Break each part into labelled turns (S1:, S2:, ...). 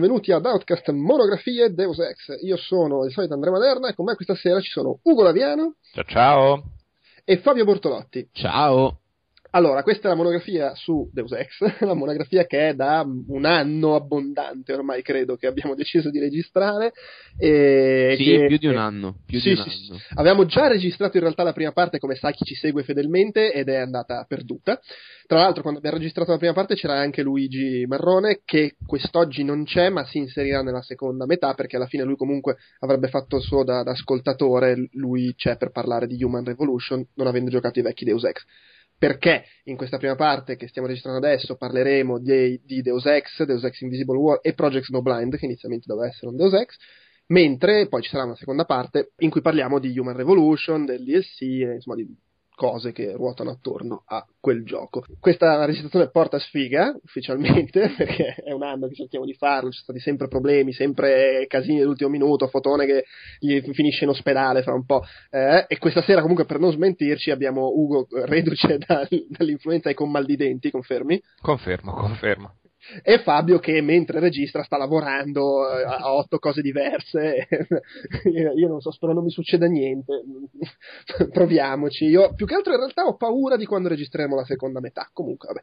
S1: benvenuti ad Outcast Monografie Deus Ex. Io sono il solito Andrea Maderna e con me questa sera ci sono Ugo Laviano
S2: Ciao ciao.
S1: e Fabio Bortolotti.
S3: Ciao.
S1: Allora, questa è la monografia su Deus Ex, la monografia che è da un anno abbondante ormai credo che abbiamo deciso di registrare. E
S3: Sì,
S1: che-
S3: più di un anno. Più
S1: Sì,
S3: di un
S1: sì, sì.
S3: anno.
S1: Avevamo già registrato in realtà la prima parte, come sa chi ci segue fedelmente, ed è andata perduta. Tra l'altro, quando abbiamo registrato la prima parte c'era anche Luigi Marrone, che quest'oggi non c'è, ma si inserirà nella seconda metà, perché alla fine lui comunque avrebbe fatto il suo da, da ascoltatore, lui c'è per parlare di Human Revolution, non avendo giocato i vecchi Deus Ex. Perché in questa prima parte che stiamo registrando adesso parleremo di, di Deus Ex, Deus Ex Invisible War e Project Snowblind, che inizialmente doveva essere un Deus Ex, mentre poi ci sarà una seconda parte in cui parliamo di Human Revolution, del DLC, e, insomma di cose che ruotano attorno a quel gioco. Questa registrazione porta sfiga ufficialmente perché è un anno che cerchiamo di farlo, ci sono stati sempre problemi, sempre casini dell'ultimo minuto, fotone che gli finisce in ospedale fra un po'. eh, e questa sera comunque per non smentirci abbiamo Ugo reduce dal- dall'influenza e con mal di denti, confermi?
S2: Confermo, confermo.
S1: E Fabio che mentre registra sta lavorando eh, a otto cose diverse io non so spero non mi succeda niente proviamoci io più che altro in realtà ho paura di quando registreremo la seconda metà comunque vabbè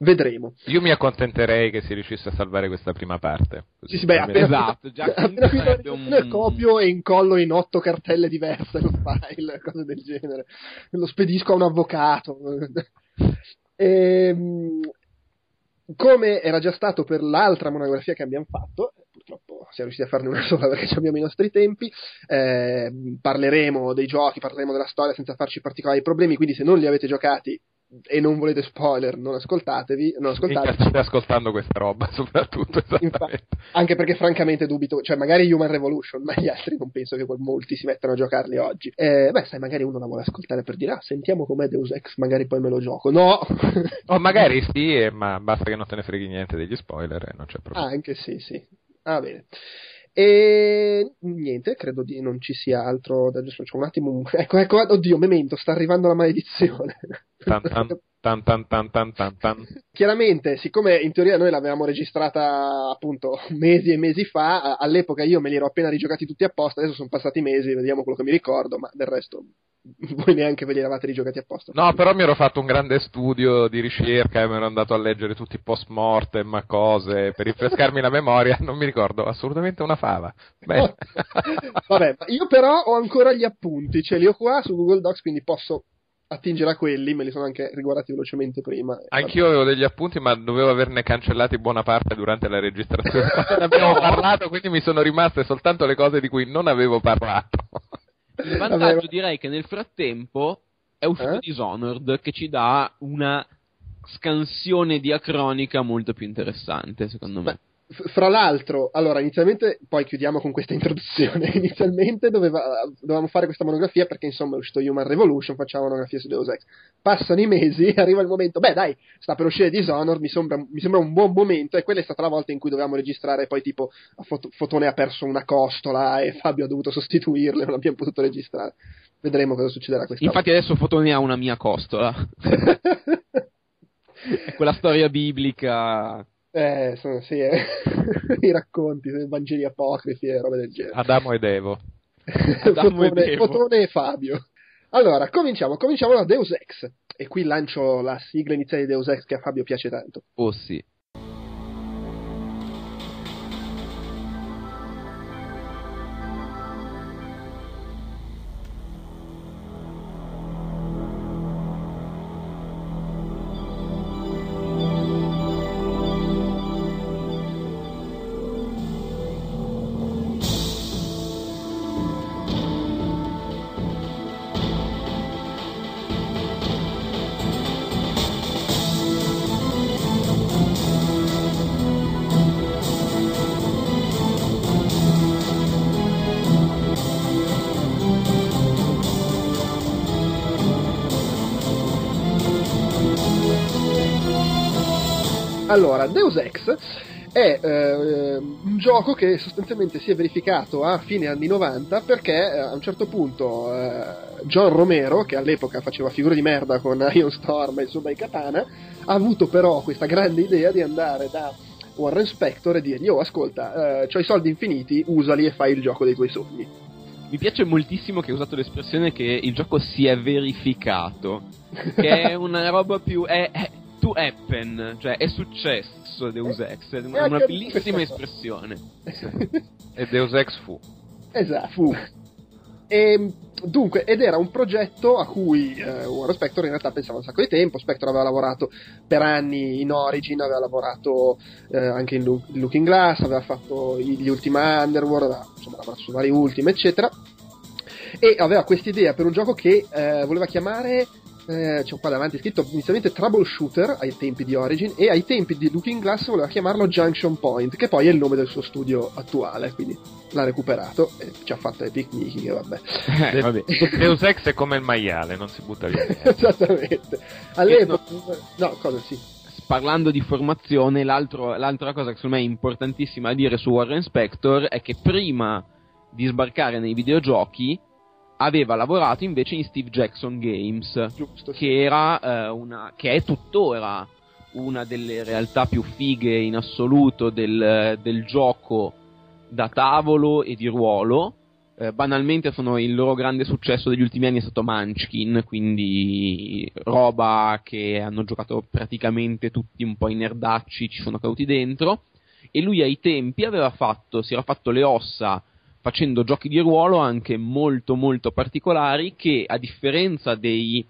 S1: vedremo
S2: Io mi accontenterei che si riuscisse a salvare questa prima parte.
S1: Sì, sì, beh, appena,
S3: Esatto, già
S1: appena finito
S3: un-
S1: copio e incollo in otto cartelle diverse lo file, cose del genere. Lo spedisco a un avvocato. Ehm, come era già stato per l'altra monografia che abbiamo fatto, purtroppo siamo riusciti a farne una sola perché abbiamo i nostri tempi, eh, parleremo dei giochi, parleremo della storia senza farci particolari problemi, quindi se non li avete giocati e non volete spoiler, non ascoltatevi, non ascoltateci.
S2: state ascoltando questa roba, soprattutto.
S1: Infatti, anche perché francamente dubito, cioè magari Human Revolution, ma gli altri non penso che molti si mettano a giocarli oggi. Eh, beh, sai, magari uno la vuole ascoltare per dire, ah, sentiamo com'è Deus Ex, magari poi me lo gioco. No!
S2: O magari sì, eh, ma basta che non te ne freghi niente degli spoiler e non c'è problema.
S1: anche sì, sì. Ah, bene. E niente, credo di non ci sia altro da. C'è un attimo. Ecco, ecco, oddio, memento, sta arrivando la maledizione.
S2: Tan, tan, tan, tan, tan, tan, tan, tan.
S1: Chiaramente, siccome in teoria noi l'avevamo registrata appunto mesi e mesi fa, all'epoca io me li ero appena rigiocati tutti apposta, adesso sono passati mesi, vediamo quello che mi ricordo, ma del resto voi neanche ve li eravate rigiocati apposta.
S2: No, però mi ero fatto un grande studio di ricerca e mi ero andato a leggere tutti i post mortem, cose, per rinfrescarmi la memoria, non mi ricordo assolutamente una fava. Beh.
S1: Vabbè, io però ho ancora gli appunti, ce li ho qua su Google Docs, quindi posso attingere a quelli, me li sono anche riguardati velocemente prima.
S2: Anch'io avevo degli appunti, ma dovevo averne cancellati buona parte durante la registrazione. Ne abbiamo parlato, quindi mi sono rimaste soltanto le cose di cui non avevo parlato.
S3: Il
S1: Vabbè,
S3: vantaggio
S1: ma-
S3: direi che nel frattempo è uscito
S1: Eh?
S3: Dishonored che ci dà una scansione diacronica molto più interessante, secondo me.
S1: F- Fra l'altro, allora, inizialmente, poi chiudiamo con questa introduzione. inizialmente doveva- dovevamo fare questa monografia perché, insomma, è uscito Human Revolution, facciamo una monografia su Deus Ex. Passano i mesi, arriva il momento, beh, dai, sta per uscire Dishonored, mi sembra, mi sembra un buon momento. E quella è stata la volta in cui dovevamo registrare, poi, tipo, Fot- Fotone ha perso una costola e Fabio ha dovuto sostituirle, non abbiamo potuto registrare. Vedremo cosa succederà questa
S3: Infatti adesso Fotone ha una mia costola. È quella storia biblica.
S1: Eh, sono, sì, eh. i racconti, i Vangeli apocrifi e robe del genere.
S2: Adamo ed Evo.
S3: Adamo e
S1: Fotone,
S3: Devo.
S1: Fotone e Fabio. Allora, cominciamo, cominciamo da Deus Ex. E qui lancio la sigla iniziale di Deus Ex che a Fabio piace tanto.
S3: Oh sì.
S1: Allora, Deus Ex è eh, un gioco che sostanzialmente si è verificato a fine anni 90 perché eh, a un certo punto eh, John Romero, che all'epoca faceva figure di merda con Ion Storm e il suo bei katana, ha avuto però questa grande idea di andare da Warren Spector e dirgli oh ascolta, eh, c'ho i soldi infiniti, usali e fai il gioco dei tuoi sogni.
S3: Mi piace moltissimo che hai usato l'espressione che il gioco si è verificato. Che è una roba più. È, è to happen, cioè è successo Deus Ex. È una, una bellissima espressione.
S2: E Deus Ex fu.
S1: Esatto. Fu. E, dunque, ed era un progetto a cui eh, Warren Spector in realtà pensava un sacco di tempo. Spector aveva lavorato per anni in Origin, aveva lavorato eh, anche in Lu- Looking Glass, aveva fatto gli Ultima Underworld, aveva insomma, lavorato su vari Ultima, eccetera. E aveva questa idea per un gioco che eh, voleva chiamare eh, c'è qua davanti scritto inizialmente Troubleshooter ai tempi di Origin e ai tempi di Looking Glass voleva chiamarlo Junction Point, che poi è il nome del suo studio attuale, quindi l'ha recuperato e ci ha fatto Epic Mickey, vabbè.
S2: Eh, vabbè. Deus Ex è come il maiale, non si butta via.
S1: Esattamente. All'epoca... No, cosa sì.
S3: Parlando di formazione, l'altra cosa che secondo me è importantissima a dire su Warren Spector è che prima di sbarcare nei videogiochi aveva lavorato invece in Steve Jackson Games,
S1: Giusto, sì.
S3: che, era, eh, una, che è tuttora una delle realtà più fighe in assoluto del, del gioco da tavolo e di ruolo. Eh, banalmente sono il loro grande successo degli ultimi anni è stato Munchkin, quindi roba che hanno giocato praticamente tutti un po' i nerdacci, ci sono caduti dentro. E lui ai tempi aveva fatto, si era fatto le ossa facendo giochi di ruolo anche molto molto particolari che a differenza dei,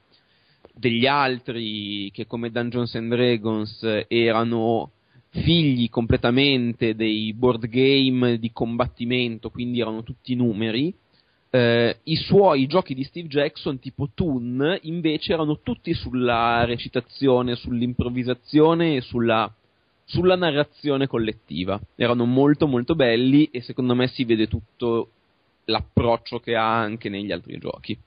S3: degli altri che come Dungeons and Dragons erano figli completamente dei board game di combattimento, quindi erano tutti numeri, eh, i suoi giochi di Steve Jackson tipo Toon invece erano tutti sulla recitazione, sull'improvvisazione e sulla sulla narrazione collettiva. Erano molto molto belli e secondo me si vede tutto l'approccio che ha anche negli altri giochi.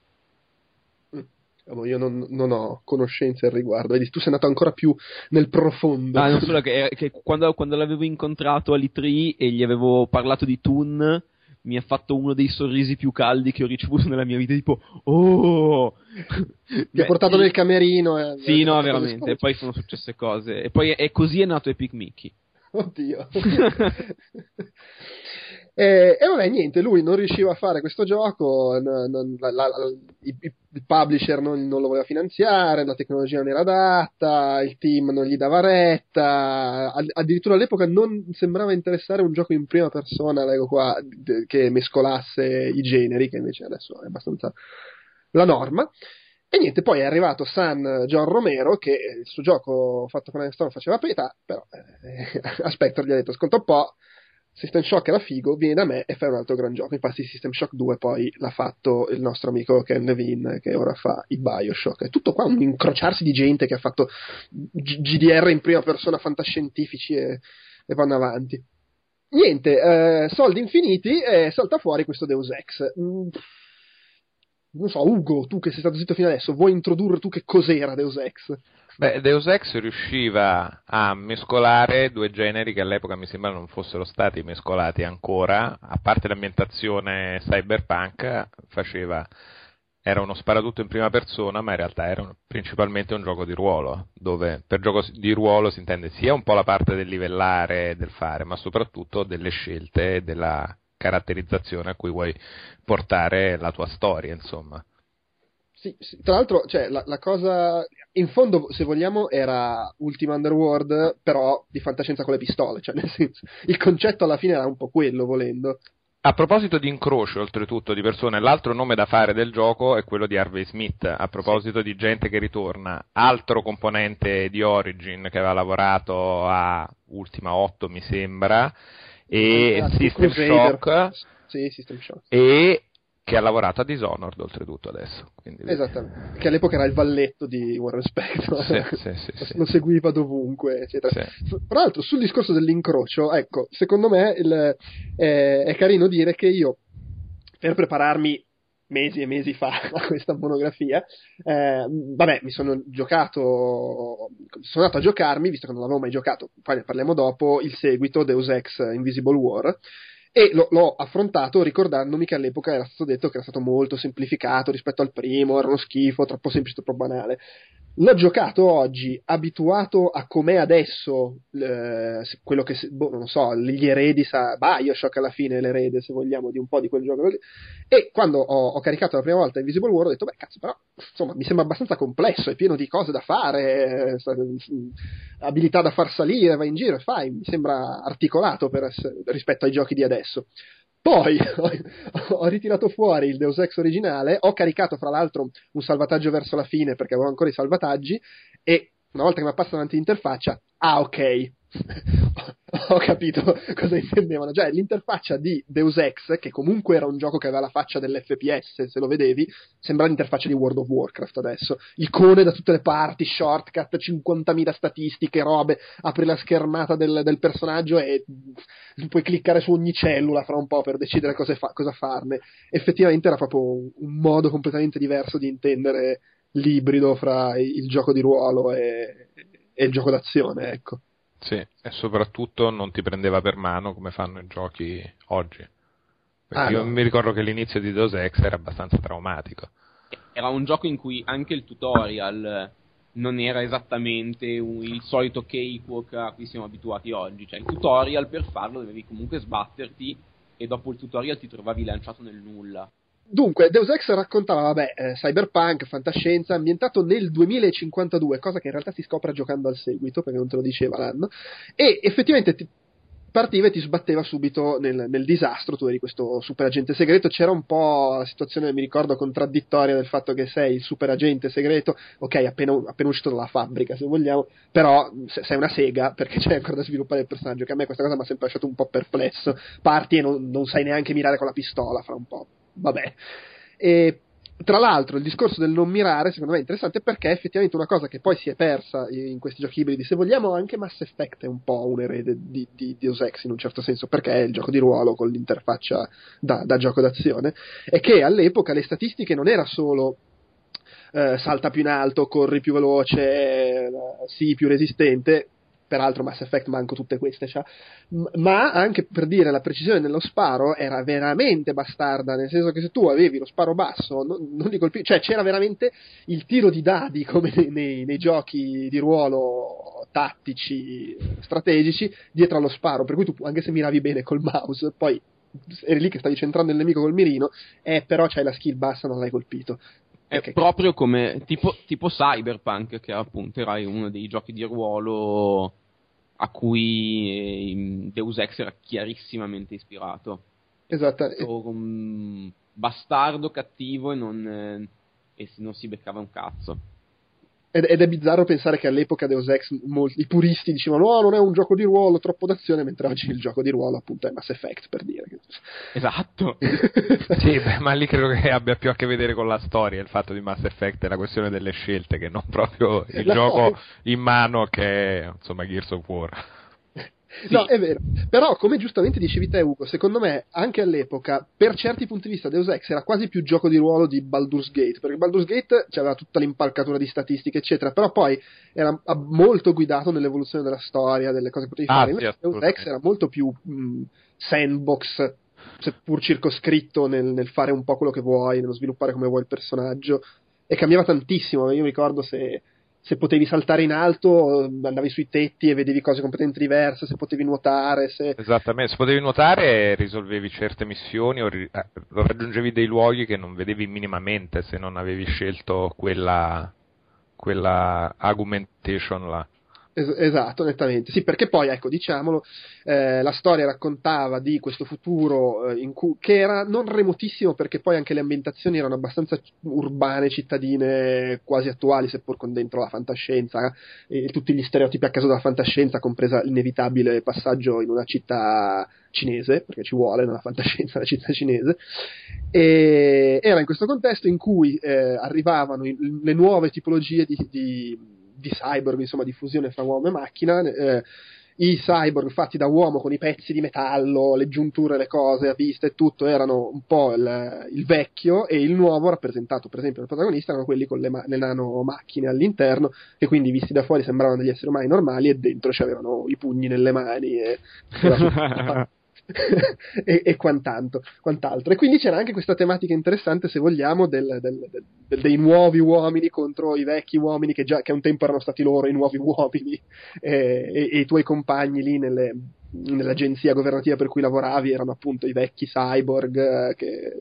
S1: Mm. Io non, non, ho conoscenze al riguardo, vedi, tu sei andato ancora più nel profondo.
S3: Ah, non solo che, che quando, quando, l'avevo incontrato all'E3 e gli avevo parlato di Toon, mi ha fatto uno dei sorrisi più caldi che ho ricevuto nella mia vita, tipo, oh!
S1: Mi ha portato nel camerino. E
S3: sì, no, veramente, e poi sono successe cose. E poi è così è nato Epic Mickey.
S1: Oddio. E, e, vabbè, niente, lui non riusciva a fare questo gioco, non, non, la, la, il, publisher non, non, lo voleva finanziare, la tecnologia non era adatta, il team non gli dava retta, addirittura all'epoca non sembrava interessare un gioco in prima persona, leggo qua, che mescolasse i generi, che invece adesso è abbastanza la norma. E niente, poi è arrivato San John Romero che il suo gioco fatto con Stone faceva pietà, però eh, a Spectre gli ha detto, ascolta un po', System Shock era figo, vieni da me e fai un altro gran gioco. Infatti, System Shock 2 poi l'ha fatto il nostro amico Ken Levine, che ora fa i Bioshock. È tutto qua un incrociarsi di gente che ha fatto G- GDR in prima persona fantascientifici e, e vanno avanti. Niente, eh, soldi infiniti e salta fuori questo Deus Ex. Mm, non so, Ugo, tu che sei stato zitto fino adesso, vuoi introdurre tu che cos'era Deus Ex?
S2: Beh, Deus Ex riusciva a mescolare due generi che all'epoca mi sembra non fossero stati mescolati ancora, a parte l'ambientazione cyberpunk, faceva, era uno sparatutto in prima persona, ma in realtà era principalmente un gioco di ruolo, dove per gioco di ruolo si intende sia un po' la parte del livellare del fare, ma soprattutto delle scelte e della caratterizzazione a cui vuoi portare la tua storia, insomma.
S1: Sì, sì, tra l'altro, cioè, la, la, cosa in fondo, se vogliamo, era Ultima Underworld, però di fantascienza con le pistole, cioè, nel senso, il concetto alla fine era un po' quello, volendo.
S2: A proposito di incrocio, oltretutto, di persone, l'altro nome da fare del gioco è quello di Harvey Smith. A proposito sì. di gente che ritorna, altro componente di Origin che aveva lavorato a Ultima 8, mi sembra, e ah, System Shock.
S1: Sì, System Shock.
S2: E che ha lavorato a Dishonored oltretutto adesso. Quindi...
S1: Esattamente, che all'epoca era il valletto di Warren Spector,
S2: sì, sì, sì,
S1: lo seguiva dovunque, eccetera. Tra l'altro, sul discorso dell'incrocio, ecco, secondo me il, è, è carino dire che io, per prepararmi mesi e mesi fa a questa monografia. Eh, vabbè, mi sono giocato, sono andato a giocarmi, visto che non l'avevo mai giocato, poi ne parliamo dopo, il seguito Deus Ex Invisible War. E lo, l'ho affrontato ricordandomi che all'epoca era stato detto che era stato molto semplificato rispetto al primo, era uno schifo, troppo semplice, troppo banale. L'ho giocato oggi, abituato a com'è adesso, eh, quello che, boh, non so, gli eredi, sa, Bioshock alla fine l'erede, se vogliamo, di un po' di quel gioco. E quando ho, ho caricato la prima volta Invisible War ho detto, beh, cazzo, però, insomma, mi sembra abbastanza complesso, è pieno di cose da fare, eh, abilità da far salire, vai in giro e fai, mi sembra articolato essere, rispetto ai giochi di adesso. Poi ho, ritirato fuori il Deus Ex originale, ho caricato fra l'altro un salvataggio verso la fine perché avevo ancora i salvataggi e una volta che mi passa davanti l'interfaccia, ah ok, ho capito cosa intendevano. Cioè, l'interfaccia di Deus Ex, che comunque era un gioco che aveva la faccia dell'FPS, se lo vedevi, sembra l'interfaccia di World of Warcraft adesso. Icone da tutte le parti, shortcut, 50.000 statistiche, robe, apri la schermata del, del personaggio e puoi cliccare su ogni cellula fra un po' per decidere cosa, fa, cosa farne. Effettivamente era proprio un, modo completamente diverso di intendere l'ibrido fra il gioco di ruolo e, e il gioco d'azione, ecco.
S2: Sì, e soprattutto non ti prendeva per mano come fanno i giochi oggi. Ah, io no. mi ricordo che l'inizio di Deus Ex era abbastanza traumatico.
S3: Era un gioco in cui anche il tutorial non era esattamente il solito cakewalk a cui siamo abituati oggi. Cioè, il tutorial per farlo dovevi comunque sbatterti e dopo il tutorial ti trovavi lanciato nel nulla.
S1: Dunque, Deus Ex raccontava, vabbè, eh, cyberpunk, fantascienza, ambientato nel 2052, cosa che in realtà si scopre giocando al seguito, perché non te lo diceva l'anno, e effettivamente ti partiva e ti sbatteva subito nel, nel, disastro, tu eri questo super agente segreto, c'era un po' la situazione, mi ricordo, contraddittoria del fatto che sei il super agente segreto, ok, appena, appena uscito dalla fabbrica, se vogliamo, però sei una sega, perché c'è ancora da sviluppare il personaggio, che a me questa cosa mi ha sempre lasciato un po' perplesso, parti e non, non sai neanche mirare con la pistola fra un po' vabbè. E, tra l'altro il discorso del non mirare secondo me è interessante perché è effettivamente una cosa che poi si è persa in questi giochi ibridi se vogliamo anche Mass Effect è un po' un erede di, di, Deus Ex in un certo senso perché è il gioco di ruolo con l'interfaccia da, da gioco d'azione e che all'epoca le statistiche non era solo eh, salta più in alto, corri più veloce, eh, sii più resistente peraltro Mass Effect manco tutte queste, cioè. ma anche per dire la precisione dello sparo era veramente bastarda, nel senso che se tu avevi lo sparo basso, non, non li colpivi, cioè c'era veramente il tiro di dadi come nei, nei, nei giochi di ruolo tattici, strategici, dietro allo sparo, per cui tu anche se miravi bene col mouse, poi eri lì che stavi centrando il nemico col mirino, eh, però c'hai la skill bassa, non l'hai colpito.
S3: È okay. proprio come tipo, tipo, Cyberpunk, che appunto era uno dei giochi di ruolo a cui ehm, Deus Ex era chiarissimamente ispirato.
S1: Esatto.
S3: Um, bastardo, cattivo e non, eh, e non si beccava un cazzo.
S1: Ed, ed, è bizzarro pensare che all'epoca Deus Ex molti, i puristi dicevano no, non è un gioco di ruolo, troppo d'azione, mentre oggi il gioco di ruolo appunto è Mass Effect, per dire.
S3: Esatto.
S2: sì, beh, ma lì credo che abbia più a che vedere con la storia, il fatto di Mass Effect è la questione delle scelte, che non proprio il la gioco storia. in mano che è, insomma, Gears of War.
S1: Sì. No, è vero. Però, come giustamente dicevi te, Ugo, secondo me, anche all'epoca, per certi punti di vista, Deus Ex era quasi più gioco di ruolo di Baldur's Gate, perché Baldur's Gate aveva tutta l'impalcatura di statistiche, eccetera, però poi era molto guidato nell'evoluzione della storia, delle cose che potevi ah, fare. Sì, Deus Ex era molto più mh, sandbox, seppur circoscritto nel, nel fare un po' quello che vuoi, nello sviluppare come vuoi il personaggio, e cambiava tantissimo. Io mi ricordo se se potevi saltare in alto andavi sui tetti e vedevi cose completamente diverse, se potevi nuotare. Se...
S2: Esattamente, se potevi nuotare risolvevi certe missioni o ri- eh, raggiungevi dei luoghi che non vedevi minimamente se non avevi scelto quella, quella augmentation là.
S1: Es- esatto, nettamente. Sì, perché poi, ecco, diciamolo, eh, la storia raccontava di questo futuro eh, cui, che era non remotissimo perché poi anche le ambientazioni erano abbastanza urbane, cittadine, quasi attuali, seppur con dentro la fantascienza eh, e tutti gli stereotipi a caso della fantascienza, compresa l'inevitabile passaggio in una città cinese, perché ci vuole nella fantascienza la città cinese, e era in questo contesto in cui eh, arrivavano le nuove tipologie di, di di cyborg, insomma, di fusione fra uomo e macchina, eh, i cyborg fatti da uomo con i pezzi di metallo, le giunture, le cose a vista e tutto erano un po' il, il vecchio e il nuovo rappresentato per esempio dal protagonista erano quelli con le, ma- le nano macchine all'interno che quindi visti da fuori sembravano degli esseri umani normali e dentro c'avevano i pugni nelle mani e, e, e quant'altro. E quindi c'era anche questa tematica interessante, se vogliamo, del, del, del, dei nuovi uomini contro i vecchi uomini che già che un tempo erano stati loro i nuovi uomini e, e, e i tuoi compagni lì nelle, nell'agenzia governativa per cui lavoravi erano appunto i vecchi cyborg eh, che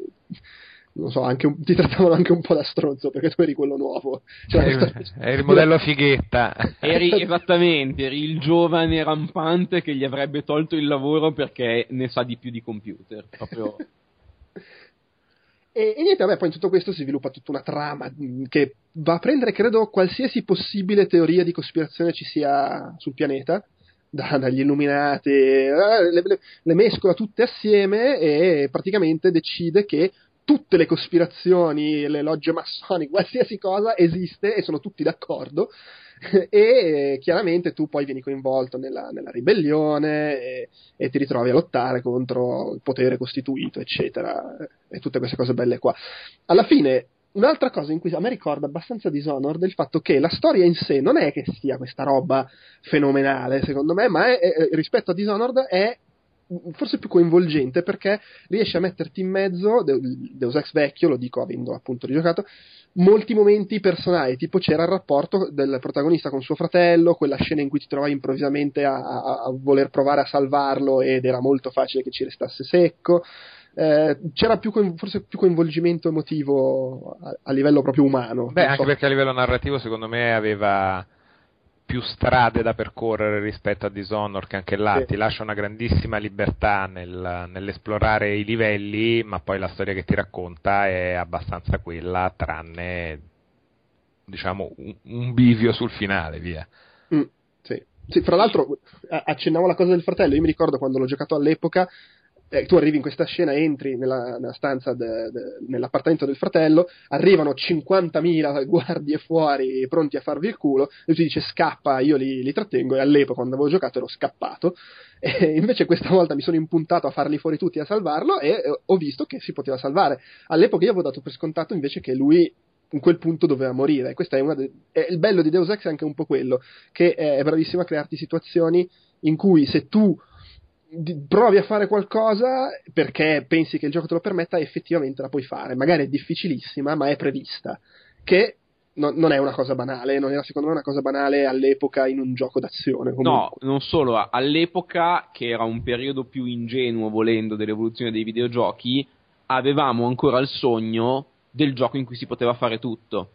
S1: non so, anche un, ti trattavano anche un po' da stronzo perché tu eri quello nuovo. Cioè,
S2: eri, eri il modello fighetta.
S3: Eri esattamente, eri il giovane rampante che gli avrebbe tolto il lavoro perché ne sa di più di computer. Proprio.
S1: E, e, niente, vabbè, poi in tutto questo si sviluppa tutta una trama che va a prendere, credo, qualsiasi possibile teoria di cospirazione ci sia sul pianeta, da, dagli illuminati, eh, le, le, le mescola tutte assieme e praticamente decide che tutte le cospirazioni, le logge massoniche, qualsiasi cosa esiste e sono tutti d'accordo. e chiaramente tu poi vieni coinvolto nella, nella ribellione e, e, ti ritrovi a lottare contro il potere costituito, eccetera, e tutte queste cose belle qua. Alla fine, un'altra cosa in cui a me ricorda abbastanza Dishonored è il fatto che la storia in sé non è che sia questa roba fenomenale, secondo me, ma è, è, rispetto a Dishonored è forse più coinvolgente perché riesce a metterti in mezzo, Deus Ex vecchio, lo dico avendo appunto rigiocato, molti momenti personali, tipo c'era il rapporto del protagonista con suo fratello, quella scena in cui ti trovavi improvvisamente a, a, a voler provare a salvarlo ed era molto facile che ci restasse secco. Eh, c'era più, forse più coinvolgimento emotivo a, a livello proprio umano.
S2: Beh, anche so. perché a livello narrativo secondo me aveva più strade da percorrere rispetto a Dishonored che anche là sì. ti lascia una grandissima libertà nel, nell'esplorare i livelli ma poi la storia che ti racconta è abbastanza quella tranne diciamo un, un bivio sul finale via
S1: mm, sì. sì. fra l'altro accennavo la cosa del fratello io mi ricordo quando l'ho giocato all'epoca eh, tu arrivi in questa scena, entri nella, nella stanza, de, de, nell'appartamento del fratello, arrivano 50.000 guardie fuori pronti a farvi il culo, e tu dici scappa, io li, li trattengo, e all'epoca quando avevo giocato ero scappato, e invece questa volta mi sono impuntato a farli fuori tutti a salvarlo, e ho visto che si poteva salvare. All'epoca io avevo dato per scontato invece che lui in quel punto doveva morire. De- il bello di Deus Ex è anche un po' quello, che è bravissimo a crearti situazioni in cui se tu provi a fare qualcosa perché pensi che il gioco te lo permetta, effettivamente la puoi fare. Magari è difficilissima, ma è prevista. Che no, non è una cosa banale, non era secondo me una cosa banale all'epoca in un gioco d'azione. Comunque.
S3: No, non solo, all'epoca, che era un periodo più ingenuo, volendo, dell'evoluzione dei videogiochi, avevamo ancora il sogno del gioco in cui si poteva fare tutto.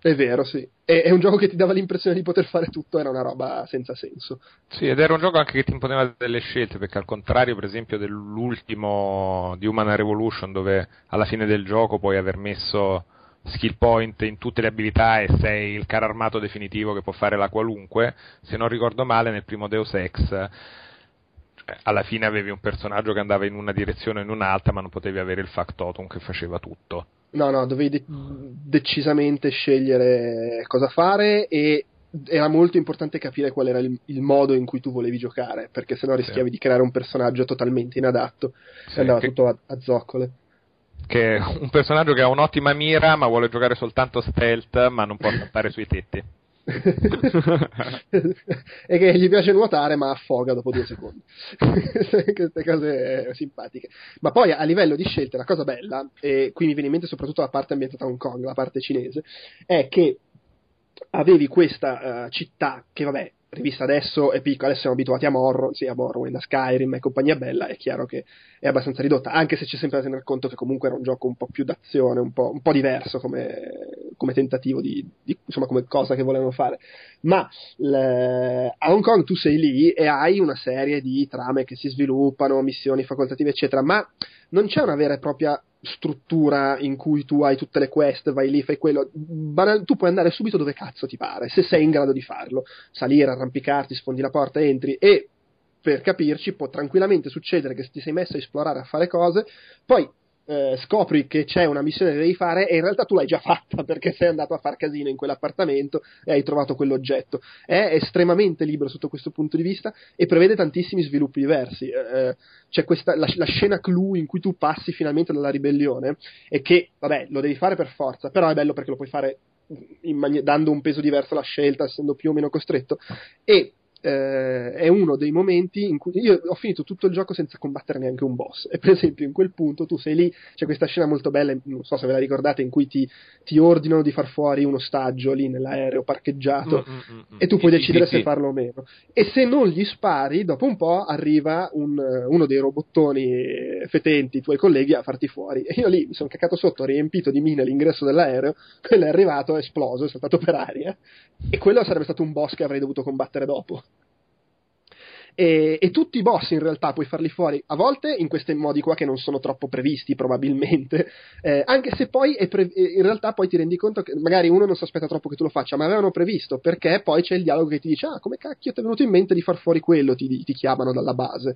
S1: È vero, sì. È, è, un gioco che ti dava l'impressione di poter fare tutto, era una roba senza senso.
S2: Sì, ed era un gioco anche che ti imponeva delle scelte, perché al contrario, per esempio, dell'ultimo di Human Revolution, dove alla fine del gioco puoi aver messo skill point in tutte le abilità e sei il caro armato definitivo che può fare la qualunque, se non ricordo male, nel primo Deus Ex alla fine avevi un personaggio che andava in una direzione o in un'altra, ma non potevi avere il factotum che faceva tutto.
S1: No, no, dovevi de- decisamente scegliere cosa fare e era molto importante capire qual era il, il, modo in cui tu volevi giocare, perché sennò rischiavi sì. di creare un personaggio totalmente inadatto sì, e andava che, tutto a, a zoccole.
S2: Che un personaggio che ha un'ottima mira, ma vuole giocare soltanto stealth, ma non può saltare sui tetti.
S1: e che gli piace nuotare ma affoga dopo due secondi. Queste cose simpatiche. Ma poi a livello di scelte la cosa bella e qui mi viene in mente soprattutto la parte ambientata a Hong Kong la parte cinese è che avevi questa uh, città che vabbè rivista adesso è piccola, adesso siamo abituati a Morrowind, sì, a Morrowind, a Skyrim e compagnia bella, è chiaro che è abbastanza ridotta, anche se c'è sempre da tener conto che comunque era un gioco un po' più d'azione, un po', un po diverso come, come tentativo di, di, insomma, come cosa che volevano fare. Ma le, a Hong Kong tu sei lì e hai una serie di trame che si sviluppano, missioni facoltative, eccetera, ma non c'è una vera e propria struttura in cui tu hai tutte le quest, vai lì, fai quello. Banal, tu puoi andare subito dove cazzo ti pare, se sei in grado di farlo. Salire, arrampicarti, sfondi la porta, entri e per capirci può tranquillamente succedere che ti sei messo a esplorare, a fare cose, poi eh, scopri che c'è una missione che devi fare e in realtà tu l'hai già fatta perché sei andato a far casino in quell'appartamento e hai trovato quell'oggetto. È estremamente libero sotto questo punto di vista e prevede tantissimi sviluppi diversi. Eh, c'è questa, la, la, scena clou in cui tu passi finalmente dalla ribellione e che, vabbè, lo devi fare per forza, però è bello perché lo puoi fare mani- dando un peso diverso alla scelta, essendo più o meno costretto. E eh, è uno dei momenti in cui io ho finito tutto il gioco senza combattere neanche un boss. E per esempio, in quel punto tu sei lì, c'è questa scena molto bella, non so se ve la ricordate, in cui ti, ti ordinano di far fuori un ostaggio lì nell'aereo parcheggiato mm, mm, mm, mm. e tu puoi decidere se farlo o meno. E se non gli spari, dopo un po' arriva un, uno dei robottoni fetenti, i tuoi colleghi, a farti fuori. E io lì mi sono caccato sotto, riempito di mine l'ingresso dell'aereo, quello è arrivato, è esploso, è saltato per aria. E quello sarebbe stato un boss che avrei dovuto combattere dopo. E, e, tutti i boss in realtà puoi farli fuori a volte in questi modi qua che non sono troppo previsti probabilmente. Eh, anche se poi pre- in realtà poi ti rendi conto che magari uno non si aspetta troppo che tu lo faccia ma avevano previsto perché poi c'è il dialogo che ti dice ah come cacchio ti è venuto in mente di far fuori quello? Ti, ti chiamano dalla base.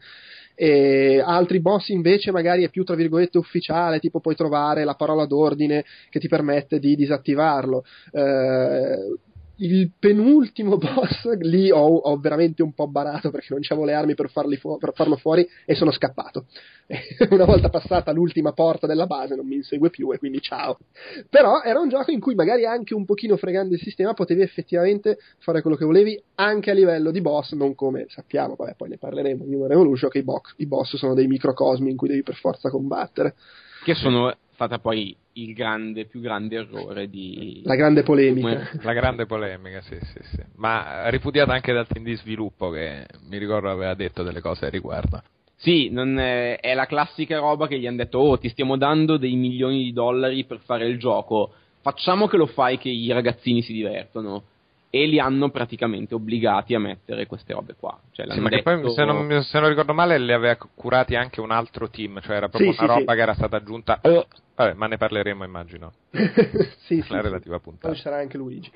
S1: E altri boss invece magari è più tra virgolette ufficiale tipo puoi trovare la parola d'ordine che ti permette di disattivarlo. Eh, il penultimo boss lì ho, ho, veramente un po' barato perché non c'avevo le armi per, fu- per, farlo fuori e sono scappato. Una volta passata l'ultima porta della base non mi insegue più e quindi ciao. Però era un gioco in cui magari anche un pochino fregando il sistema potevi effettivamente fare quello che volevi anche a livello di boss, non come sappiamo, vabbè poi ne parleremo in Human Revolution che i, bo- i boss sono dei microcosmi in cui devi per forza combattere.
S3: Che sono stata poi il grande, più grande errore di...
S1: La grande polemica.
S2: La grande polemica, sì, sì, sì. Ma ripudiata anche dal team di sviluppo che mi ricordo aveva detto delle cose a riguardo.
S3: Sì, è, è, la classica roba che gli hanno detto, oh, ti stiamo dando dei milioni di dollari per fare il gioco, facciamo che lo fai che i ragazzini si divertono e li hanno praticamente obbligati a mettere queste robe qua. Cioè,
S2: sì, ma detto... poi se non, se non, ricordo male le aveva curati anche un altro team, cioè era proprio sì, una sì, roba che era stata aggiunta. Oh. Vabbè, ma ne parleremo immagino.
S1: sì,
S2: la relativa puntata.
S1: Poi sarà anche Luigi.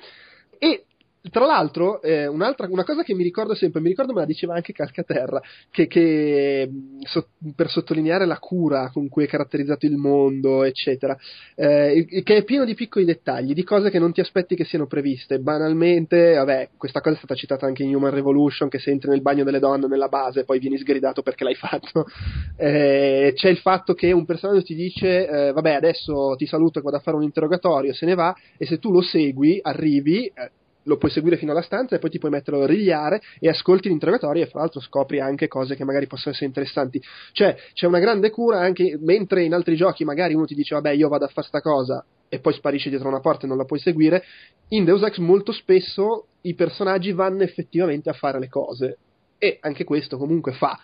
S1: E tra l'altro, eh, una cosa che mi ricordo sempre, mi ricordo me la diceva anche Calcaterra, che, che so, per sottolineare la cura con cui è caratterizzato il mondo, eccetera, eh, che è pieno di piccoli dettagli, di cose che non ti aspetti che siano previste. Banalmente, vabbè, questa cosa è stata citata anche in Human Revolution, che se entri nel bagno delle donne nella base poi vieni sgridato perché l'hai fatto. Eh, c'è il fatto che un personaggio ti dice, eh, vabbè, adesso ti saluto e vado a fare un interrogatorio, se ne va, e se tu lo segui, arrivi eh, lo puoi seguire fino alla stanza e poi ti puoi metterlo a rigliare e ascolti l'interrogatorio e fra l'altro scopri anche cose che magari possono essere interessanti. Cioè, c'è una grande cura anche mentre in altri giochi magari uno ti dice vabbè io vado a fare sta cosa e poi sparisce dietro una porta e non la puoi seguire, in Deus Ex molto spesso i personaggi vanno effettivamente a fare le cose e anche questo comunque fa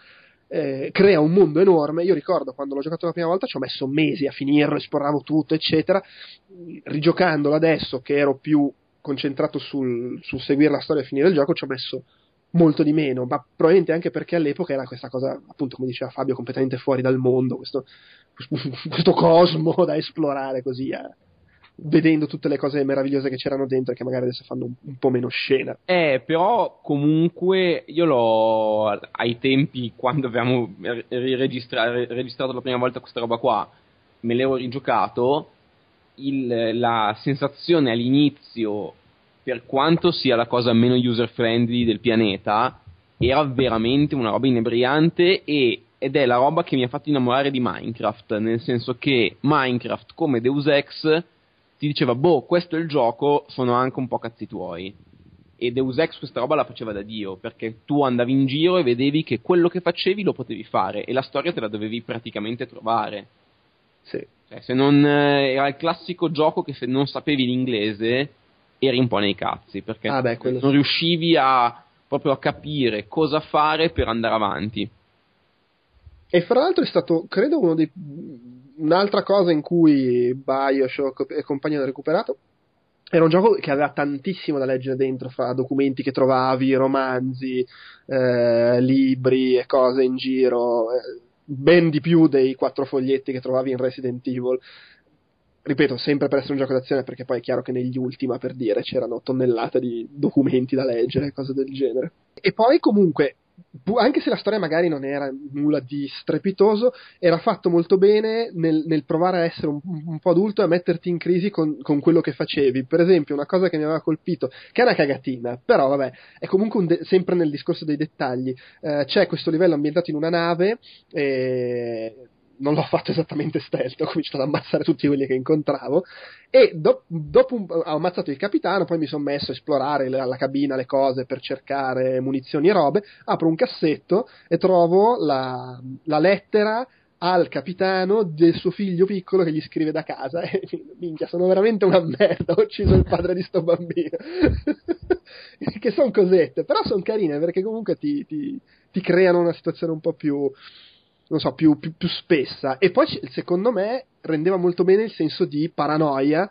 S1: eh, crea un mondo enorme. Io ricordo quando l'ho giocato la prima volta ci ho messo mesi a finirlo, esploravo tutto, eccetera. Rigiocandolo adesso che ero più concentrato sul, sul seguire la storia e finire il gioco ci ho messo molto di meno, ma probabilmente anche perché all'epoca era questa cosa, appunto come diceva Fabio, completamente fuori dal mondo, questo, questo cosmo da esplorare così, eh, vedendo tutte le cose meravigliose che c'erano dentro e che magari adesso fanno un, un, po' meno scena.
S3: Eh, però comunque io l'ho, ai tempi quando avevamo registrato la prima volta questa roba qua, me l'ero rigiocato il, la sensazione all'inizio, per quanto sia la cosa meno user friendly del pianeta, era veramente una roba inebriante e, ed è la roba che mi ha fatto innamorare di Minecraft, nel senso che Minecraft come Deus Ex ti diceva, boh, questo è il gioco, sono anche un po' cazzi tuoi. E Deus Ex questa roba la faceva da Dio, perché tu andavi in giro e vedevi che quello che facevi lo potevi fare e la storia te la dovevi praticamente trovare.
S1: Sì.
S3: Cioè, se non eh, era il classico gioco che se non sapevi l'inglese eri un po' nei cazzi, perché
S1: ah beh,
S3: non riuscivi a proprio a capire cosa fare per andare avanti.
S1: E fra l'altro è stato, credo, uno dei, un'altra cosa in cui Bioshock e compagni hanno recuperato. Era un gioco che aveva tantissimo da leggere dentro, fra documenti che trovavi, romanzi, eh, libri e cose in giro. Eh, ben di più dei quattro foglietti che trovavi in Resident Evil. Ripeto, sempre per essere un gioco d'azione, perché poi è chiaro che negli Ultima, per dire, c'erano tonnellate di documenti da leggere, cose del genere. E poi, comunque, anche se la storia magari non era nulla di strepitoso, era fatto molto bene nel, nel provare a essere un, un po' adulto e a metterti in crisi con, con quello che facevi. Per esempio, una cosa che mi aveva colpito, che è una cagatina, però vabbè, è comunque un de- sempre nel discorso dei dettagli. Eh, c'è questo livello ambientato in una nave. E non l'ho fatto esattamente stealth, ho cominciato ad ammazzare tutti quelli che incontravo e do- dopo un- ho ammazzato il capitano, poi mi sono messo a esplorare la, la cabina, le cose per cercare munizioni e robe, apro un cassetto e trovo la, la lettera al capitano del suo figlio piccolo che gli scrive da casa. E minchia sono veramente una merda ho ucciso il padre di sto bambino. Che sono cosette però sono carine perché comunque ti, ti, ti creano una situazione un po' più non so, più, più, più spessa. E poi, secondo me, rendeva molto bene il senso di paranoia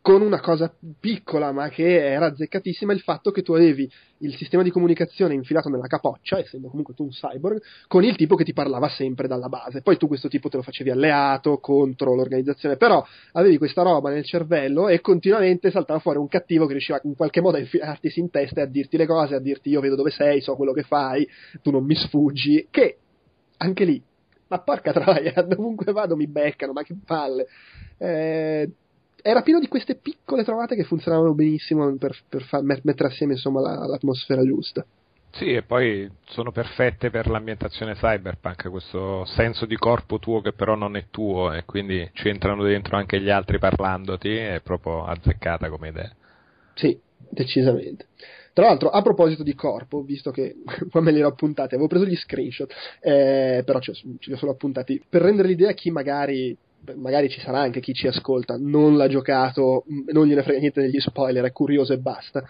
S1: con una cosa piccola ma che era azzeccatissima il fatto che tu avevi il sistema di comunicazione infilato nella capoccia, essendo comunque tu un cyborg, con il tipo che ti parlava sempre dalla base. Poi tu questo tipo te lo facevi alleato contro l'organizzazione, però avevi questa roba nel cervello e continuamente saltava fuori un cattivo che riusciva in qualche modo a infilarti in testa e a dirti le cose, a dirti io vedo dove sei, so quello che fai, tu non mi sfuggi, che anche lì, ma porca troia, dovunque vado mi beccano, ma che palle. Eh, era pieno di queste piccole trovate che funzionavano benissimo per, per far, mettere assieme insomma, la, l'atmosfera giusta.
S2: Sì, e poi sono perfette per l'ambientazione cyberpunk, questo senso di corpo tuo che però non è tuo e quindi ci entrano dentro anche gli altri parlandoti, è proprio azzeccata come idea.
S1: Sì, decisamente. Tra l'altro, a proposito di corpo, visto che qua me li ero appuntati, avevo preso gli screenshot, eh, però ce, ce li ho solo appuntati, per rendere l'idea a chi magari magari ci sarà anche chi ci ascolta, non l'ha giocato, non gliene frega niente degli spoiler, è curioso e basta.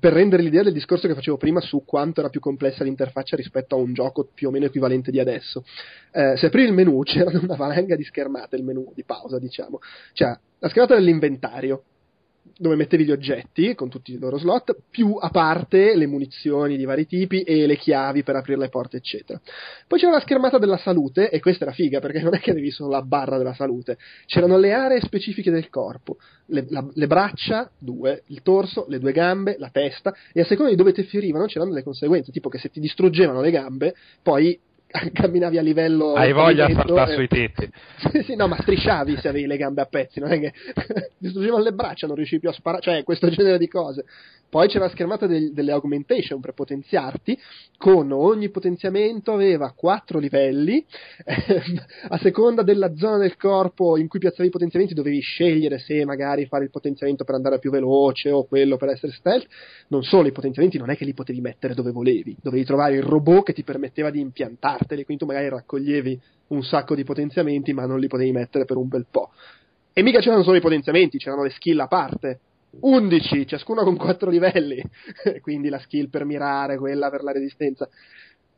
S1: Per rendere l'idea del discorso che facevo prima su quanto era più complessa l'interfaccia rispetto a un gioco più o meno equivalente di adesso. Eh, se aprivi il menu c'era una valanga di schermate, il menu di pausa, diciamo. Cioè, la schermata dell'inventario, dove mettevi gli oggetti con tutti i loro slot, più a parte le munizioni di vari tipi e le chiavi per aprire le porte, eccetera. Poi c'era la schermata della salute, e questa era figa perché non è che avevi solo la barra della salute, c'erano le aree specifiche del corpo, le, la, le braccia, due, il torso, le due gambe, la testa, e a seconda di dove ti ferivano c'erano delle conseguenze, tipo che se ti distruggevano le gambe, poi camminavi a livello
S2: hai voglia di saltare e... sui tetti.
S1: Sì, sì, no ma strisciavi se avevi le gambe a pezzi non è che distruggevano le braccia non riuscivi più a sparare cioè questo genere di cose. Poi c'era la schermata del, delle augmentation per potenziarti con ogni potenziamento aveva quattro livelli eh, a seconda della zona del corpo in cui piazzavi i potenziamenti dovevi scegliere se magari fare il potenziamento per andare più veloce o quello per essere stealth. Non solo i potenziamenti non è che li potevi mettere dove volevi dovevi trovare il robot che ti permetteva di impiantarli quindi tu magari raccoglievi un sacco di potenziamenti ma non li potevi mettere per un bel po'. E mica c'erano solo i potenziamenti, c'erano le skill a parte. 11, ciascuna con 4 livelli, quindi la skill per mirare, quella per la resistenza.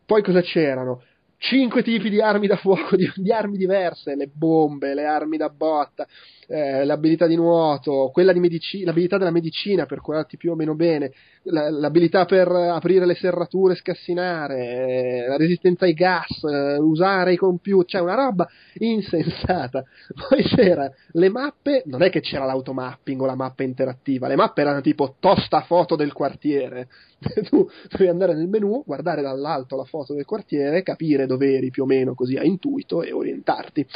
S1: Poi cosa c'erano? Cinque tipi di armi da fuoco, di, di armi diverse, le bombe, le armi da botta, eh, l'abilità di nuoto, di medici- l'abilità della medicina per curarti più o meno bene, l'abilità per aprire le serrature scassinare, eh, la resistenza ai gas, eh, usare i computer, cioè una roba insensata. Poi c'era le mappe, non è che c'era l'automapping o la mappa interattiva, le mappe erano tipo tosta foto del quartiere. tu dovevi andare nel menu, guardare dall'alto la foto del quartiere, capire dove eri più o meno così a intuito e orientarti.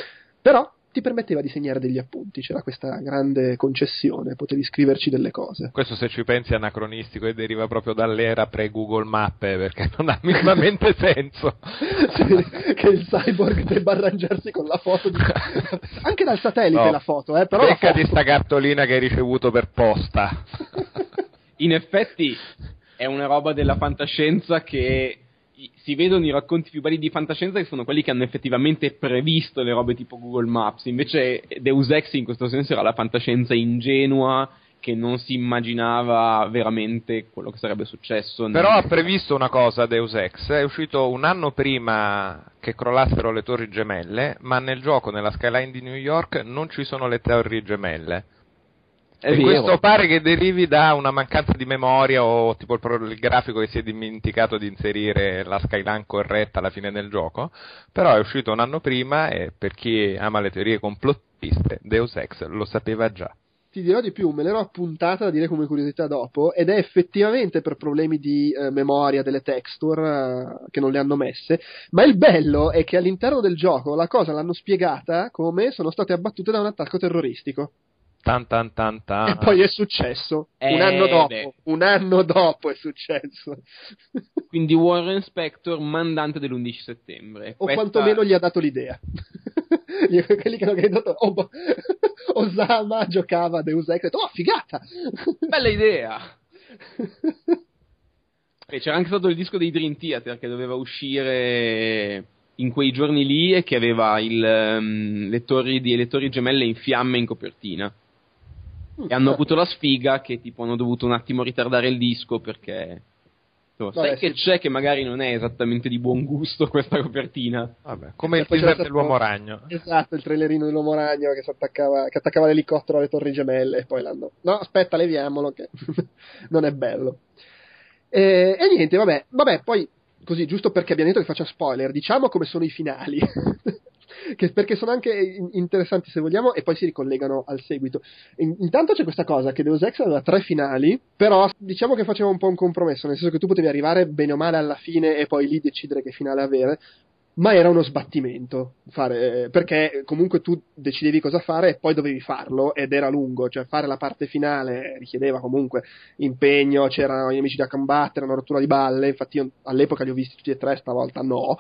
S1: Però ti permetteva di segnare degli appunti, c'era questa grande concessione, potevi scriverci delle cose.
S2: Questo se ci pensi è anacronistico e deriva proprio dall'era pre-Google Mappe, perché non ha minimamente senso.
S1: sì, che il cyborg debba arrangiarsi con la foto di... anche dal satellite
S2: no.
S1: la foto, eh, però...
S2: Becca
S1: foto...
S2: di sta cartolina che hai ricevuto per posta.
S3: In effetti è una roba della fantascienza che si vedono i racconti più belli di fantascienza che sono quelli che hanno effettivamente previsto le robe tipo Google Maps. Invece Deus Ex in questo senso era la fantascienza ingenua che non si immaginava veramente quello che sarebbe successo.
S2: Però ha previsto una cosa Deus Ex, è uscito un anno prima che crollassero le torri gemelle, ma nel gioco, nella skyline di New York, non ci sono le torri gemelle. E
S3: vero.
S2: questo pare che derivi da una mancanza di memoria o tipo il, pro- il, grafico che si è dimenticato di inserire la skyline corretta alla fine del gioco, però è uscito un anno prima e per chi ama le teorie complottiste Deus Ex lo sapeva già.
S1: ti dirò di più, me l'ero appuntata da dire come curiosità dopo, ed è effettivamente per problemi di eh, memoria delle texture eh, che non le hanno messe, ma il bello è che all'interno del gioco la cosa l'hanno spiegata come sono state abbattute da un attacco terroristico.
S2: Tan tan tan tan.
S1: E poi è successo. un
S3: Eh,
S1: anno dopo.
S3: beh.
S1: Un anno dopo è successo.
S3: Quindi Warren Spector, mandante dell'11 settembre.
S1: o
S3: Questa-
S1: quantomeno gli ha dato l'idea. Quelli che hanno creduto, oh, Osama giocava a Deus Ex, oh, figata!
S3: Bella idea! E c'era anche stato il disco dei Dream Theater che doveva uscire in quei giorni lì e che aveva il, ehm, le, torri di, le torri gemelle in fiamme in copertina. E hanno avuto la sfiga che tipo hanno dovuto un attimo ritardare il disco perché... insomma, sai
S1: Vabbè,
S3: che
S1: sì.
S3: c'è che magari non è esattamente di buon gusto questa copertina?
S2: Vabbè, come il
S1: E c'era
S2: teaser
S1: stato-
S2: dell'uomo ragno.
S1: Esatto, il trailerino dell'uomo ragno che, si attaccava, che attaccava l'elicottero alle torri gemelle e poi l'hanno... No, aspetta, leviamolo che non è bello. E, e niente, vabbè, vabbè, poi così, giusto perché abbiamo detto che faccia spoiler, diciamo come sono i finali. che- perché sono anche in- interessanti se vogliamo e poi si ricollegano al seguito. In- intanto c'è questa cosa che Deus Ex aveva tre finali, però diciamo che faceva un po' un compromesso, nel senso che tu potevi arrivare bene o male alla fine e poi lì decidere che finale avere, ma era uno sbattimento fare, perché comunque tu decidevi cosa fare e poi dovevi farlo ed era lungo, cioè fare la parte finale richiedeva comunque impegno, c'erano gli amici da combattere, una rottura di balle, infatti io all'epoca li ho visti tutti e tre, stavolta no,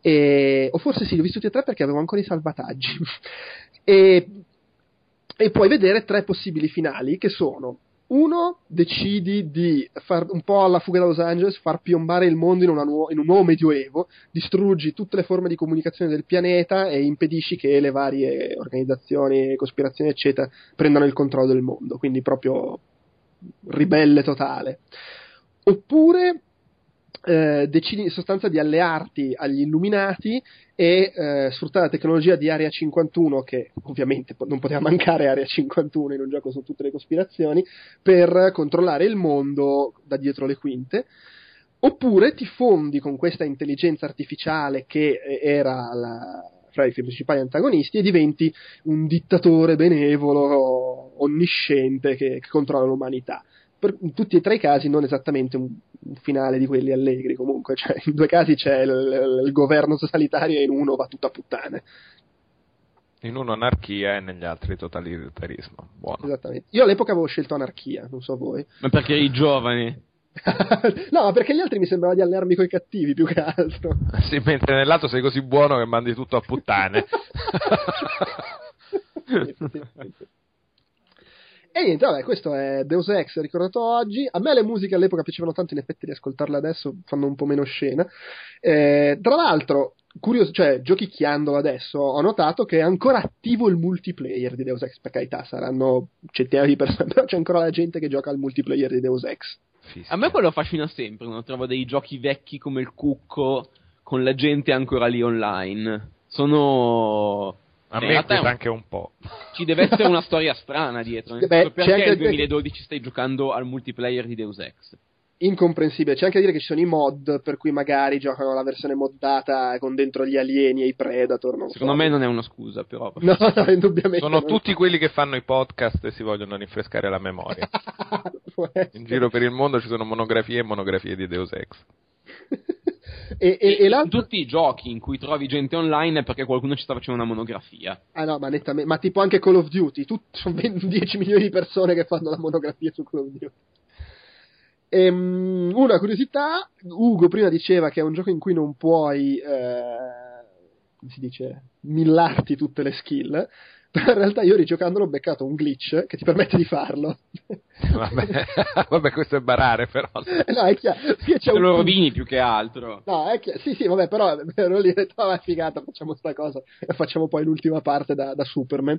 S1: e, o forse sì, li ho visti tutti e tre perché avevo ancora i salvataggi. e, e puoi vedere tre possibili finali che sono uno, decidi di far un po' alla fuga da Los Angeles, far piombare il mondo in, nuo- in un nuovo medioevo, distruggi tutte le forme di comunicazione del pianeta e impedisci che le varie organizzazioni, cospirazioni, eccetera, prendano il controllo del mondo. Quindi proprio ribelle totale. Oppure eh, decidi in sostanza di allearti agli illuminati e eh, sfruttare la tecnologia di Area 51, che ovviamente po- non poteva mancare Area 51 in un gioco su tutte le cospirazioni, per controllare il mondo da dietro le quinte. Oppure ti fondi con questa intelligenza artificiale che eh, era la- fra i principali antagonisti e diventi un dittatore benevolo, onnisciente che, che controlla l'umanità. Per, in tutti e tre i casi non esattamente un, un finale di quelli allegri comunque, cioè in due casi c'è il, il- il governo totalitario e in uno va tutto a puttane.
S2: In uno anarchia e negli altri totalitarismo. Buono.
S1: Esattamente. Io all'epoca avevo scelto anarchia, non so voi.
S3: Ma perché eri giovane?
S1: no, ma perché gli altri mi sembrava di allearmi coi cattivi più che altro.
S2: Sì, mentre nell'altro sei così buono che mandi tutto a puttane.
S1: E niente, vabbè, questo è Deus Ex ricordato oggi. A me le musiche all'epoca piacevano tanto, in effetti riascoltarle adesso fanno un po' meno scena. Eh, tra l'altro, curioso, cioè, giochicchiandolo adesso, ho notato che è ancora attivo il multiplayer di Deus Ex. Per carità, saranno centinaia di persone, però c'è ancora la gente che gioca al multiplayer di Deus Ex.
S3: A me quello affascina sempre, quando trovo dei giochi vecchi come il Cucco con la gente ancora lì online. Sono...
S2: A me inquieta
S3: un-
S2: anche un po'.
S3: Ci deve essere una storia strana dietro. nel
S1: Beh,
S3: perché nel
S1: da dire-
S3: 2012 stai giocando al multiplayer di Deus Ex?
S1: Incomprensibile. C'è anche da dire che ci sono i mod, per cui magari giocano la versione moddata con dentro gli alieni e i Predator. Non
S3: Secondo
S1: so.
S3: me non è una scusa, però.
S1: No, no, indubbiamente.
S2: Sono
S1: non-
S2: tutti quelli che fanno i podcast e si vogliono rinfrescare la memoria. In giro per il mondo ci sono monografie e monografie di Deus Ex.
S1: e, e, e
S3: in tutti i giochi in cui trovi gente online è perché qualcuno ci sta facendo una monografia.
S1: Ah no, ma nettamente, ma tipo anche Call of Duty, tu, sono 20 10 milioni di persone che fanno la monografia su Call of Duty. Ehm, una curiosità, Ugo prima diceva che è un gioco in cui non puoi, eh, come si dice, millarti tutte le skill, però in realtà io rigiocandolo ho beccato un glitch che ti permette di farlo.
S2: Vabbè, vabbè, questo è barare però.
S1: no, è chiaro, c'è un
S3: lo rovini più che altro.
S1: No, è che, sì, sì, vabbè, però ero lì e ho detto, ah, figata, facciamo sta cosa e facciamo poi l'ultima parte da, da Superman.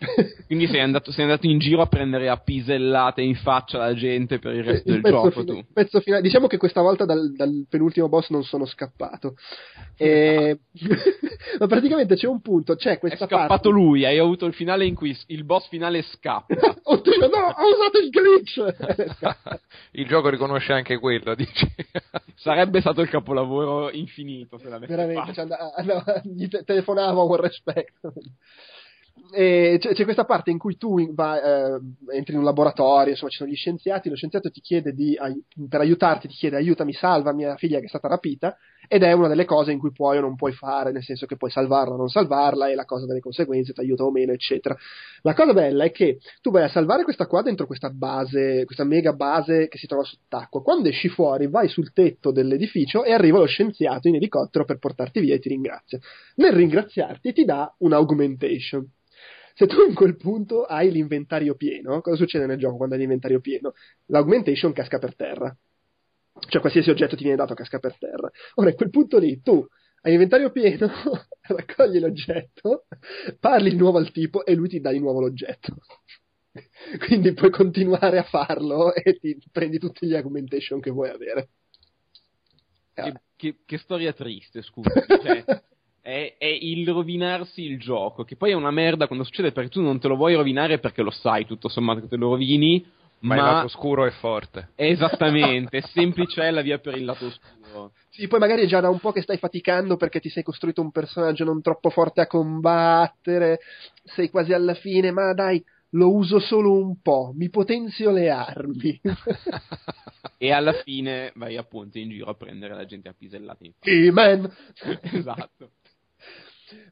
S3: Quindi sei andato, sei andato in giro a prendere a pisellate in faccia la gente per il resto del
S1: pezzo
S3: gioco,
S1: fina-
S3: tu.
S1: il pezzo finale. Diciamo che questa volta dal, dal penultimo boss non sono scappato. E... Ma praticamente c'è un punto, c'è
S3: È
S1: questa
S3: scappato
S1: parte.
S3: lui, hai avuto il finale in cui il boss finale scappa.
S1: Oddio, no, ho usato il glitch!
S2: Il gioco riconosce anche quello, dici.
S3: Sarebbe stato il capolavoro infinito se l'avesse
S1: Veramente,
S3: fatto.
S1: cioè, and- and- gli te- telefonavo con rispetto. C'è, c'è questa parte in cui tu vai, eh, entri in un laboratorio, insomma ci sono gli scienziati, lo scienziato ti chiede di, per aiutarti, ti chiede aiutami, salva mia figlia che è stata rapita, ed è una delle cose in cui puoi o non puoi fare, nel senso che puoi salvarla o non salvarla, e la cosa delle conseguenze, ti aiuta o meno, eccetera. La cosa bella è che tu vai a salvare questa qua dentro questa base, questa mega base che si trova sott'acqua. Quando esci fuori, vai sul tetto dell'edificio e arriva lo scienziato in elicottero per portarti via e ti ringrazia. Nel ringraziarti ti dà un augmentation. Se tu in quel punto hai l'inventario pieno, cosa succede nel gioco quando hai l'inventario pieno? L'augmentation casca per terra. Cioè qualsiasi oggetto ti viene dato casca per terra. Ora, in quel punto lì, tu hai l'inventario pieno, raccogli l'oggetto, parli di nuovo al tipo e lui ti dà di nuovo l'oggetto. Quindi puoi continuare a farlo e ti prendi tutti gli augmentation che vuoi avere.
S3: Che, che- che storia triste, scusa. Cioè, è, è il rovinarsi il gioco, che poi è una merda quando succede perché tu non te lo vuoi rovinare perché lo sai tutto sommato che te lo rovini,
S2: Ma,
S3: ma,
S2: il lato scuro è forte.
S3: esattamente, è semplice la via per il lato oscuro.
S1: Sì, poi magari è già da un po' che stai faticando perché ti sei costruito un personaggio non troppo forte a combattere, sei quasi alla fine, ma dai, lo uso solo un po', mi potenzio le armi.
S3: E alla fine vai appunto in giro a prendere la gente a pisellate faccia. esatto.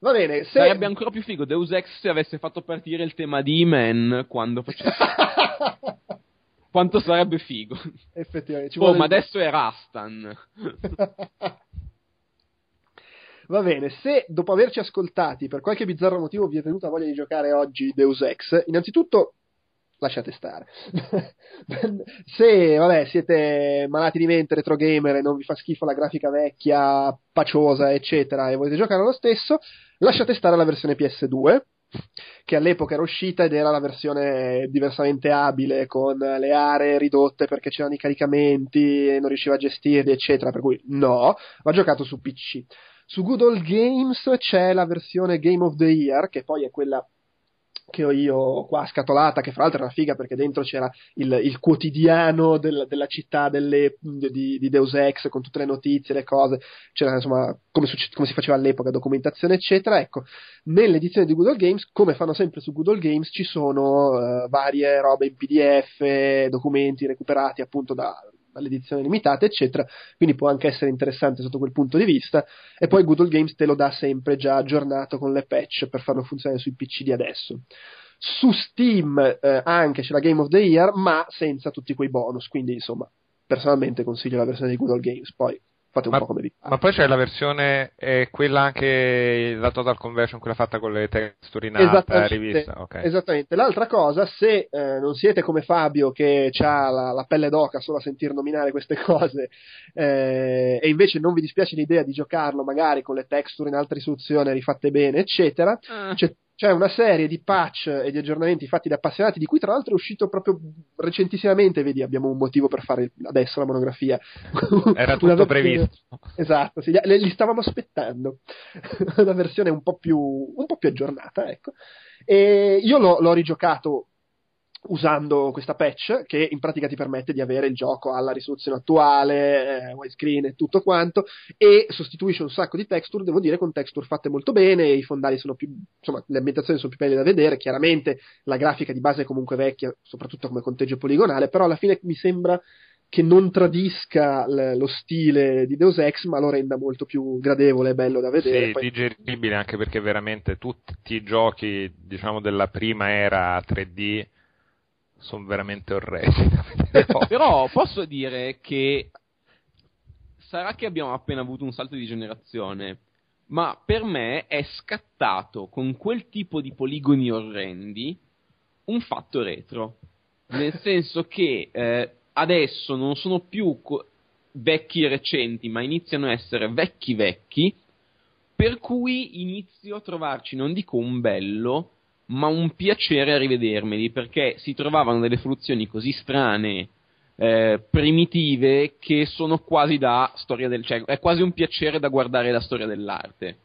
S1: Va bene, se...
S3: Sarebbe ancora più figo Deus Ex se avesse fatto partire il tema di E-Man quando faceva... Quanto sarebbe figo.
S1: Effettivamente. ci
S3: Oh,
S1: vuole
S3: ma adesso è Rastan.
S1: Va bene, se dopo averci ascoltati per qualche bizzarro motivo vi è venuta voglia di giocare oggi Deus Ex, innanzitutto lasciate stare. se vabbè, siete malati di mente, retro gamer e non vi fa schifo la grafica vecchia, paciosa, eccetera, e volete giocare lo stesso, lasciate stare la versione PS2 che all'epoca era uscita ed era la versione diversamente abile con le aree ridotte perché c'erano i caricamenti e non riusciva a gestirli eccetera per cui no, va giocato su PC su Good Old Games c'è la versione Game of the Year che poi è quella che ho io qua scatolata, che fra l'altro era figa perché dentro c'era il, il quotidiano del- della città delle- di, di Deus Ex con tutte le notizie, le cose, c'era insomma come, succe- come si faceva all'epoca, documentazione eccetera. Ecco, nell'edizione di Good Old Games, come fanno sempre su Good Old Games, ci sono eh, varie robe in PDF, documenti recuperati appunto da- dall'edizione limitata, eccetera. Quindi può anche essere interessante sotto quel punto di vista. E poi Good Old Games te lo dà sempre già aggiornato con le patch per farlo funzionare sui PC di adesso. Su Steam eh, anche c'è la Game of the Year, ma senza tutti quei bonus. Quindi, insomma, personalmente consiglio la versione di Good Old Games. Poi fate un
S2: Ma,
S1: po' come vi pare.
S2: ma poi c'è la versione, è quella anche, la Total Conversion, quella fatta con le texture in alta,
S1: Esattamente,
S2: rivista. ok.
S1: esattamente. L'altra cosa, se eh, non siete come Fabio che ha la, la pelle d'oca solo a sentir nominare queste cose eh, e invece non vi dispiace l'idea di giocarlo magari con le texture in alta risoluzione rifatte bene, eccetera,
S3: Ah,
S1: c'è, c'è una serie di patch e di aggiornamenti fatti da appassionati, di cui tra l'altro è uscito proprio recentissimamente, vedi, abbiamo un motivo per fare adesso la monografia.
S2: Era tutto
S1: versione-
S2: previsto.
S1: Esatto, sì, li, li stavamo aspettando. una versione un po' più, un po' più aggiornata, ecco. E io l'ho, l'ho rigiocato usando questa patch che in pratica ti permette di avere il gioco alla risoluzione attuale, eh, widescreen e tutto quanto e sostituisce un sacco di texture, devo dire con texture fatte molto bene, i fondali sono più, insomma, le ambientazioni sono più belle da vedere, chiaramente la grafica di base è comunque vecchia, soprattutto come conteggio poligonale, però alla fine mi sembra che non tradisca l- lo stile di Deus Ex, ma lo renda molto più gradevole e bello da vedere.
S2: Sì,
S1: Poi-
S2: digeribile anche perché veramente tutti i giochi, diciamo, della prima era 3D sono veramente orrendi.
S3: Però posso dire che sarà che abbiamo appena avuto un salto di generazione, ma per me è scattato con quel tipo di poligoni orrendi un fatto retro. Nel senso che eh, adesso non sono più co- vecchi recenti, ma iniziano a essere vecchi vecchi, per cui inizio a trovarci, non dico un bello, ma un piacere a rivedermeli, perché si trovavano delle soluzioni così strane, eh, primitive, che sono quasi da storia del... cioè è quasi un piacere da guardare la storia dell'arte.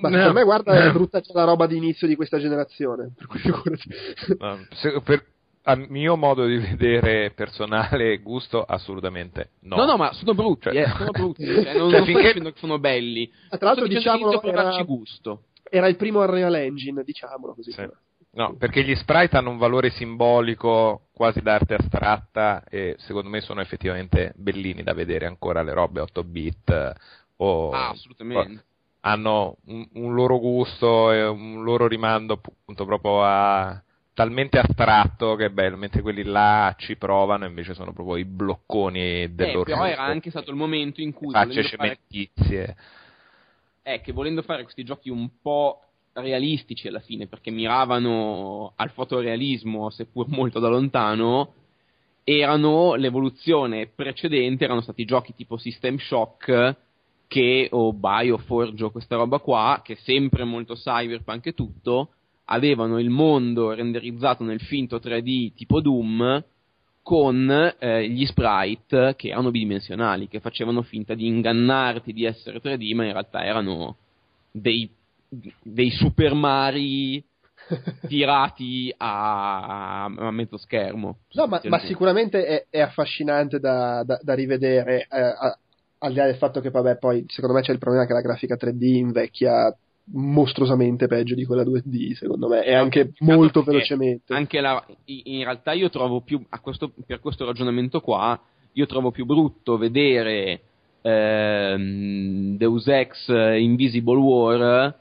S1: Ma per me, guarda, è brutta già la roba di inizio di questa generazione. Per cui figurati.
S2: No, se- per- a mio modo di vedere personale e gusto, assolutamente no.
S3: No, no, ma sono brutti,
S2: Cioè-
S3: eh, sono brutti, cioè, non,
S2: Cioè,
S3: non sto
S2: finché-
S3: dicendo che sono belli.
S1: Tra l'altro,
S3: sto dicendo che
S1: era-
S3: gusto.
S1: Era il primo Unreal Engine, diciamolo così.
S2: Sì. No, perché gli sprite hanno un valore simbolico quasi d'arte astratta e secondo me sono effettivamente bellini da vedere ancora le robe 8 bit o
S3: Ah, assolutamente.
S2: hanno un, un loro gusto e un loro rimando appunto proprio a talmente astratto che è bello, mentre quelli là ci provano invece sono proprio i blocconi
S3: Eh,
S2: dell'orrore.
S3: però era anche stato il momento in cui
S2: facce
S3: volendo fare,
S2: cementizie.
S3: È che volendo fare questi giochi un po' realistici alla fine, perché miravano al fotorealismo, seppur molto da lontano, erano l'evoluzione precedente, erano stati giochi tipo System Shock che, o Bioforge o questa roba qua, che sempre molto cyberpunk e tutto, avevano il mondo renderizzato nel finto 3D tipo Doom con eh, gli sprite che erano bidimensionali, che facevano finta di ingannarti di essere 3D, ma in realtà erano dei, dei Super Mario tirati a, a mezzo schermo.
S1: No, ma, ma sicuramente è, è affascinante da, da, da rivedere, eh, a- al di là del fatto che, vabbè, poi secondo me c'è il problema che la grafica 3D invecchia mostruosamente peggio di quella 2D, secondo me, e anche molto
S3: perché
S1: velocemente.
S3: Anche la, in realtà io trovo più, a questo, per questo ragionamento qua, io trovo più brutto vedere ehm, Deus Ex Invisible War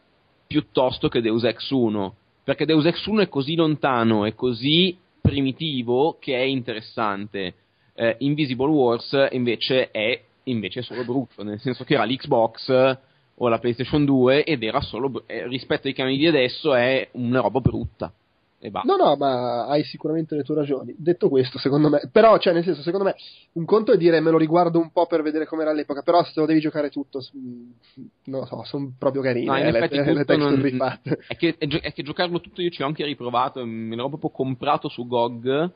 S3: piuttosto che Deus Ex 1, perché Deus Ex 1 è così lontano e così primitivo che è interessante. Eh, Invisible Wars invece è invece solo brutto, nel senso che era l'Xbox o la PlayStation 2 ed era solo eh, rispetto ai canoni di adesso è una roba brutta.
S1: No, no, ma hai sicuramente le tue ragioni. Detto questo, secondo me, però, cioè, nel senso, secondo me, un conto è dire me lo riguardo un po' per vedere com'era all'epoca, però se te lo devi giocare tutto, s- non lo so, sono proprio carine
S3: No,
S1: eh, le,
S3: effetti
S1: le texture
S3: non-
S1: rifatte.
S3: È che, è, è che giocarlo tutto io ci ho anche riprovato, me l'ho proprio comprato su GOG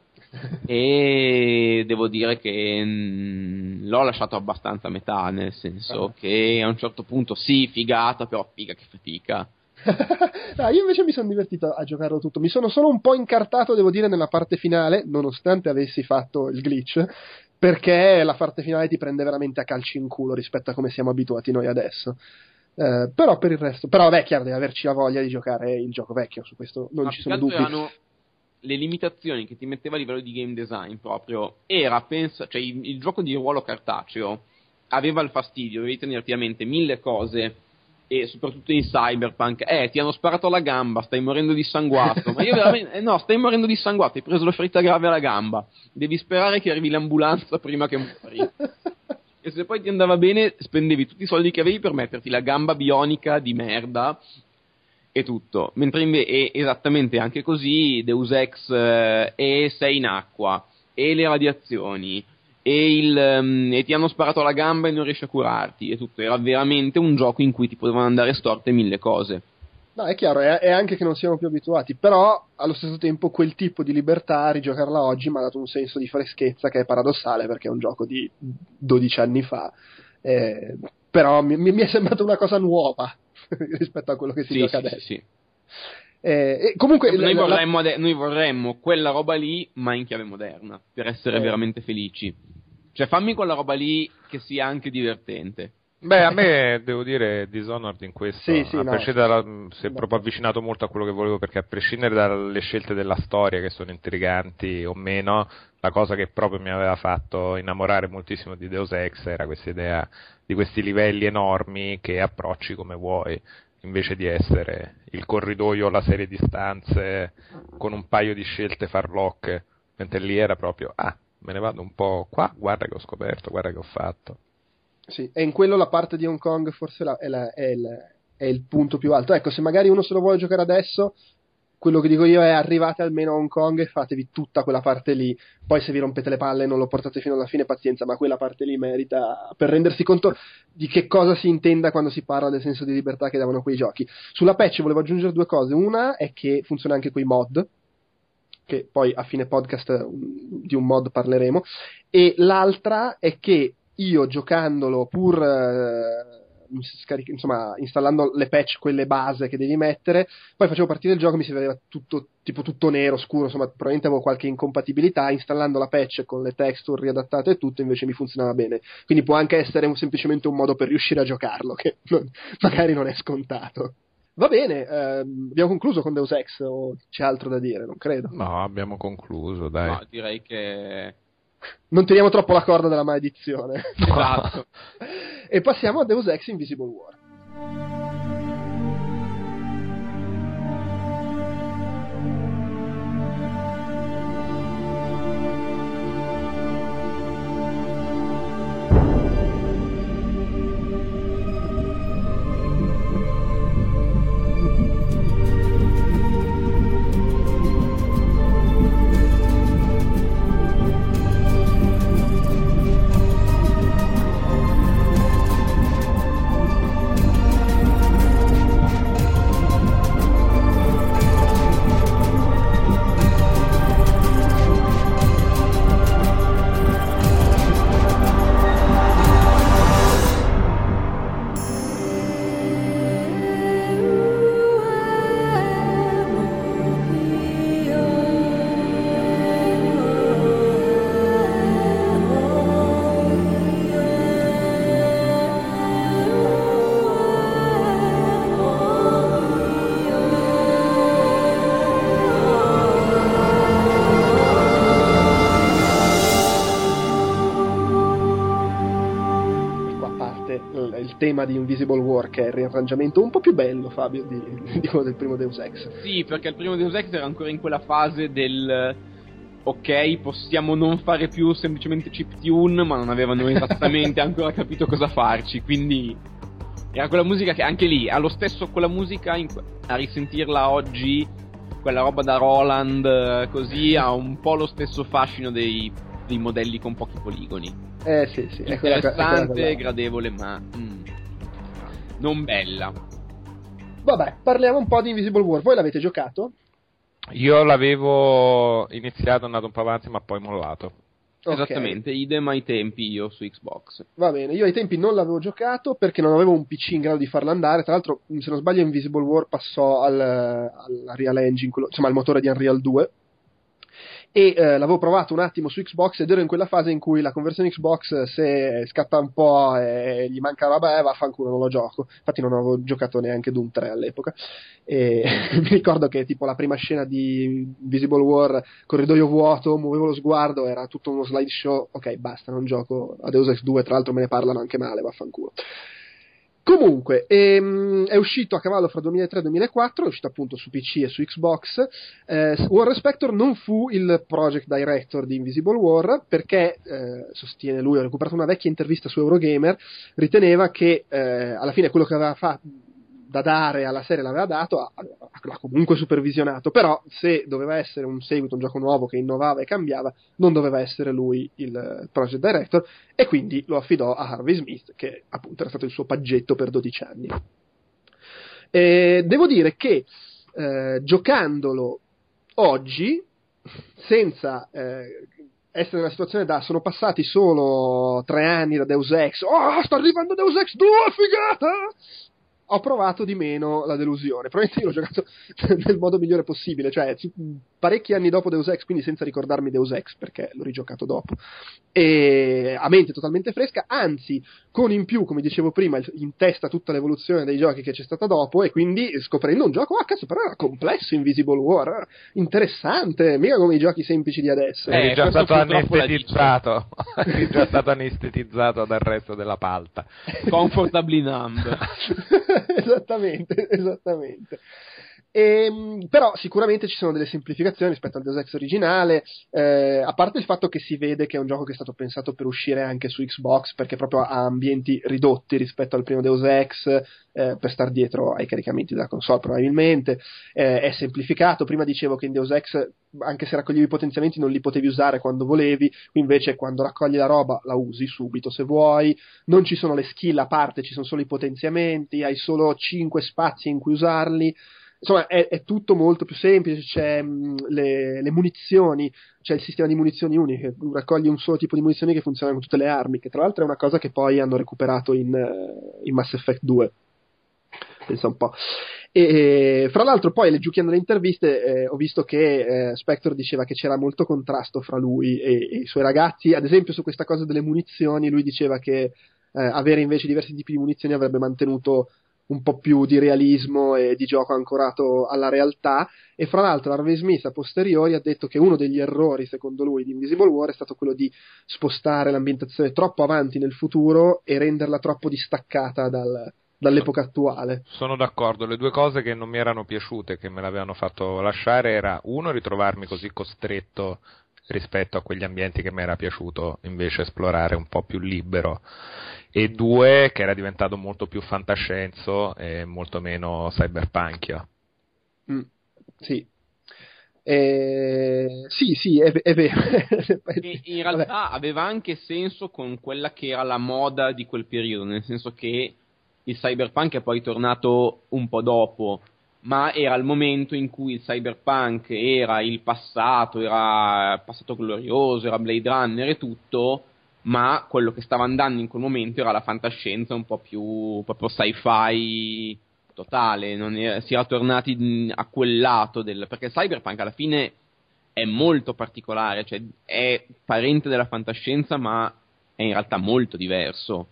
S3: e devo dire che mm, l'ho lasciato abbastanza a metà, nel senso
S1: Ah.
S3: che a un certo punto sì, figata, però figa che fatica.
S1: No, io invece mi sono divertito a giocarlo tutto. Mi sono solo un po' incartato, devo dire, nella parte finale, nonostante avessi fatto il glitch, perché la parte finale ti prende veramente a calci in culo rispetto a come siamo abituati noi adesso. Eh, però per il resto, però vabbè, chiaro, devi averci la voglia di giocare il gioco vecchio, su questo non
S3: Ma
S1: ci sono dubbi.
S3: erano le limitazioni che ti metteva a livello di game design proprio. Era, pensa, cioè il, il gioco di ruolo cartaceo aveva il fastidio, dovevi tenerti a mente mille cose e soprattutto in cyberpunk, eh, ti hanno sparato alla gamba, stai morendo di sanguato, ma io veramente, eh, no, stai morendo di sanguato, hai preso la ferita grave alla gamba, devi sperare che arrivi l'ambulanza prima che muori. E se poi ti andava bene, spendevi tutti i soldi che avevi per metterti la gamba bionica di merda e tutto. Mentre invece, esattamente anche così, Deus Ex eh, e sei in acqua, e le radiazioni, e, il, ehm, e ti hanno sparato alla gamba e non riesci a curarti, e tutto. Era veramente un gioco in cui ti potevano andare storte mille cose.
S1: No, è chiaro, è, è anche che non siamo più abituati, però allo stesso tempo quel tipo di libertà, rigiocarla oggi, mi ha dato un senso di freschezza che è paradossale perché è un gioco di 12 anni fa, eh, però mi, mi è sembrato una cosa nuova rispetto a quello che si
S3: Sì,
S1: gioca
S3: sì,
S1: adesso.
S3: sì.
S1: Eh, comunque,
S3: Noi,
S1: la- la-
S3: vorremmo ade- noi vorremmo quella roba lì, ma in chiave moderna, per essere
S1: Eh.
S3: veramente felici. Cioè, fammi quella roba lì che sia anche divertente.
S2: Beh, a me devo dire Dishonored in questo,
S1: Sì, sì,
S2: a
S1: no.
S2: prescindere dalla- si è proprio avvicinato molto a quello che volevo perché a prescindere dalle scelte della storia che sono intriganti o meno, la cosa che proprio mi aveva fatto innamorare moltissimo di Deus Ex era questa idea di questi livelli enormi che approcci come vuoi, invece di essere il corridoio, la serie di stanze con un paio di scelte farlocche, mentre lì era proprio ah, me ne vado un po' qua, guarda che ho scoperto, guarda che ho fatto.
S1: Sì, e in quello la parte di Hong Kong forse la- è, la- è il, è il punto più alto. Ecco, se magari uno se lo vuole giocare adesso, quello che dico io è arrivate almeno a Hong Kong e fatevi tutta quella parte lì. Poi se vi rompete le palle e non lo portate fino alla fine, pazienza, ma quella parte lì merita per rendersi conto di che cosa si intenda quando si parla del senso di libertà che davano quei giochi. Sulla patch volevo aggiungere due cose. Una è che funziona anche quei mod, che poi a fine podcast mm, di un mod parleremo, e l'altra è che io giocandolo pur eh, scaric- insomma installando le patch quelle base che devi mettere poi facevo partire il gioco mi si vedeva tutto tipo tutto nero scuro insomma probabilmente avevo qualche incompatibilità installando la patch con le texture riadattate e tutto invece mi funzionava bene quindi può anche essere un- semplicemente un modo per riuscire a giocarlo che non- magari non è scontato Va bene, ehm, abbiamo concluso con Deus Ex o c'è altro da dire? Non credo.
S2: No, abbiamo concluso, dai.
S3: No, direi che...
S1: Non teniamo troppo la corda della maledizione.
S3: Esatto.
S1: e passiamo a Deus Ex Invisible War. Tema di Invisible War, che è il riarrangiamento un po' più bello, Fabio, di, di quello del primo Deus Ex.
S3: Sì, perché il primo Deus Ex era ancora in quella fase del... Ok, possiamo non fare più semplicemente chiptune, ma non avevano esattamente ancora capito cosa farci, quindi... Era quella musica che anche lì, ha lo stesso quella musica, in- a risentirla oggi, quella roba da Roland, così, ha un po' lo stesso fascino dei, dei modelli con pochi poligoni.
S1: Eh sì, sì, è quella- è quella
S3: Interessante, gradevole, ma... mm, non bella.
S1: Vabbè, parliamo un po' di Invisible War. Voi l'avete giocato?
S2: Io l'avevo iniziato, andato un po' avanti, ma poi mollato.
S1: Ok.
S3: Esattamente, idem ai tempi io su Xbox.
S1: Va bene, io ai tempi non l'avevo giocato perché non avevo un PC in grado di farlo andare. Tra l'altro, se non sbaglio, Invisible War passò al, al Real Engine, quello- insomma al motore di Unreal 2. E eh, l'avevo provato un attimo su Xbox ed ero in quella fase in cui la conversione Xbox, se scatta un po' e gli manca roba, eh, vaffanculo, non lo gioco. Infatti, non avevo giocato neanche Doom 3 all'epoca. E mi ricordo che tipo la prima scena di Invisible War, corridoio vuoto, muovevo lo sguardo, era tutto uno slideshow. Ok, basta, non gioco a Deus Ex 2, tra l'altro me ne parlano anche male, vaffanculo. Comunque, ehm, è uscito a cavallo fra 2003 e 2004, è uscito appunto su PC e su Xbox. Eh, Warren Spector non fu il project director di Invisible War perché, eh, sostiene lui, ho recuperato una vecchia intervista su Eurogamer, riteneva che eh, alla fine quello che aveva fatto da dare alla serie l'aveva dato, ha- ha- l'ha comunque supervisionato, però se doveva essere un seguito, un gioco nuovo che innovava e cambiava, non doveva essere lui il eh, project director e quindi lo affidò a Harvey Smith, che appunto era stato il suo paggetto per 12 anni. E devo dire che eh, giocandolo oggi, senza eh, essere nella situazione da sono passati solo tre anni da Deus Ex, oh, sta arrivando Deus Ex 2, figata! Ho provato di meno la delusione. Probabilmente io l'ho giocato nel modo migliore possibile, cioè ci- parecchi anni dopo Deus Ex, quindi senza ricordarmi Deus Ex perché l'ho rigiocato dopo. E a mente totalmente fresca, anzi, con in più, come dicevo prima, in testa tutta l'evoluzione dei giochi che c'è stata dopo, e quindi scoprendo un gioco, ah cazzo, però era complesso Invisible War, interessante, mica come i giochi semplici di adesso.
S3: Eh,
S2: Eri già stato anestetizzato. Eri già stato anestetizzato dal resto della palta.
S3: Comfortably numb.
S1: esattamente, esattamente. Ehm, però sicuramente ci sono delle semplificazioni rispetto al Deus Ex originale, eh, a parte il fatto che si vede che è un gioco che è stato pensato per uscire anche su Xbox perché proprio ha ambienti ridotti rispetto al primo Deus Ex, eh, per star dietro ai caricamenti della console probabilmente, eh, è semplificato, prima dicevo che in Deus Ex anche se raccoglievi i potenziamenti non li potevi usare quando volevi, qui invece quando raccogli la roba la usi subito se vuoi, non ci sono le skill a parte, ci sono solo i potenziamenti, hai solo 5 spazi in cui usarli, insomma è, è tutto molto più semplice, c'è mh, le, le munizioni, c'è il sistema di munizioni uniche, raccogli un solo tipo di munizioni che funzionano con tutte le armi, che tra l'altro è una cosa che poi hanno recuperato in, eh, in Mass Effect 2. Pensa un po'. E, fra l'altro, poi leggiucchiando le interviste, eh, ho visto che eh, Spector diceva che c'era molto contrasto fra lui e, e i suoi ragazzi. Ad esempio, su questa cosa delle munizioni, lui diceva che eh, avere invece diversi tipi di munizioni avrebbe mantenuto un po' più di realismo e di gioco ancorato alla realtà. E fra l'altro, Harvey Smith a posteriori ha detto che uno degli errori, secondo lui, di Invisible War è stato quello di spostare l'ambientazione troppo avanti nel futuro e renderla troppo distaccata dal, dall'epoca attuale.
S2: Sono d'accordo, le due cose che non mi erano piaciute, che me l'avevano fatto lasciare, era uno ritrovarmi così costretto rispetto a quegli ambienti che mi era piaciuto invece esplorare un po' più libero e due che era diventato molto più fantascienzo e molto meno cyberpunk.
S1: Mm, sì. Eh, sì, sì, è, è vero.
S3: in realtà Vabbè. aveva anche senso con quella che era la moda di quel periodo, nel senso che il cyberpunk è poi tornato un po' dopo, ma era il momento in cui il cyberpunk era il passato, era il passato glorioso, era Blade Runner e tutto, ma quello che stava andando in quel momento era la fantascienza un po' più proprio sci-fi totale, era, si era tornati a quel lato del... perché cyberpunk alla fine è molto particolare, cioè è parente della fantascienza ma è in realtà molto diverso.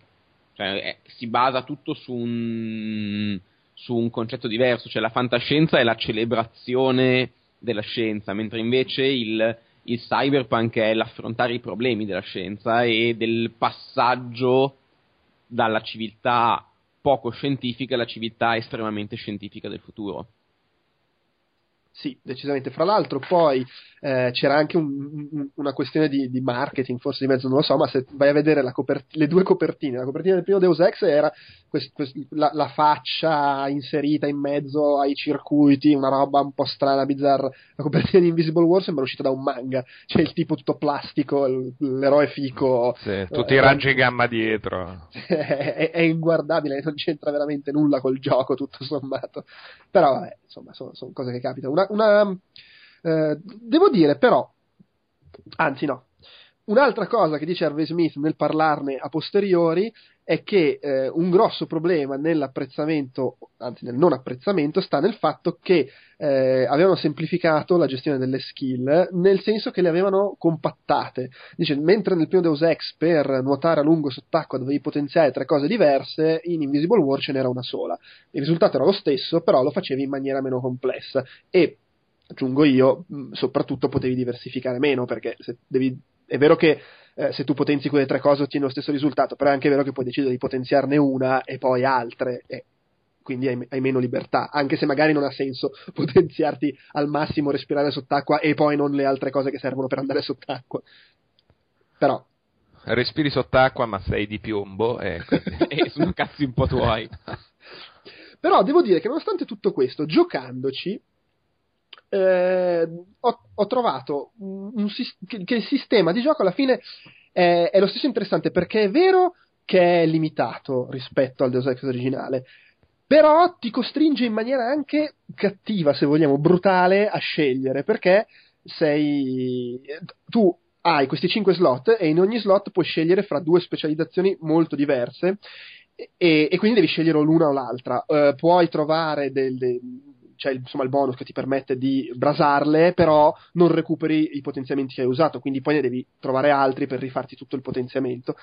S3: Cioè, è, si basa tutto su un, su un concetto diverso, cioè la fantascienza è la celebrazione della scienza, mentre invece il, il cyberpunk è l'affrontare i problemi della scienza e del passaggio dalla civiltà poco scientifica alla civiltà estremamente scientifica del futuro.
S1: Sì, decisamente. Fra l'altro, poi eh, c'era anche un, un, una questione di, di, marketing, forse di mezzo, non lo so, ma se vai a vedere copert- le due copertine, la copertina del primo Deus Ex era quest- quest- la, la, faccia inserita in mezzo ai circuiti, una roba un po' strana, bizzarra. La copertina di Invisible War sembra uscita da un manga, c'è il tipo tutto plastico, l'eroe fico.
S2: Sì, tutti eh, i raggi gamma dietro.
S1: È, è, inguardabile, non c'entra veramente nulla col gioco, tutto sommato. Però, vabbè, insomma, sono, sono cose che capitano. Una, una eh, devo dire però, anzi no, un'altra cosa che dice Harvey Smith nel parlarne a posteriori è che eh, un grosso problema nell'apprezzamento, anzi nel non apprezzamento, sta nel fatto che eh, avevano semplificato la gestione delle skill, nel senso che le avevano compattate. Dice, mentre nel primo Deus Ex per nuotare a lungo sott'acqua dovevi potenziare tre cose diverse, in Invisible War ce n'era una sola. Il risultato era lo stesso, però lo facevi in maniera meno complessa. E aggiungo io, soprattutto potevi diversificare meno, perché devi, è vero che eh, se tu potenzi quelle tre cose ottieni lo stesso risultato, però è anche vero che puoi decidere di potenziarne una e poi altre, e quindi hai, hai, meno libertà, anche se magari non ha senso potenziarti al massimo, respirare sott'acqua e poi non le altre cose che servono per andare sott'acqua. Però
S2: respiri sott'acqua ma sei di piombo e,
S3: e sono cazzi un po' tuoi.
S1: Però devo dire che nonostante tutto questo, giocandoci, eh, ho, ho, trovato un, un, che, che, il sistema di gioco alla fine è, è, lo stesso interessante perché è vero che è limitato rispetto al Deus Ex originale, però ti costringe in maniera anche cattiva, se vogliamo, brutale a scegliere perché sei tu hai questi 5 slot e in ogni slot puoi scegliere fra due specializzazioni molto diverse e, e, quindi devi scegliere l'una o l'altra. Uh, puoi trovare del, del, c'è insomma il bonus che ti permette di brasarle, però non recuperi i potenziamenti che hai usato, quindi poi ne devi trovare altri per rifarti tutto il potenziamento.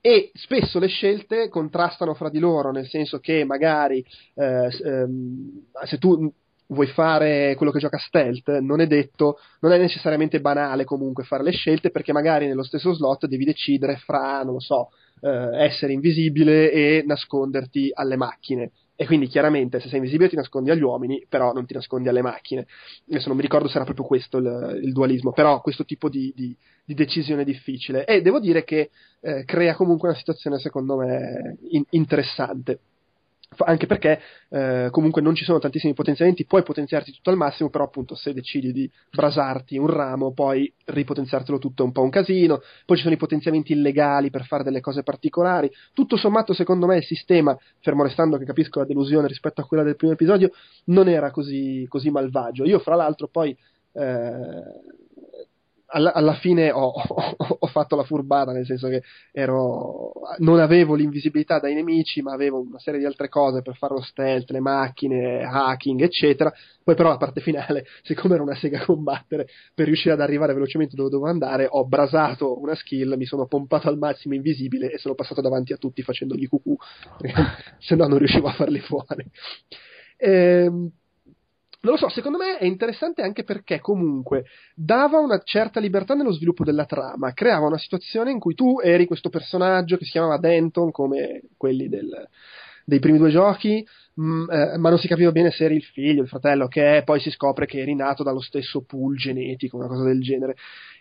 S1: E spesso le scelte contrastano fra di loro, nel senso che magari eh, ehm, se tu vuoi fare quello che gioca stealth, non è detto, non è necessariamente banale comunque fare le scelte, perché magari nello stesso slot devi decidere fra, non lo so, eh, essere invisibile e nasconderti alle macchine e quindi chiaramente se sei invisibile ti nascondi agli uomini, però non ti nascondi alle macchine. Adesso non mi ricordo se era proprio questo il, il dualismo, però questo tipo di, di, di, decisione difficile. E devo dire che eh, crea comunque una situazione secondo me in, interessante anche perché eh, comunque non ci sono tantissimi potenziamenti, puoi potenziarti tutto al massimo, però appunto se decidi di brasarti un ramo, poi ripotenziartelo tutto è un po' un casino, poi ci sono i potenziamenti illegali per fare delle cose particolari, tutto sommato secondo me il sistema, fermo restando che capisco la delusione rispetto a quella del primo episodio, non era così, così malvagio. Io fra l'altro poi... Eh, alla, alla fine ho, ho, ho, fatto la furbata, nel senso che ero, non avevo l'invisibilità dai nemici, ma avevo una serie di altre cose per fare lo stealth, le macchine, hacking, eccetera. Poi però la parte finale, siccome era una sega a combattere, per riuscire ad arrivare velocemente dove dovevo andare, ho brasato una skill, mi sono pompato al massimo invisibile e sono passato davanti a tutti facendogli cucù, se no non riuscivo a farli fuori. Ehm, non lo so, secondo me è interessante anche perché comunque dava una certa libertà nello sviluppo della trama, creava una situazione in cui tu eri questo personaggio che si chiamava Denton, come quelli del, dei primi due giochi, mh, mm, eh, ma non si capiva bene se eri il figlio, il fratello, che è, poi si scopre che eri nato dallo stesso pool genetico, una cosa del genere.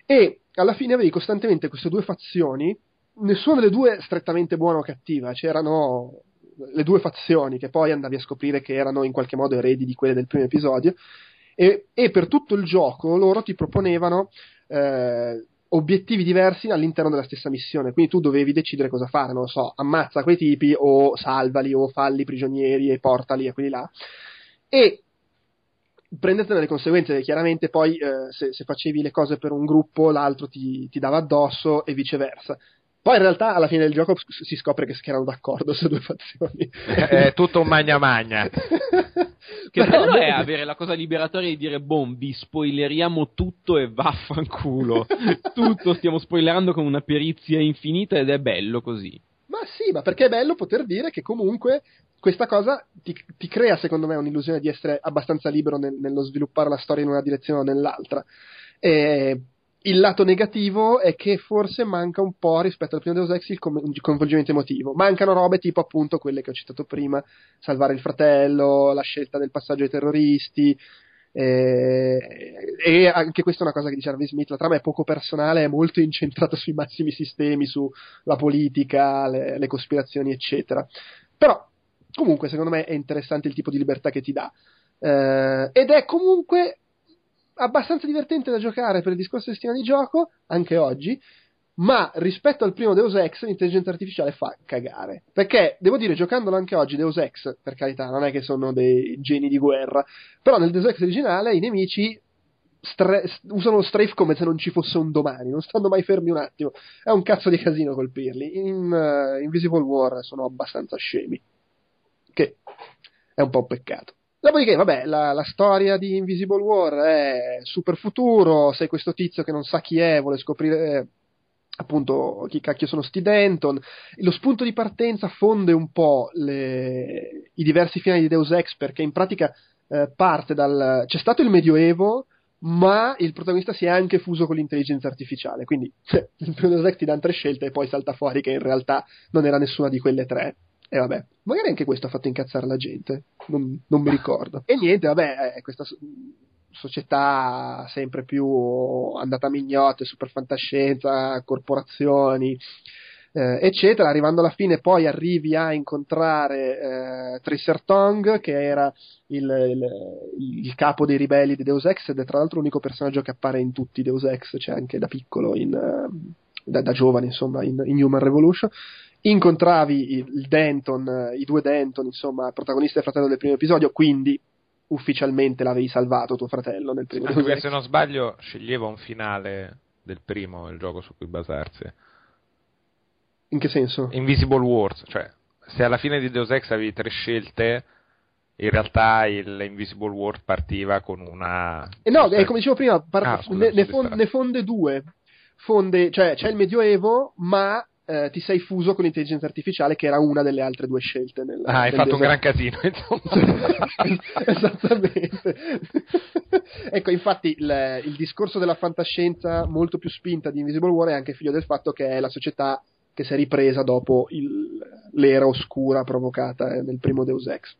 S1: E alla fine avevi costantemente queste due fazioni, nessuna delle due strettamente buona o cattiva, c'erano le due fazioni che poi andavi a scoprire che erano in qualche modo eredi di quelle del primo episodio e, e per tutto il gioco loro ti proponevano eh, obiettivi diversi all'interno della stessa missione, quindi tu dovevi decidere cosa fare, non lo so, ammazza quei tipi o salvali o falli prigionieri e portali a quelli là. E prendetene le conseguenze, chiaramente poi eh, se, se, facevi le cose per un gruppo l'altro ti, ti dava addosso e viceversa. Poi in realtà alla fine del gioco si scopre che erano d'accordo su due fazioni.
S2: È tutto un magna magna.
S3: che Però, bello è avere la cosa liberatoria di dire, boh, vi spoileriamo tutto e vaffanculo. tutto stiamo spoilerando con una perizia infinita ed è bello così.
S1: Ma sì, ma perché è bello poter dire che comunque questa cosa ti, ti crea, secondo me, un'illusione di essere abbastanza libero nel, nello sviluppare la storia in una direzione o nell'altra. E il lato negativo è che forse manca un po' rispetto al primo Deus Ex il, coinvolgimento emotivo. Mancano robe tipo appunto quelle che ho citato prima, salvare il fratello, la scelta del passaggio ai terroristi. Eh, e anche questa è una cosa che dice Harvey Smith: la trama è poco personale, è molto incentrata sui massimi sistemi, sulla politica, le, le cospirazioni, eccetera. Però, comunque, secondo me è interessante il tipo di libertà che ti dà. Eh, ed è comunque abbastanza divertente da giocare per il discorso di stima di gioco, anche oggi, ma rispetto al primo Deus Ex l'intelligenza artificiale fa cagare. Perché, devo dire, giocandolo anche oggi, Deus Ex, per carità, non è che sono dei geni di guerra, però nel Deus Ex originale i nemici stre- usano lo strafe come se non ci fosse un domani, non stanno mai fermi un attimo. È un cazzo di casino colpirli. In uh, Invisible War sono abbastanza scemi. Che è un po' un peccato. Dopodiché, vabbè, la, la, storia di Invisible War è super futuro, sei questo tizio che non sa chi è, vuole scoprire eh, appunto chi cacchio sono sti Denton. Lo spunto di partenza fonde un po' le, i diversi finali di Deus Ex perché in pratica eh, parte dal... c'è stato il Medioevo, ma il protagonista si è anche fuso con l'intelligenza artificiale, quindi il primo Deus Ex ti dà tre scelte e poi salta fuori che in realtà non era nessuna di quelle tre. E vabbè, magari anche questo ha fatto incazzare la gente, non, non mi ricordo. E niente, vabbè, questa società sempre più andata a mignotte, super fantascienza, corporazioni, eh, eccetera. Arrivando alla fine, poi arrivi a incontrare eh, Tracer Tong, che era il, il, il, capo dei ribelli di Deus Ex, ed è tra l'altro l'unico personaggio che appare in tutti i Deus Ex, cioè anche da piccolo, in, da, da, giovane, insomma, in, in Human Revolution incontravi il Denton, i due Denton, insomma, protagonista e fratello del primo episodio, quindi ufficialmente l'avevi salvato tuo fratello nel primo
S2: episodio. se non sbaglio sceglieva un finale del primo, il gioco su cui basarsi.
S1: In che senso?
S2: Invisible Wars, cioè se alla fine di Deus Ex avevi tre scelte, in realtà il Invisible Wars partiva con una...
S1: Eh no, eh, come dicevo prima, par- ah, scusa, ne, ne, fonde, ne, fonde due. Fonde, cioè c'è il Medioevo, ma eh, ti sei fuso con l'intelligenza artificiale che era una delle altre due scelte. Nel,
S2: ah, hai fatto un gran casino, insomma.
S1: Esattamente. ecco, infatti il, il, discorso della fantascienza molto più spinta di Invisible War è anche figlio del fatto che è la società che si è ripresa dopo il, l'era oscura provocata eh, nel primo Deus Ex.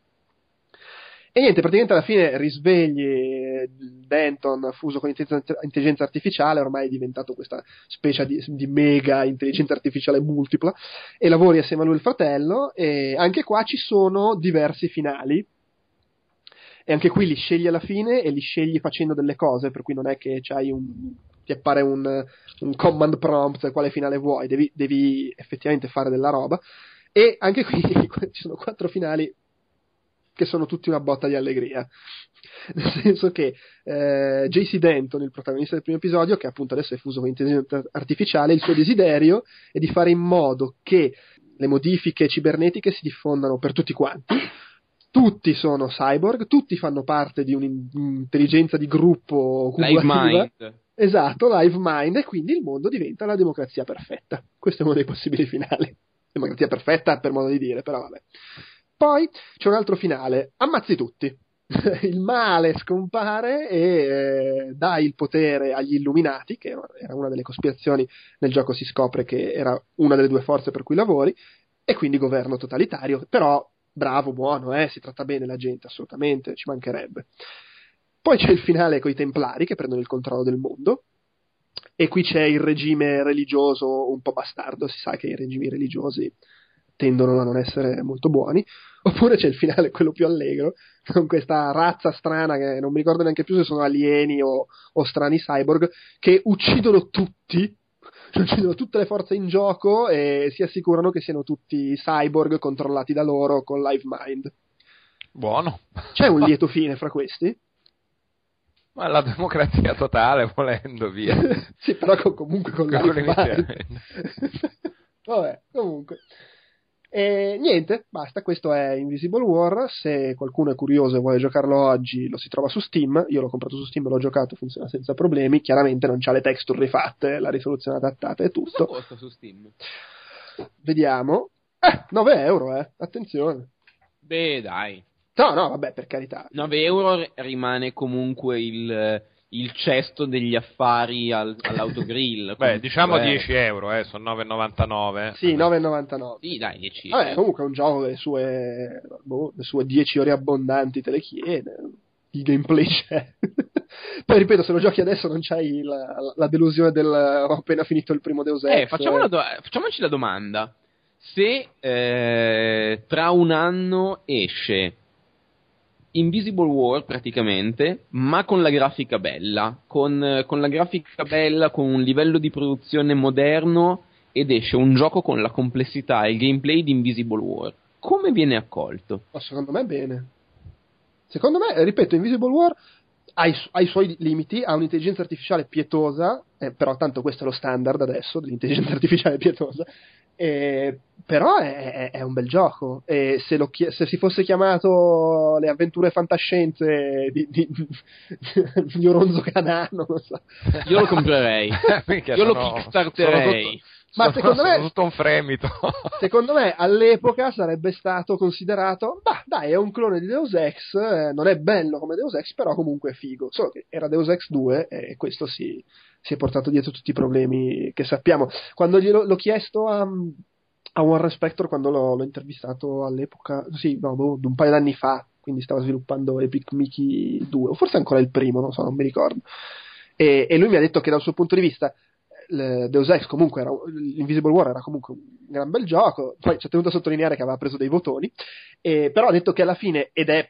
S1: E niente, praticamente alla fine risvegli Denton fuso con intelligenza artificiale, ormai è diventato questa specie di, di, mega intelligenza artificiale multipla, e lavori assieme a lui il fratello, e anche qua ci sono diversi finali, e anche qui li scegli alla fine e li scegli facendo delle cose, per cui non è che un, ti appare un, un, command prompt quale finale vuoi, devi, devi effettivamente fare della roba. E anche qui ci sono quattro finali che sono tutti una botta di allegria. Nel senso che eh, JC Denton, il protagonista del primo episodio, che appunto adesso è fuso con intelligenza artificiale, il suo desiderio è di fare in modo che le modifiche cibernetiche si diffondano per tutti quanti. Tutti sono cyborg, tutti fanno parte di un'intelligenza di gruppo
S3: Live
S1: cumulativa.
S3: Mind.
S1: Esatto, live mind, e quindi il mondo diventa la democrazia perfetta. Questo è uno dei possibili finali. Democrazia perfetta per modo di dire, però vabbè. Poi c'è un altro finale, ammazzi tutti. il male scompare e eh, dà il potere agli illuminati, che era una delle cospirazioni nel gioco si scopre che era una delle due forze per cui lavori, e quindi governo totalitario, però bravo, buono, eh, si tratta bene la gente, assolutamente, ci mancherebbe. Poi c'è il finale con i Templari che prendono il controllo del mondo. E qui c'è il regime religioso un po' bastardo, si sa che i regimi religiosi tendono a non essere molto buoni. Oppure c'è il finale, quello più allegro, con questa razza strana che non mi ricordo neanche più se sono alieni o, o strani cyborg, che uccidono tutti, uccidono tutte le forze in gioco e si assicurano che siano tutti cyborg controllati da loro con Live Mind.
S2: Buono.
S1: C'è un lieto fine fra questi?
S2: Ma la democrazia totale, volendo, via.
S1: sì, però con- comunque con
S2: Con
S1: Live. Mind. Vabbè, comunque. E niente, basta, questo è Invisible War, se qualcuno è curioso e vuole giocarlo oggi lo si trova su Steam, io l'ho comprato su Steam, l'ho giocato, funziona senza problemi, chiaramente non c'ha le texture rifatte, la risoluzione adattata e
S3: Cosa
S1: tutto.
S3: costa su Steam?
S1: Vediamo. Eh, 9 euro, eh, attenzione.
S3: Beh, dai.
S1: No, no, vabbè, per carità.
S3: 9 euro rimane comunque il, il cesto degli affari al- all'autogrill.
S2: Beh, diciamo
S3: eh.
S2: 10 euro, eh, sono 9,99.
S1: Sì, 9,99.
S3: Sì, dai, 10
S1: Vabbè, comunque è un gioco che le sue, boh, le sue 10 ore abbondanti te le chiede. Il gameplay c'è. Poi ripeto, se lo giochi adesso non c'hai la, la delusione del ho appena finito il primo Deus Ex.
S3: Eh, facciamo la do- facciamoci la domanda. Se eh, tra un anno esce Invisible War praticamente, ma con la grafica bella, con, con la grafica bella, con un livello di produzione moderno ed esce un gioco con la complessità e il gameplay di Invisible War, come viene accolto?
S1: Ma secondo me bene. Secondo me, ripeto, Invisible War ha i, ha i suoi limiti, ha un'intelligenza artificiale pietosa, eh, però tanto questo è lo standard adesso dell'intelligenza artificiale pietosa, eh, però è, è- un bel gioco. E se, lo chi- se si fosse chiamato Le avventure fantascienze di, di, di Oronzo Canano, non so.
S3: Io lo comprerei. Io lo kickstarterei.
S2: sono tutto-
S1: Ma secondo me-
S2: tutto un fremito.
S1: Secondo me all'epoca sarebbe stato considerato, bah dai è un clone di Deus Ex, eh, non è bello come Deus Ex, però comunque è figo. Solo che era Deus Ex 2 e questo si, si è portato dietro tutti i problemi che sappiamo. Quando glielo, l'ho chiesto a, a Warren Spector, quando l'ho, l'ho intervistato all'epoca, sì, no, boh, un paio d'anni fa, quindi stava sviluppando Epic Mickey 2, o forse ancora il primo, non so, non mi ricordo. E, e lui mi ha detto che dal suo punto di vista Deus Ex comunque era, l'Invisible War era comunque un gran bel gioco poi ci ha tenuto a sottolineare che aveva preso dei votoni e, però ha detto che alla fine ed è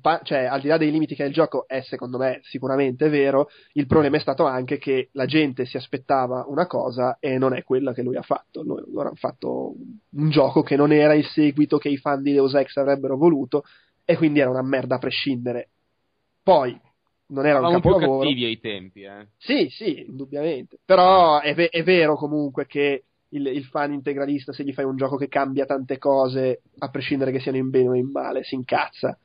S1: pa- cioè al di là dei limiti che ha il gioco è secondo me sicuramente vero il problema è stato anche che la gente si aspettava una cosa e non è quella che lui ha fatto. Lui- loro hanno fatto un gioco che non era il seguito che i fan di Deus Ex avrebbero voluto e quindi era una merda a prescindere. Poi non era un capolavoro
S3: cattivi ai tempi, eh.
S1: sì, sì, indubbiamente. Però è, è vero comunque che il, il fan integralista, se gli fai un gioco che cambia tante cose, a prescindere che siano in bene o in male, si incazza.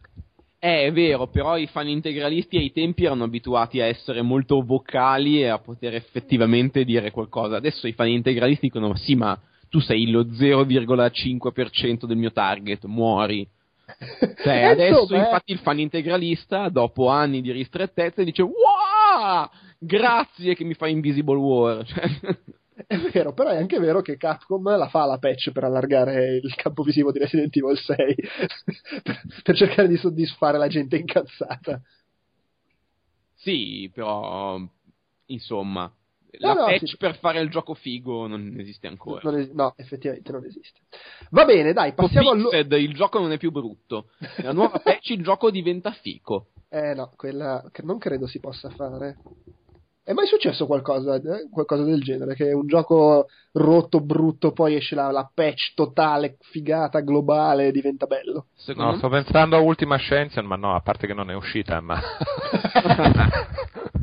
S3: Eh, è vero, però i fan integralisti ai tempi erano abituati a essere molto vocali e a poter effettivamente dire qualcosa. Adesso i fan integralisti dicono: "Ma Sì, ma tu sei lo 0,5% del mio target, muori. Cioè,
S1: E
S3: adesso
S1: insomma, eh,
S3: infatti il fan integralista, dopo anni di ristrettezza, dice: Wow! Grazie che mi fai Invisible War. Cioè,
S1: È vero, però è anche vero che Capcom la fa la patch per allargare il campo visivo di Resident Evil 6 per, per cercare di soddisfare la gente incazzata.
S3: sì, però insomma, la
S1: no,
S3: patch
S1: sì.
S3: per fare il gioco figo non esiste ancora.
S1: Non es- no, effettivamente non esiste. Va bene, dai, passiamo.
S3: Fixed, il gioco non è più brutto. La nuova patch il gioco diventa fico.
S1: Eh no, quella che non credo si possa fare. È mai successo qualcosa, eh, qualcosa del genere? Che un gioco rotto, brutto, poi esce la, la patch totale, figata, globale, e diventa bello?
S3: Secondo
S2: No, sto pensando a Ultima Ascension, ma no, a parte che non è uscita, ma...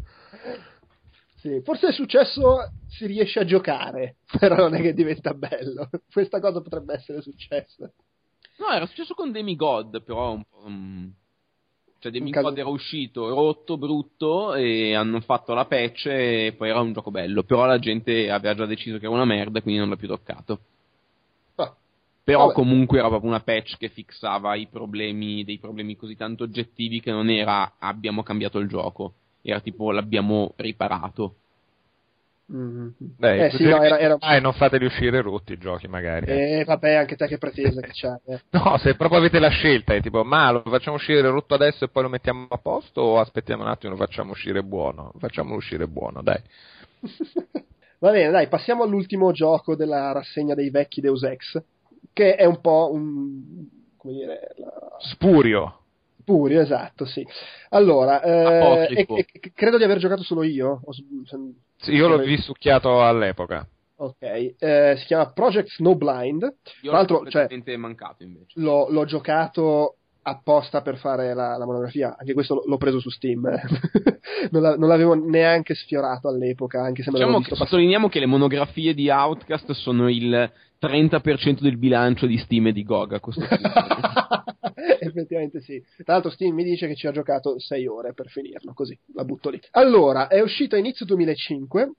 S1: Sì, forse è successo, si riesce a giocare, però non è che diventa bello. Questa cosa potrebbe essere successa.
S3: No, era successo con Demigod, però un po'. mm, Cioè, Demigod
S1: caso-
S3: era uscito rotto, brutto, e hanno fatto la patch e poi era un gioco bello. Però la gente aveva già deciso che era una merda, quindi non l'ha più toccato.
S1: Ah,
S3: Però
S1: Vabbè.
S3: comunque era proprio una patch che fissava i problemi, dei problemi così tanto oggettivi che non era abbiamo cambiato il gioco, era tipo l'abbiamo riparato.
S1: mm,
S2: Dai,
S1: eh sì, no, era, era...
S2: Ah, e non fateli uscire rotti i giochi, magari. eh.
S1: Eh, vabbè, anche te che pretesa che c'hai. eh.
S2: No, se proprio avete la scelta, è tipo, ma lo facciamo uscire rotto adesso e poi lo mettiamo a posto o aspettiamo un attimo e lo facciamo uscire buono? Facciamolo uscire buono, dai.
S1: Va bene, dai, passiamo all'ultimo gioco della rassegna dei vecchi Deus Ex, che è un po' un... come dire... La...
S2: Spurio.
S1: Spurio, esatto, sì. Allora, eh, e- e- credo di aver giocato solo io. o
S2: Sì, io l'ho visucchiato all'epoca.
S1: Ok, eh, si chiama Project Snowblind.
S3: Io
S1: Tra l'altro,
S3: l'ho
S1: cioè,
S3: mancato invece.
S1: l'ho, l'ho giocato apposta per fare la, la monografia, anche questo l'ho- preso su Steam. eh. non, la- non l'avevo neanche sfiorato all'epoca, anche se me l'avevo
S3: Diciamo che sottolineiamo che le monografie di Outcast sono il 30% del bilancio di Steam e di GOG a questo punto.
S1: Effettivamente sì. Tra l'altro Steam mi dice che ci ha giocato 6 ore per finirlo, così la butto lì. Allora, è uscito a inizio 2005.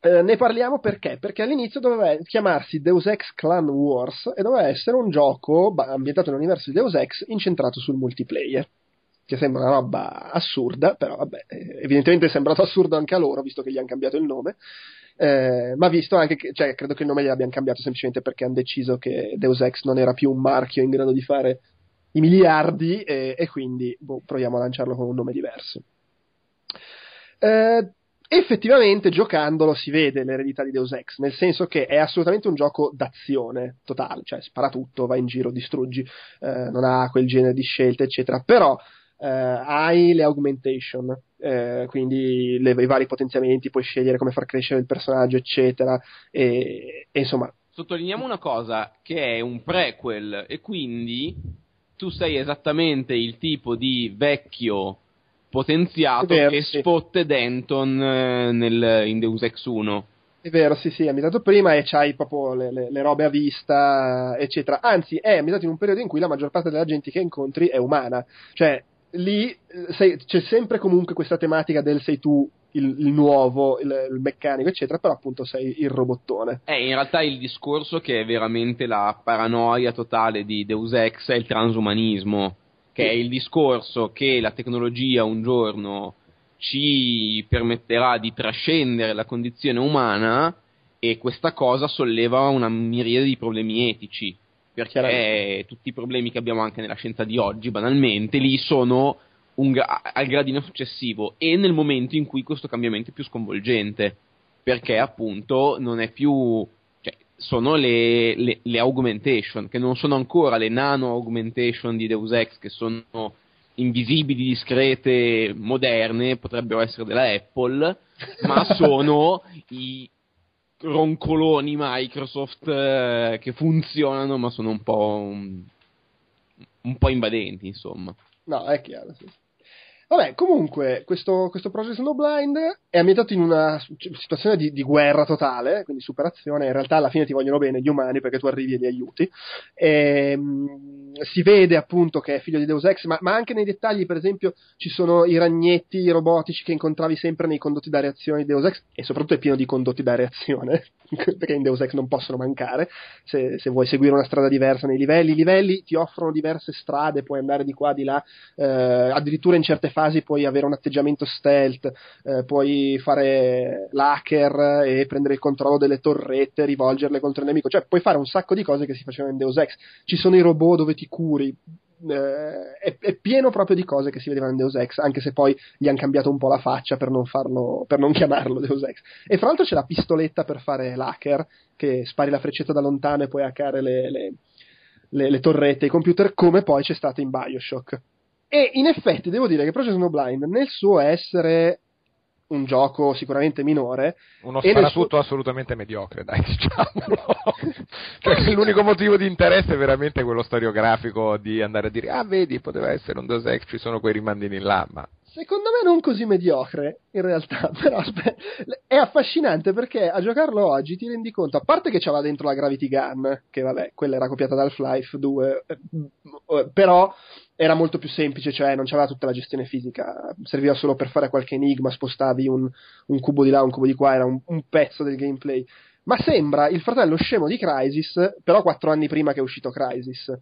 S1: Eh, ne parliamo perché? Perché all'inizio doveva chiamarsi Deus Ex Clan Wars e doveva essere un gioco ambientato nell'universo di Deus Ex incentrato sul multiplayer. Che sembra una roba assurda, però vabbè, eh, evidentemente è sembrato assurdo anche a loro, visto che gli hanno cambiato il nome. Eh, ma visto anche che, cioè, credo che il nome gliel'abbiano cambiato semplicemente perché hanno deciso che Deus Ex non era più un marchio in grado di fare i miliardi e, e quindi boh, proviamo a lanciarlo con un nome diverso. Eh, effettivamente giocandolo si vede l'eredità di Deus Ex, nel senso che è assolutamente un gioco d'azione totale, cioè spara tutto, va in giro, distruggi, eh, non ha quel genere di scelte, eccetera, però eh, hai le augmentation, eh, quindi le- i vari potenziamenti, puoi scegliere come far crescere il personaggio, eccetera, e, e insomma,
S3: Sottolineiamo una cosa, che è un prequel e quindi tu sei esattamente il tipo di vecchio potenziato che
S1: sì.
S3: sfotte Denton eh, nel, in Deus Ex 1.
S1: È vero, sì, sì, è ambientato prima e c'hai proprio le, le- le robe a vista, eccetera. Anzi, è ambientato in un periodo in cui la maggior parte della gente che incontri è umana. Cioè, lì eh, sei- c'è sempre comunque questa tematica del sei tu il, il nuovo, il, il meccanico, eccetera, però appunto sei il robottone.
S3: È in realtà il discorso che è veramente la paranoia totale di Deus Ex è il transumanismo, che è il discorso che la tecnologia un giorno ci permetterà di trascendere la condizione umana e questa cosa solleva una miriade di problemi etici, perché tutti i problemi che abbiamo anche nella scienza di oggi, banalmente, lì sono gra- al gradino successivo e nel momento in cui questo cambiamento è più sconvolgente perché appunto non è più cioè, sono le, le, le augmentation che non sono ancora le nano augmentation di Deus Ex che sono invisibili, discrete, moderne, potrebbero essere della Apple, ma sono i roncoloni Microsoft eh, che funzionano ma sono un po' un, un po' invadenti, insomma.
S1: No, è chiaro, sì. Vabbè, comunque, questo, questo Project Snowblind è ambientato in una situazione di, di guerra totale, quindi superazione. In realtà alla fine ti vogliono bene gli umani perché tu arrivi e li aiuti. E, mh, si vede appunto che è figlio di Deus Ex, ma, ma anche nei dettagli, per esempio, ci sono i ragnetti robotici che incontravi sempre nei condotti da reazione di Deus Ex, e soprattutto è pieno di condotti da reazione, perché in Deus Ex non possono mancare. Se, se vuoi seguire una strada diversa nei livelli, i livelli ti offrono diverse strade, puoi andare di qua, di là, eh, addirittura in certe fasi puoi avere un atteggiamento stealth, eh, puoi fare l'hacker e prendere il controllo delle torrette, rivolgerle contro il nemico, cioè puoi fare un sacco di cose che si facevano in Deus Ex. Ci sono i robot dove ti curi. eh, è, è pieno proprio di cose che si vedevano in Deus Ex, anche se poi gli hanno cambiato un po' la faccia per non farlo, per non chiamarlo Deus Ex. E fra l'altro c'è la pistoletta per fare l'hacker, che spari la freccetta da lontano e puoi hackare le, le, le, le torrette, i computer, come poi c'è stato in Bioshock. E in effetti devo dire che Project Snowblind, nel suo essere un gioco sicuramente minore.
S2: Uno sparatutto
S1: suo-
S2: assolutamente mediocre, dai, diciamolo. cioè, l'unico motivo di interesse è veramente quello storiografico di andare a dire, ah, vedi, poteva essere un Deus Ex, ci sono quei rimandini là, ma...
S1: Secondo me non così mediocre, in realtà, però è affascinante perché a giocarlo oggi ti rendi conto, a parte che c'aveva dentro la Gravity Gun, che vabbè, quella era copiata da Half-Life 2, eh, eh, però era molto più semplice, cioè non c'aveva tutta la gestione fisica, serviva solo per fare qualche enigma, spostavi un, un cubo di là, un cubo di qua, era un, un pezzo del gameplay. Ma sembra il fratello scemo di Crysis, però quattro anni prima che è uscito Crysis.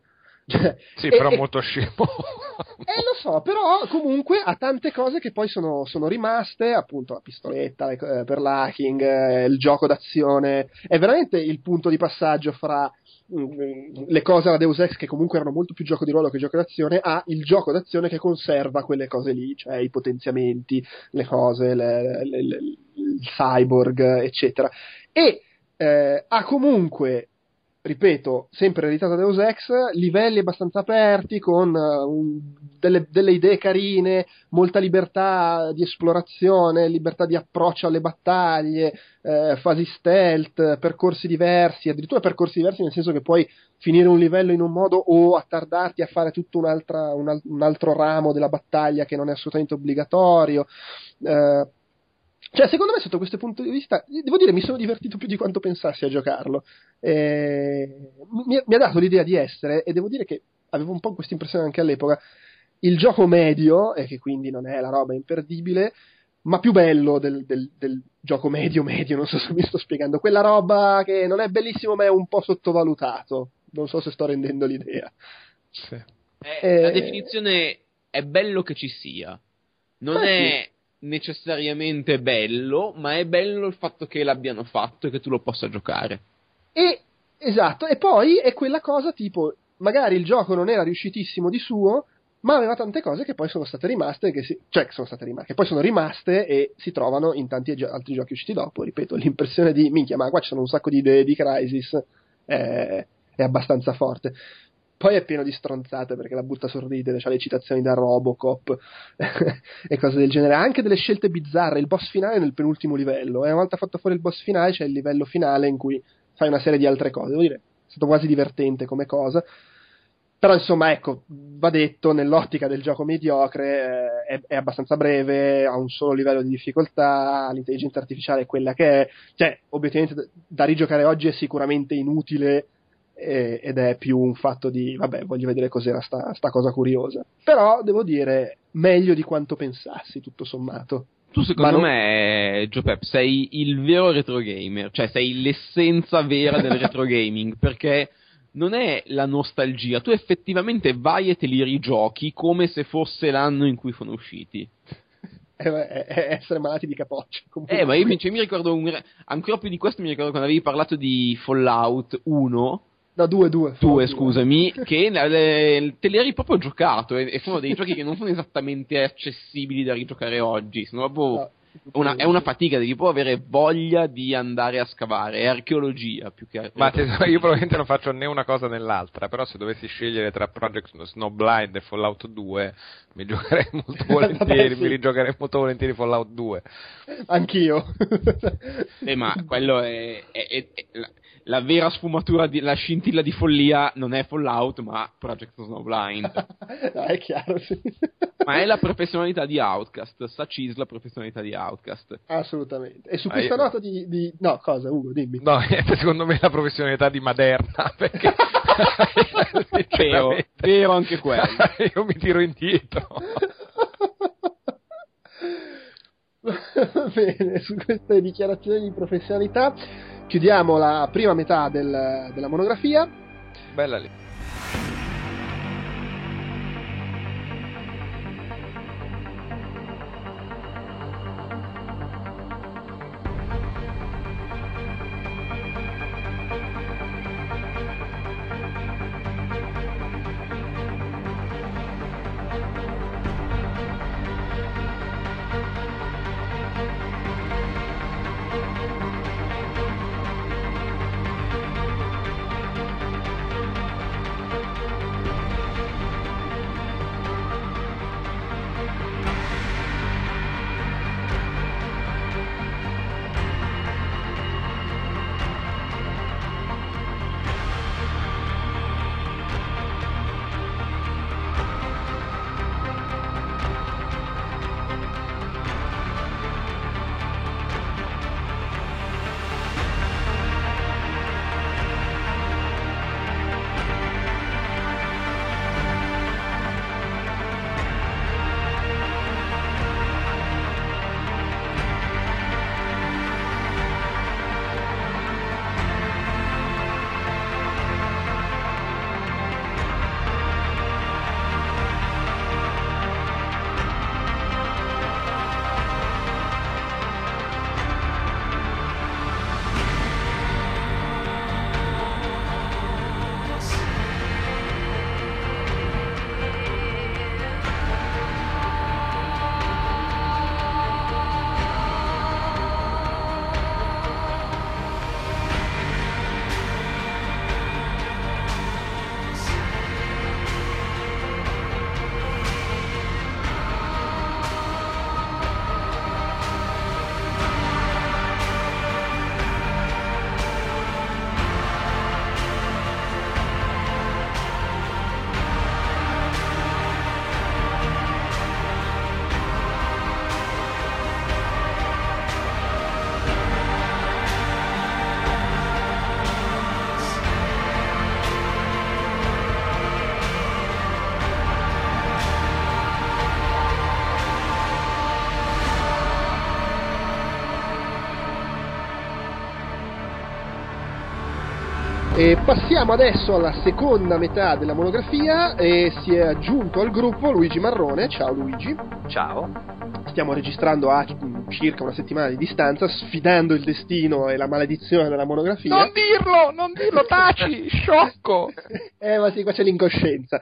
S1: Cioè,
S2: Sì,
S1: e-
S2: però
S1: e-
S2: molto scemo.
S1: eh, lo so, però comunque ha tante cose che poi sono, sono rimaste, appunto la pistoletta le- eh, per l'hacking, eh, il gioco d'azione, è veramente il punto di passaggio fra mm, le cose alla Deus Ex che comunque erano molto più gioco di ruolo che gioco d'azione a il gioco d'azione che conserva quelle cose lì, cioè i potenziamenti, le cose, le- le- le- il cyborg, eccetera. E eh, ha comunque ripeto, sempre ereditata da Deus Ex, livelli abbastanza aperti con eh, un- delle, delle idee carine, molta libertà di esplorazione, libertà di approccio alle battaglie, eh, fasi stealth, percorsi diversi, addirittura percorsi diversi nel senso che puoi finire un livello in un modo o attardarti a fare tutto un, al- un altro ramo della battaglia che non è assolutamente obbligatorio. Eh, cioè, secondo me, sotto questo punto di vista, devo dire, mi sono divertito più di quanto pensassi a giocarlo. Eh, mi, mi ha dato l'idea di essere, e devo dire che avevo un po' questa impressione anche all'epoca, il gioco medio, e che quindi non è la roba imperdibile, ma più bello del, del- del gioco medio-medio, non so se mi sto spiegando. Quella roba che non è bellissimo, ma è un po' sottovalutato. Non so se sto rendendo l'idea.
S2: Sì.
S3: Eh,
S1: Eh,
S3: La definizione è bello che ci sia. Non
S1: Ma
S3: è necessariamente bello, ma è bello il fatto che l'abbiano fatto e che tu lo possa giocare.
S1: E esatto, e poi è quella cosa tipo, magari il gioco non era riuscitissimo di suo, ma aveva tante cose che poi sono state rimaste, che si- cioè che sono state rimaste, che poi sono rimaste e si trovano in tanti altri giochi usciti dopo. Ripeto, l'impressione di minchia, ma qua ci sono un sacco di idee di Crisis, è, è abbastanza forte. Poi è pieno di stronzate perché la butta a sorridere, c'ha le citazioni da Robocop e cose del genere. Ha anche delle scelte bizzarre. Il boss finale è nel penultimo livello. E una volta fatto fuori il boss finale c'è il livello finale in cui fai una serie di altre cose. Devo dire, è stato quasi divertente come cosa. Però insomma, ecco, va detto, nell'ottica del gioco mediocre eh, è, è abbastanza breve, ha un solo livello di difficoltà, l'intelligenza artificiale è quella che è. Cioè, obiettivamente da rigiocare oggi è sicuramente inutile eh, ed è più un fatto di, vabbè, voglio vedere cos'era sta, sta cosa curiosa. Però, devo dire, meglio di quanto pensassi, tutto sommato.
S3: Tu secondo
S1: non-
S3: me, Joe Pep, sei il vero retro gamer, cioè sei l'essenza vera del retro gaming, perché non è la nostalgia, tu effettivamente vai e te li rigiochi come se fosse l'anno in cui sono usciti.
S1: È, è- essere malati di capoccia. comunque.
S3: Eh, ma io mi, cioè, mi ricordo un, ancora più di questo mi ricordo quando avevi parlato di Fallout 1,
S1: No, due, due.
S3: due scusami, che te li eri proprio giocato e, e sono dei giochi che non sono esattamente accessibili da rigiocare oggi, sono proprio...
S1: No.
S3: Una- è una fatica, devi proprio avere voglia di andare a scavare, è archeologia più che
S2: Ma tesoro, io probabilmente non faccio né una cosa né l'altra, però se dovessi scegliere tra Project Snowblind e Fallout 2, mi giocherei molto volentieri,
S1: Vabbè, sì.
S2: mi rigiocherei molto volentieri Fallout 2.
S1: Anch'io.
S3: Eh, ma quello è, è- è- è la, vera sfumatura, di, la scintilla di follia non è Fallout, ma Project Snowblind.
S1: no, è chiaro, sì.
S3: ma è la professionalità di Outcast, Sacis la professionalità di Outcast.
S1: Assolutamente. E su
S2: Ah,
S1: questa
S2: io-
S1: nota di, di- No, cosa, Ugo, dimmi.
S2: No, niente, secondo me è la professionalità di Maderna, perché...
S3: Vero, vero anche quello.
S2: io mi tiro indietro.
S1: Bene, su queste dichiarazioni di professionalità chiudiamo la prima metà del- della monografia.
S2: Bella lì.
S1: E passiamo adesso alla seconda metà della monografia e si è aggiunto al gruppo Luigi Marrone. Ciao Luigi.
S4: Ciao.
S1: Stiamo registrando a circa una settimana di distanza, sfidando il destino e la maledizione della monografia.
S2: Non dirlo, non dirlo, taci, sciocco.
S1: eh, ma sì, qua c'è l'incoscienza.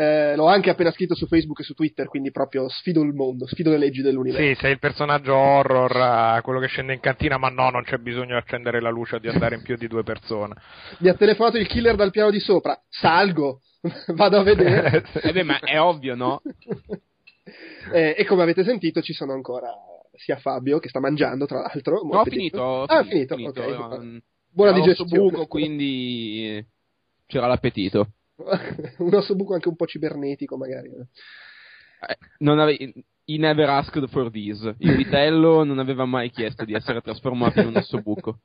S1: Eh, l'ho anche appena scritto su Facebook e su Twitter, quindi proprio sfido il mondo, sfido le leggi dell'universo.
S2: Sì, sei il personaggio horror, uh, quello che scende in cantina, ma no, non c'è bisogno di accendere la luce o di andare in più di due persone.
S1: Mi ha telefonato il killer dal piano di sopra. Salgo, vado a vedere.
S3: eh beh, ma è ovvio, no?
S1: Eh, e come avete sentito ci sono ancora sia Fabio che sta mangiando tra l'altro.
S3: No, ho finito.
S1: Ah, finito,
S3: finito.
S1: Okay.
S3: Um,
S1: Buona digestione.
S3: buco, quindi c'era l'appetito.
S1: un osso buco anche un po' cibernetico magari.
S3: Eh, non ave- I never asked for this. Il vitello non aveva mai chiesto di essere trasformato in un osso buco.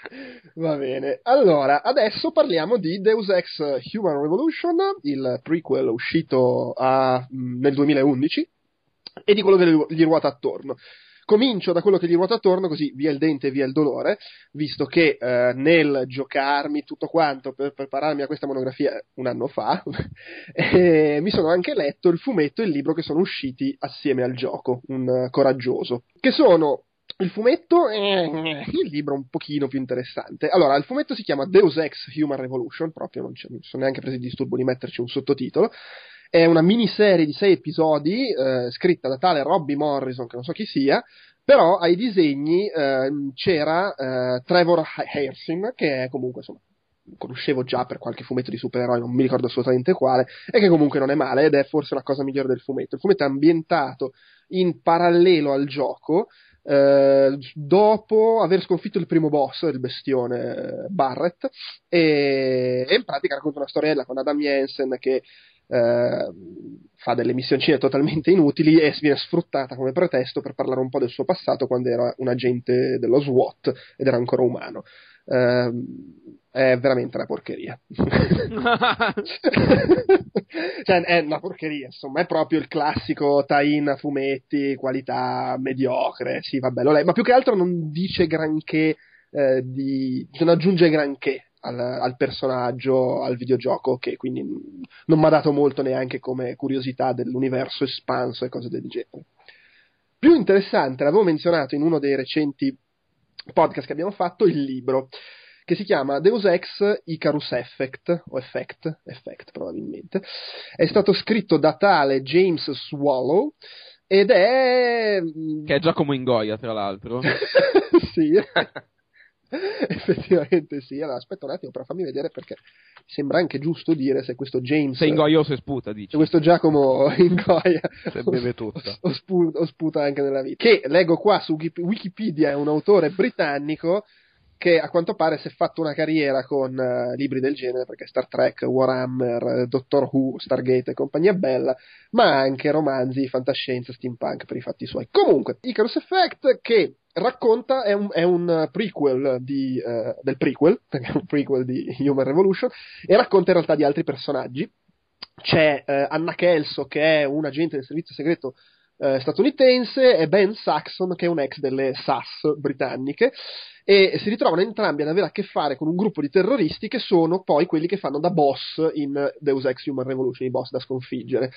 S1: Va bene, allora adesso parliamo di Deus Ex Human Revolution, il prequel uscito a, nel 2011 e di quello che gli ruota attorno. Comincio da quello che gli ruota attorno, così via il dente e via il dolore, visto che eh, nel giocarmi tutto quanto per prepararmi a questa monografia un anno fa, eh, mi sono anche letto il fumetto e il libro che sono usciti assieme al gioco, un uh, coraggioso, che sono il fumetto e il libro un pochino più interessante. Allora, il fumetto si chiama Deus Ex Human Revolution, proprio non, non sono neanche presi il disturbo di metterci un sottotitolo. È una miniserie di sei episodi eh, scritta da tale Robbie Morrison, che non so chi sia, però ai disegni eh, c'era eh, Trevor Hairston, che è comunque insomma conoscevo già per qualche fumetto di supereroi, non mi ricordo assolutamente quale, e che comunque non è male ed è forse la cosa migliore del fumetto. Il fumetto è ambientato in parallelo al gioco, eh, dopo aver sconfitto il primo boss, il bestione Barrett, e, e in pratica racconta una storiella con Adam Jensen che eh, fa delle missioncine totalmente inutili e viene sfruttata come pretesto per parlare un po' del suo passato quando era un agente dello SWAT ed era ancora umano. Eh, è veramente una porcheria. cioè, è una porcheria, insomma, è proprio il classico tie-in a fumetti, qualità mediocre, sì, vabbè, lo lei, ma più che altro non dice granché, eh, di, non aggiunge granché al, al, personaggio, al videogioco, che quindi non mi ha dato molto neanche come curiosità dell'universo espanso e cose del genere. Più interessante, l'avevo menzionato in uno dei recenti podcast che abbiamo fatto, il libro che si chiama Deus Ex Icarus Effect, o Effect, Effect probabilmente. È stato scritto da tale James Swallow ed è...
S3: Che è Giacomo Ingoia, tra l'altro.
S1: sì. Effettivamente sì. Allora, aspetta un attimo, però fammi vedere perché sembra anche giusto dire se questo James.
S3: Se Ingoia o se sputa, dici.
S1: Se questo Giacomo Ingoia.
S2: Se beve tutto.
S1: O, o, sputa, o sputa anche nella vita. Che leggo qua su Wikipedia è un autore britannico che a quanto pare si è fatto una carriera con uh, libri del genere, perché Star Trek, Warhammer, Doctor Who, Stargate e compagnia bella, ma anche romanzi, fantascienza, steampunk per i fatti suoi. Comunque, Icarus Effect che racconta, è un, è un prequel di, uh, del prequel, perché è un prequel di Human Revolution, e racconta in realtà di altri personaggi. C'è uh, Anna Kelso che è un agente del servizio segreto statunitense e Ben Saxon che è un ex delle SAS britanniche e si ritrovano entrambi ad avere a che fare con un gruppo di terroristi che sono poi quelli che fanno da boss in Deus Ex Human Revolution, i boss da sconfiggere.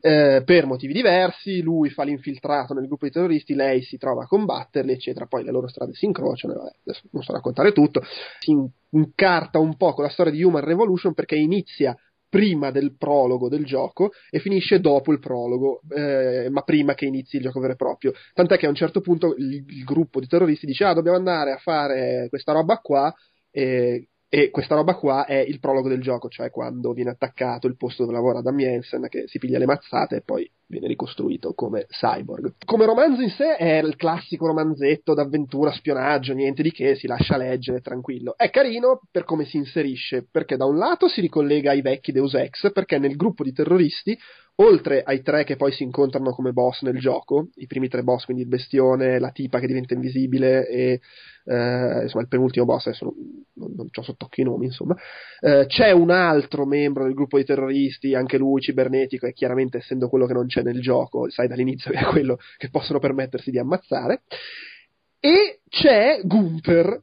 S1: Eh, per motivi diversi, lui fa l'infiltrato nel gruppo di terroristi, lei si trova a combatterli, eccetera. Poi le loro strade si incrociano. Vabbè, adesso non so raccontare tutto. Si incarta un po' con la storia di Human Revolution perché inizia prima del prologo del gioco e finisce dopo il prologo, eh, ma prima che inizi il gioco vero e proprio. Tant'è che a un certo punto il, il gruppo di terroristi dice: Ah, dobbiamo andare a fare questa roba qua. E, e questa roba qua è il prologo del gioco, cioè quando viene attaccato il posto dove lavora Adam Jensen, che si piglia le mazzate e poi viene ricostruito come cyborg. Come romanzo in sé è il classico romanzetto d'avventura, spionaggio, niente di che, si lascia leggere tranquillo. È carino per come si inserisce, perché da un lato si ricollega ai vecchi Deus Ex, perché nel gruppo di terroristi oltre ai tre che poi si incontrano come boss nel gioco, i primi tre boss, quindi il bestione, la tipa che diventa invisibile e eh, insomma il penultimo boss, adesso non, non, non ho sott'occhio i nomi, insomma, eh, c'è un altro membro del gruppo di terroristi, anche lui cibernetico e chiaramente essendo quello che non c'è nel gioco, sai dall'inizio che è quello che possono permettersi di ammazzare, e c'è Gunther,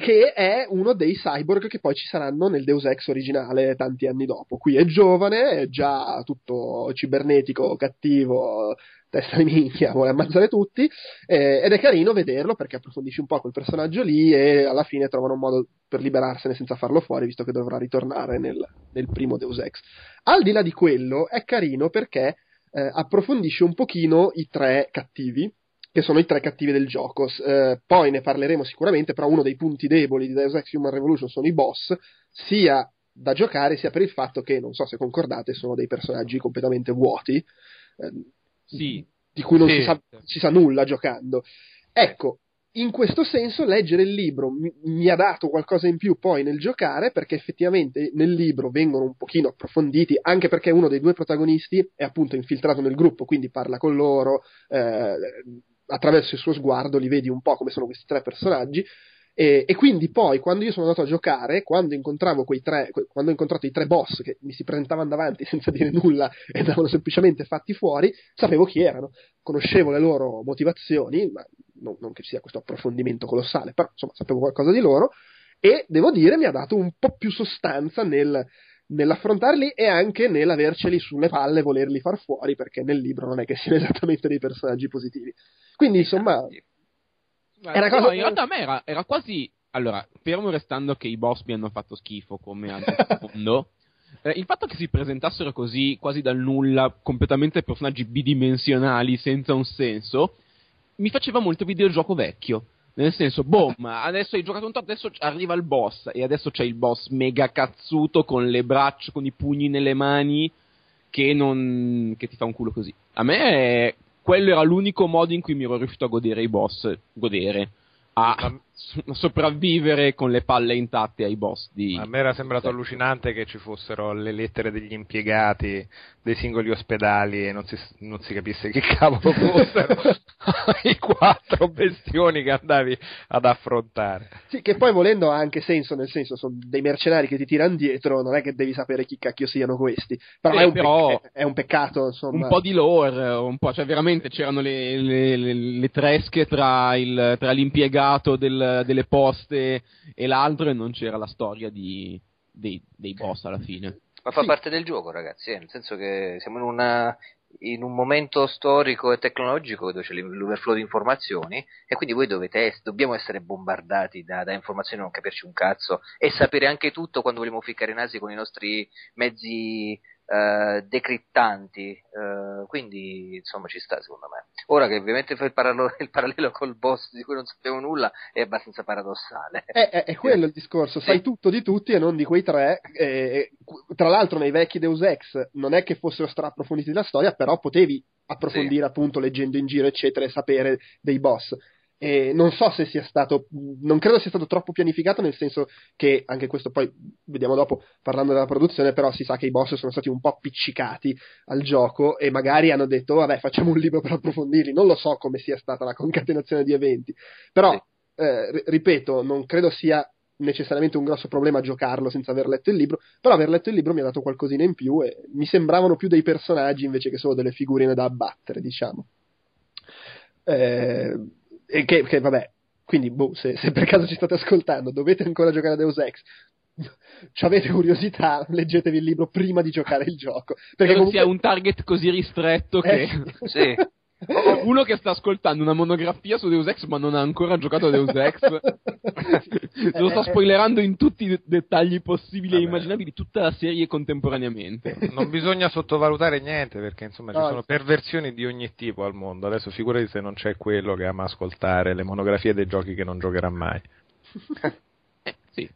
S1: che è uno dei cyborg che poi ci saranno nel Deus Ex originale tanti anni dopo. Qui è giovane, è già tutto cibernetico, cattivo, testa di minchia, vuole ammazzare tutti, eh, ed è carino vederlo perché approfondisce un po' quel personaggio lì e alla fine trovano un modo per liberarsene senza farlo fuori, visto che dovrà ritornare nel, nel primo Deus Ex. Al di là di quello, è carino perché eh, approfondisce un pochino i tre cattivi, che sono i tre cattivi del gioco. Eh, poi ne parleremo sicuramente, però uno dei punti deboli di Deus Ex Human Revolution sono i boss, sia da giocare sia per il fatto che, non so se concordate, sono dei personaggi completamente vuoti, eh,
S3: Sì,
S1: di cui non
S2: Sì.
S1: si, sa, si sa nulla giocando. Ecco, in questo senso leggere il libro mi, mi ha dato qualcosa in più poi nel giocare perché effettivamente nel libro vengono un pochino approfonditi anche perché uno dei due protagonisti è appunto infiltrato nel gruppo quindi parla con loro eh, attraverso il suo sguardo li vedi un po' come sono questi tre personaggi e, e quindi poi quando io sono andato a giocare quando incontravo quei tre quando ho incontrato i tre boss che mi si presentavano davanti senza dire nulla e andavano semplicemente fatti fuori sapevo chi erano conoscevo le loro motivazioni, ma non, non che ci sia questo approfondimento colossale, però insomma sapevo qualcosa di loro e devo dire mi ha dato un po' più sostanza nel, nell'affrontarli e anche nell'averceli sulle palle e volerli far fuori perché nel libro non è che siano esattamente dei personaggi positivi. Quindi insomma
S3: Beh,
S1: Era
S3: no,
S1: cosa-
S3: in realtà a me era, era quasi. Allora, fermo restando che i boss mi hanno fatto schifo come al mondo, eh, il fatto che si presentassero così, quasi dal nulla, completamente personaggi bidimensionali, senza un senso, mi faceva molto videogioco vecchio. Nel senso, boom, adesso hai giocato un tot, adesso arriva il boss, e adesso c'è il boss mega cazzuto con le braccia, con i pugni nelle mani, che non. che ti fa un culo così. A me quello era l'unico modo in cui mi ero riuscito a godere i boss. Godere. A a sopravvivere con le palle intatte ai boss di.
S2: A me era sembrato
S3: Sì.
S2: allucinante che ci fossero le lettere degli impiegati dei singoli ospedali e non si, non si capisse che cavolo fossero i quattro bestioni che andavi ad affrontare.
S1: sì, che poi volendo ha anche senso, nel senso sono dei mercenari che ti tirano dietro, non è che devi sapere chi cacchio siano questi, però,
S3: Sì,
S1: è, un
S3: però-
S1: pec- è un peccato insomma.
S3: Un po' di lore, un po', cioè veramente c'erano le, le- le- le tresche tra, il- tra l'impiegato del- delle poste e l'altro e non c'era la storia di- dei, dei boss alla fine.
S4: Ma fa
S1: Sì.
S4: parte del gioco, ragazzi, eh, nel senso che siamo in, una- in un momento storico e tecnologico dove c'è l'overflow di informazioni e quindi voi dovete dobbiamo essere bombardati da, da informazioni e non capirci un cazzo e sapere anche tutto quando vogliamo ficcare i nasi con i nostri mezzi eh, decrittanti. eh, quindi insomma ci sta secondo me. Ora che ovviamente fa il, parallo- il parallelo col boss di cui non sappiamo nulla è abbastanza paradossale.
S1: È, è- è quello il discorso, sai
S4: Sì.
S1: tutto di tutti e non di quei tre. eh, tra l'altro, nei vecchi Deus Ex non è che fossero stra approfonditi la storia, però potevi approfondire appunto leggendo in giro, eccetera, e sapere dei boss. E non so se sia stato, non credo sia stato troppo pianificato, nel senso che anche questo poi vediamo dopo parlando della produzione, però si sa che i boss sono stati un po' appiccicati al gioco e magari hanno detto, vabbè, facciamo un libro per approfondirli. Non lo so come sia stata la concatenazione di eventi, però eh, ri- ripeto, non credo sia necessariamente un grosso problema giocarlo senza aver letto il libro, però aver letto il libro mi ha dato qualcosina in più e mi sembravano più dei personaggi invece che solo delle figurine da abbattere, diciamo. Eh, che, che, vabbè, quindi boh, se, se per caso ci state ascoltando, dovete ancora giocare a Deus Ex. Ci avete curiosità, leggetevi il libro prima di giocare il gioco. Perché
S3: Credo
S1: comunque
S3: sia un target così ristretto che.
S1: Eh,
S4: Sì.
S3: Uno che sta ascoltando una monografia su Deus Ex ma non ha ancora giocato a Deus Ex lo sto spoilerando in tutti i de- dettagli possibili e
S2: Vabbè.
S3: immaginabili tutta la serie contemporaneamente.
S2: Non bisogna sottovalutare niente perché insomma ci
S1: No,
S2: sono
S1: sì.
S2: perversioni di ogni tipo al mondo. Adesso figurati se non c'è quello che ama ascoltare le monografie dei giochi che non giocherà mai.
S3: Eh, sì.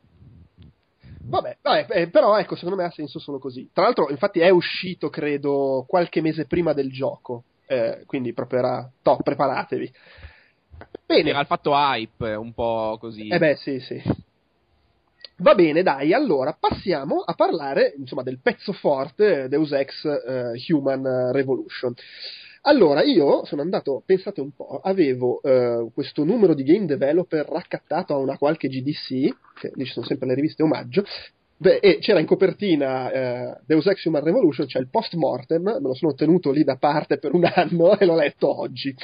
S1: Vabbè, vabbè, eh, però ecco, secondo me ha senso solo così. Tra l'altro, infatti, è uscito, credo, qualche mese prima del gioco. Eh, quindi proprio era top, preparatevi. Bene,
S3: Era il fatto hype, un po' così.
S1: eh beh, sì, sì. Va bene, dai, allora passiamo a parlare insomma del pezzo forte Deus Ex eh, Human Revolution. Allora, io sono andato, pensate un po', avevo eh, questo numero di game developer raccattato a una qualche GDC, che lì ci sono sempre le riviste omaggio, beh, e c'era in copertina eh, Deus Ex Human Revolution, c'è il post mortem, me lo sono tenuto lì da parte per un anno e l'ho letto oggi.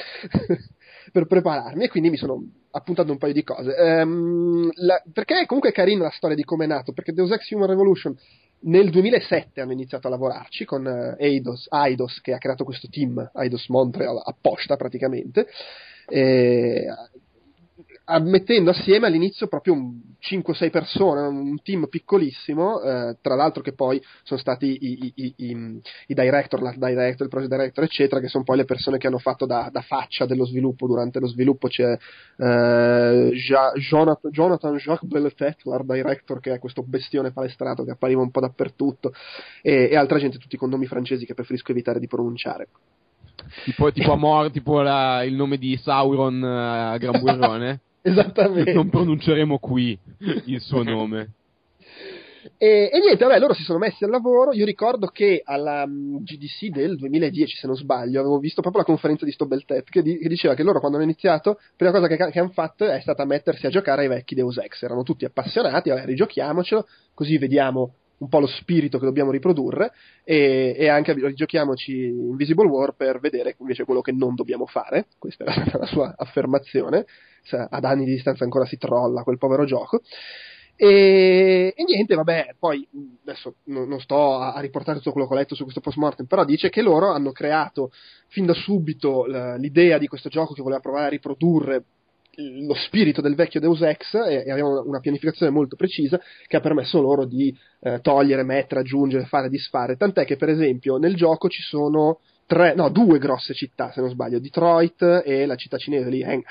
S1: per prepararmi e quindi mi sono appuntato un paio di cose. Ehm, la- perché comunque è carina la storia di come è nato, perché Deus Ex Human Revolution nel 2007 hanno iniziato a lavorarci con eh, Eidos, Eidos che ha creato questo team, Eidos Montreal apposta praticamente, eh, mettendo assieme all'inizio proprio un 5-6 persone, un team piccolissimo, eh, tra l'altro che poi sono stati i, i, i, i director, l'art director, il project director, eccetera, che sono poi le persone che hanno fatto da, da faccia dello sviluppo. Durante lo sviluppo c'è eh, ja, Jonathan, Jonathan Jacques Bellefet, l'art director, che è questo bestione palestrato che appariva un po' dappertutto, e, e altra gente, tutti con nomi francesi che preferisco evitare di pronunciare.
S3: Tipo, tipo, Amor, tipo la, il nome di Sauron a Gran Burrone.
S1: Esattamente.
S3: Non pronunceremo qui il suo nome.
S1: E, e, niente, vabbè, loro si sono messi al lavoro. Io ricordo che alla um, GDC del 2010, se non sbaglio, avevo visto proprio la conferenza di Stobeltet che, di, che diceva che loro quando hanno iniziato, la prima cosa che, che hanno fatto è stata mettersi a giocare ai vecchi Deus Ex. Erano tutti appassionati, vabbè, rigiochiamocelo, così vediamo un po' lo spirito che dobbiamo riprodurre e, e anche rigiochiamoci Invisible War per vedere invece quello che non dobbiamo fare. Questa era la sua affermazione. Ad anni di distanza ancora si trolla quel povero gioco. E, e, niente, vabbè, poi adesso non, non sto a, a, riportare tutto quello che ho letto su questo post mortem, però dice che loro hanno creato fin da subito l'idea di questo gioco che voleva provare a riprodurre lo spirito del vecchio Deus Ex e, e avevano una pianificazione molto precisa che ha permesso loro di eh, togliere, mettere, aggiungere, fare, disfare. Tant'è che, per esempio, nel gioco ci sono tre, no, due grosse città, se non sbaglio, Detroit e la città cinese lì, Heng-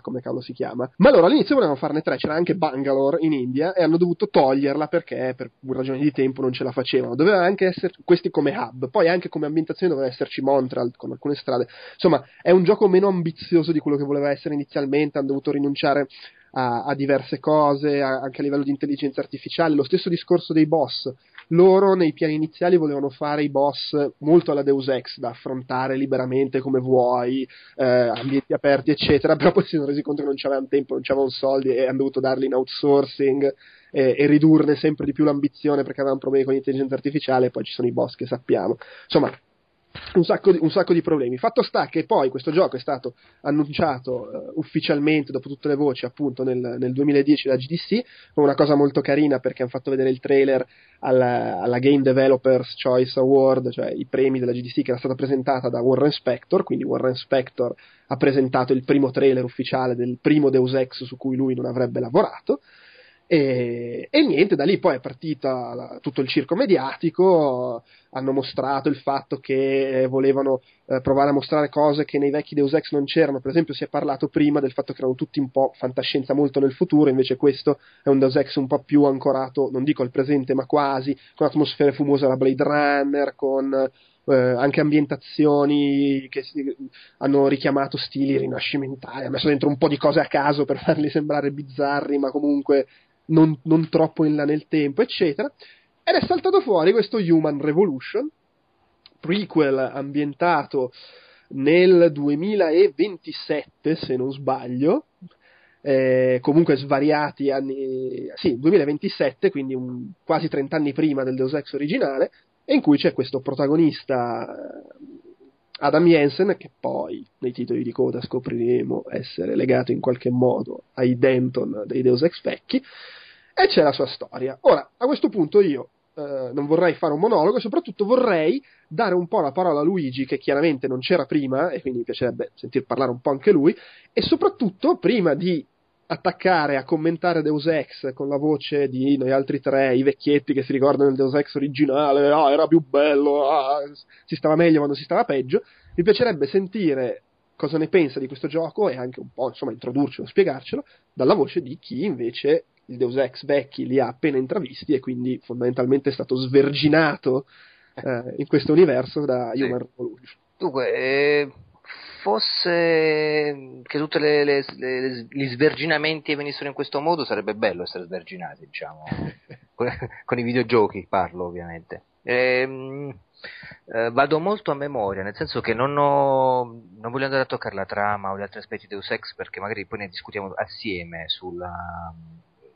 S1: come cavolo si chiama. Ma loro all'inizio volevano farne tre, c'era anche Bangalore in India e hanno dovuto toglierla perché per ragioni di tempo non ce la facevano. Doveva anche essere questi come hub, poi anche come ambientazione doveva esserci Montreal con alcune strade. Insomma, è un gioco meno ambizioso di quello che voleva essere inizialmente, hanno dovuto rinunciare a, a diverse cose, a, anche a livello di intelligenza artificiale. Lo stesso discorso dei boss loro nei piani iniziali volevano fare i boss molto alla Deus Ex da affrontare liberamente come vuoi, eh, ambienti aperti eccetera, però poi si sono resi conto che non c'avevano tempo, non c'avevano soldi e hanno dovuto darli in outsourcing e, e ridurne sempre di più l'ambizione perché avevano problemi con l'intelligenza artificiale e poi ci sono i boss che sappiamo. Insomma, un sacco, di, un sacco, di, problemi. Fatto sta che poi questo gioco è stato annunciato uh, ufficialmente dopo tutte le voci appunto nel, nel, 2010 da GDC, con una cosa molto carina perché hanno fatto vedere il trailer alla, alla, Game Developers Choice Award, cioè i premi della GDC che era stata presentata da Warren Spector, quindi Warren Spector ha presentato il primo trailer ufficiale del primo Deus Ex su cui lui non avrebbe lavorato e, e, niente, da lì poi è partito tutto il circo mediatico, hanno mostrato il fatto che volevano eh, provare a mostrare cose che nei vecchi Deus Ex non c'erano, per esempio si è parlato prima del fatto che erano tutti un po' fantascienza molto nel futuro, invece questo è un Deus Ex un po' più ancorato, non dico al presente ma quasi, con atmosfere fumose alla Blade Runner, con eh, anche ambientazioni che si, hanno richiamato stili rinascimentali, ha messo dentro un po' di cose a caso per farli sembrare bizzarri, ma comunque non, non troppo in là nel tempo, eccetera. Ed è saltato fuori questo Human Revolution, prequel ambientato nel 2027, se non sbaglio, eh, comunque svariati anni, sì, 2027, quindi un, quasi 30 anni prima del Deus Ex originale, e in cui c'è questo protagonista Adam Jensen, che poi nei titoli di coda scopriremo essere legato in qualche modo ai Denton dei Deus Ex vecchi, e c'è la sua storia. Ora, a questo punto io eh, non vorrei fare un monologo soprattutto vorrei dare un po' la parola a Luigi, che chiaramente non c'era prima, e quindi mi piacerebbe sentir parlare un po' anche lui, e soprattutto prima di attaccare a commentare Deus Ex con la voce di noi altri tre, i vecchietti che si ricordano del Deus Ex originale, ah, era più bello, ah, si stava meglio quando si stava peggio, mi piacerebbe sentire cosa ne pensa di questo gioco e anche un po' insomma introdurcelo, spiegarcelo dalla voce di chi invece il Deus Ex vecchi li ha appena intravisti e quindi fondamentalmente è stato sverginato eh, in questo universo da sì. Human Revolution.
S4: Dunque, eh, fosse che tutti gli sverginamenti venissero in questo modo sarebbe bello essere sverginati, diciamo, con, con, i videogiochi parlo ovviamente. Ehm, eh, vado molto a memoria, nel senso che non, ho, non voglio andare a toccare la trama o gli altri aspetti di Deus Ex perché magari poi ne discutiamo assieme sulla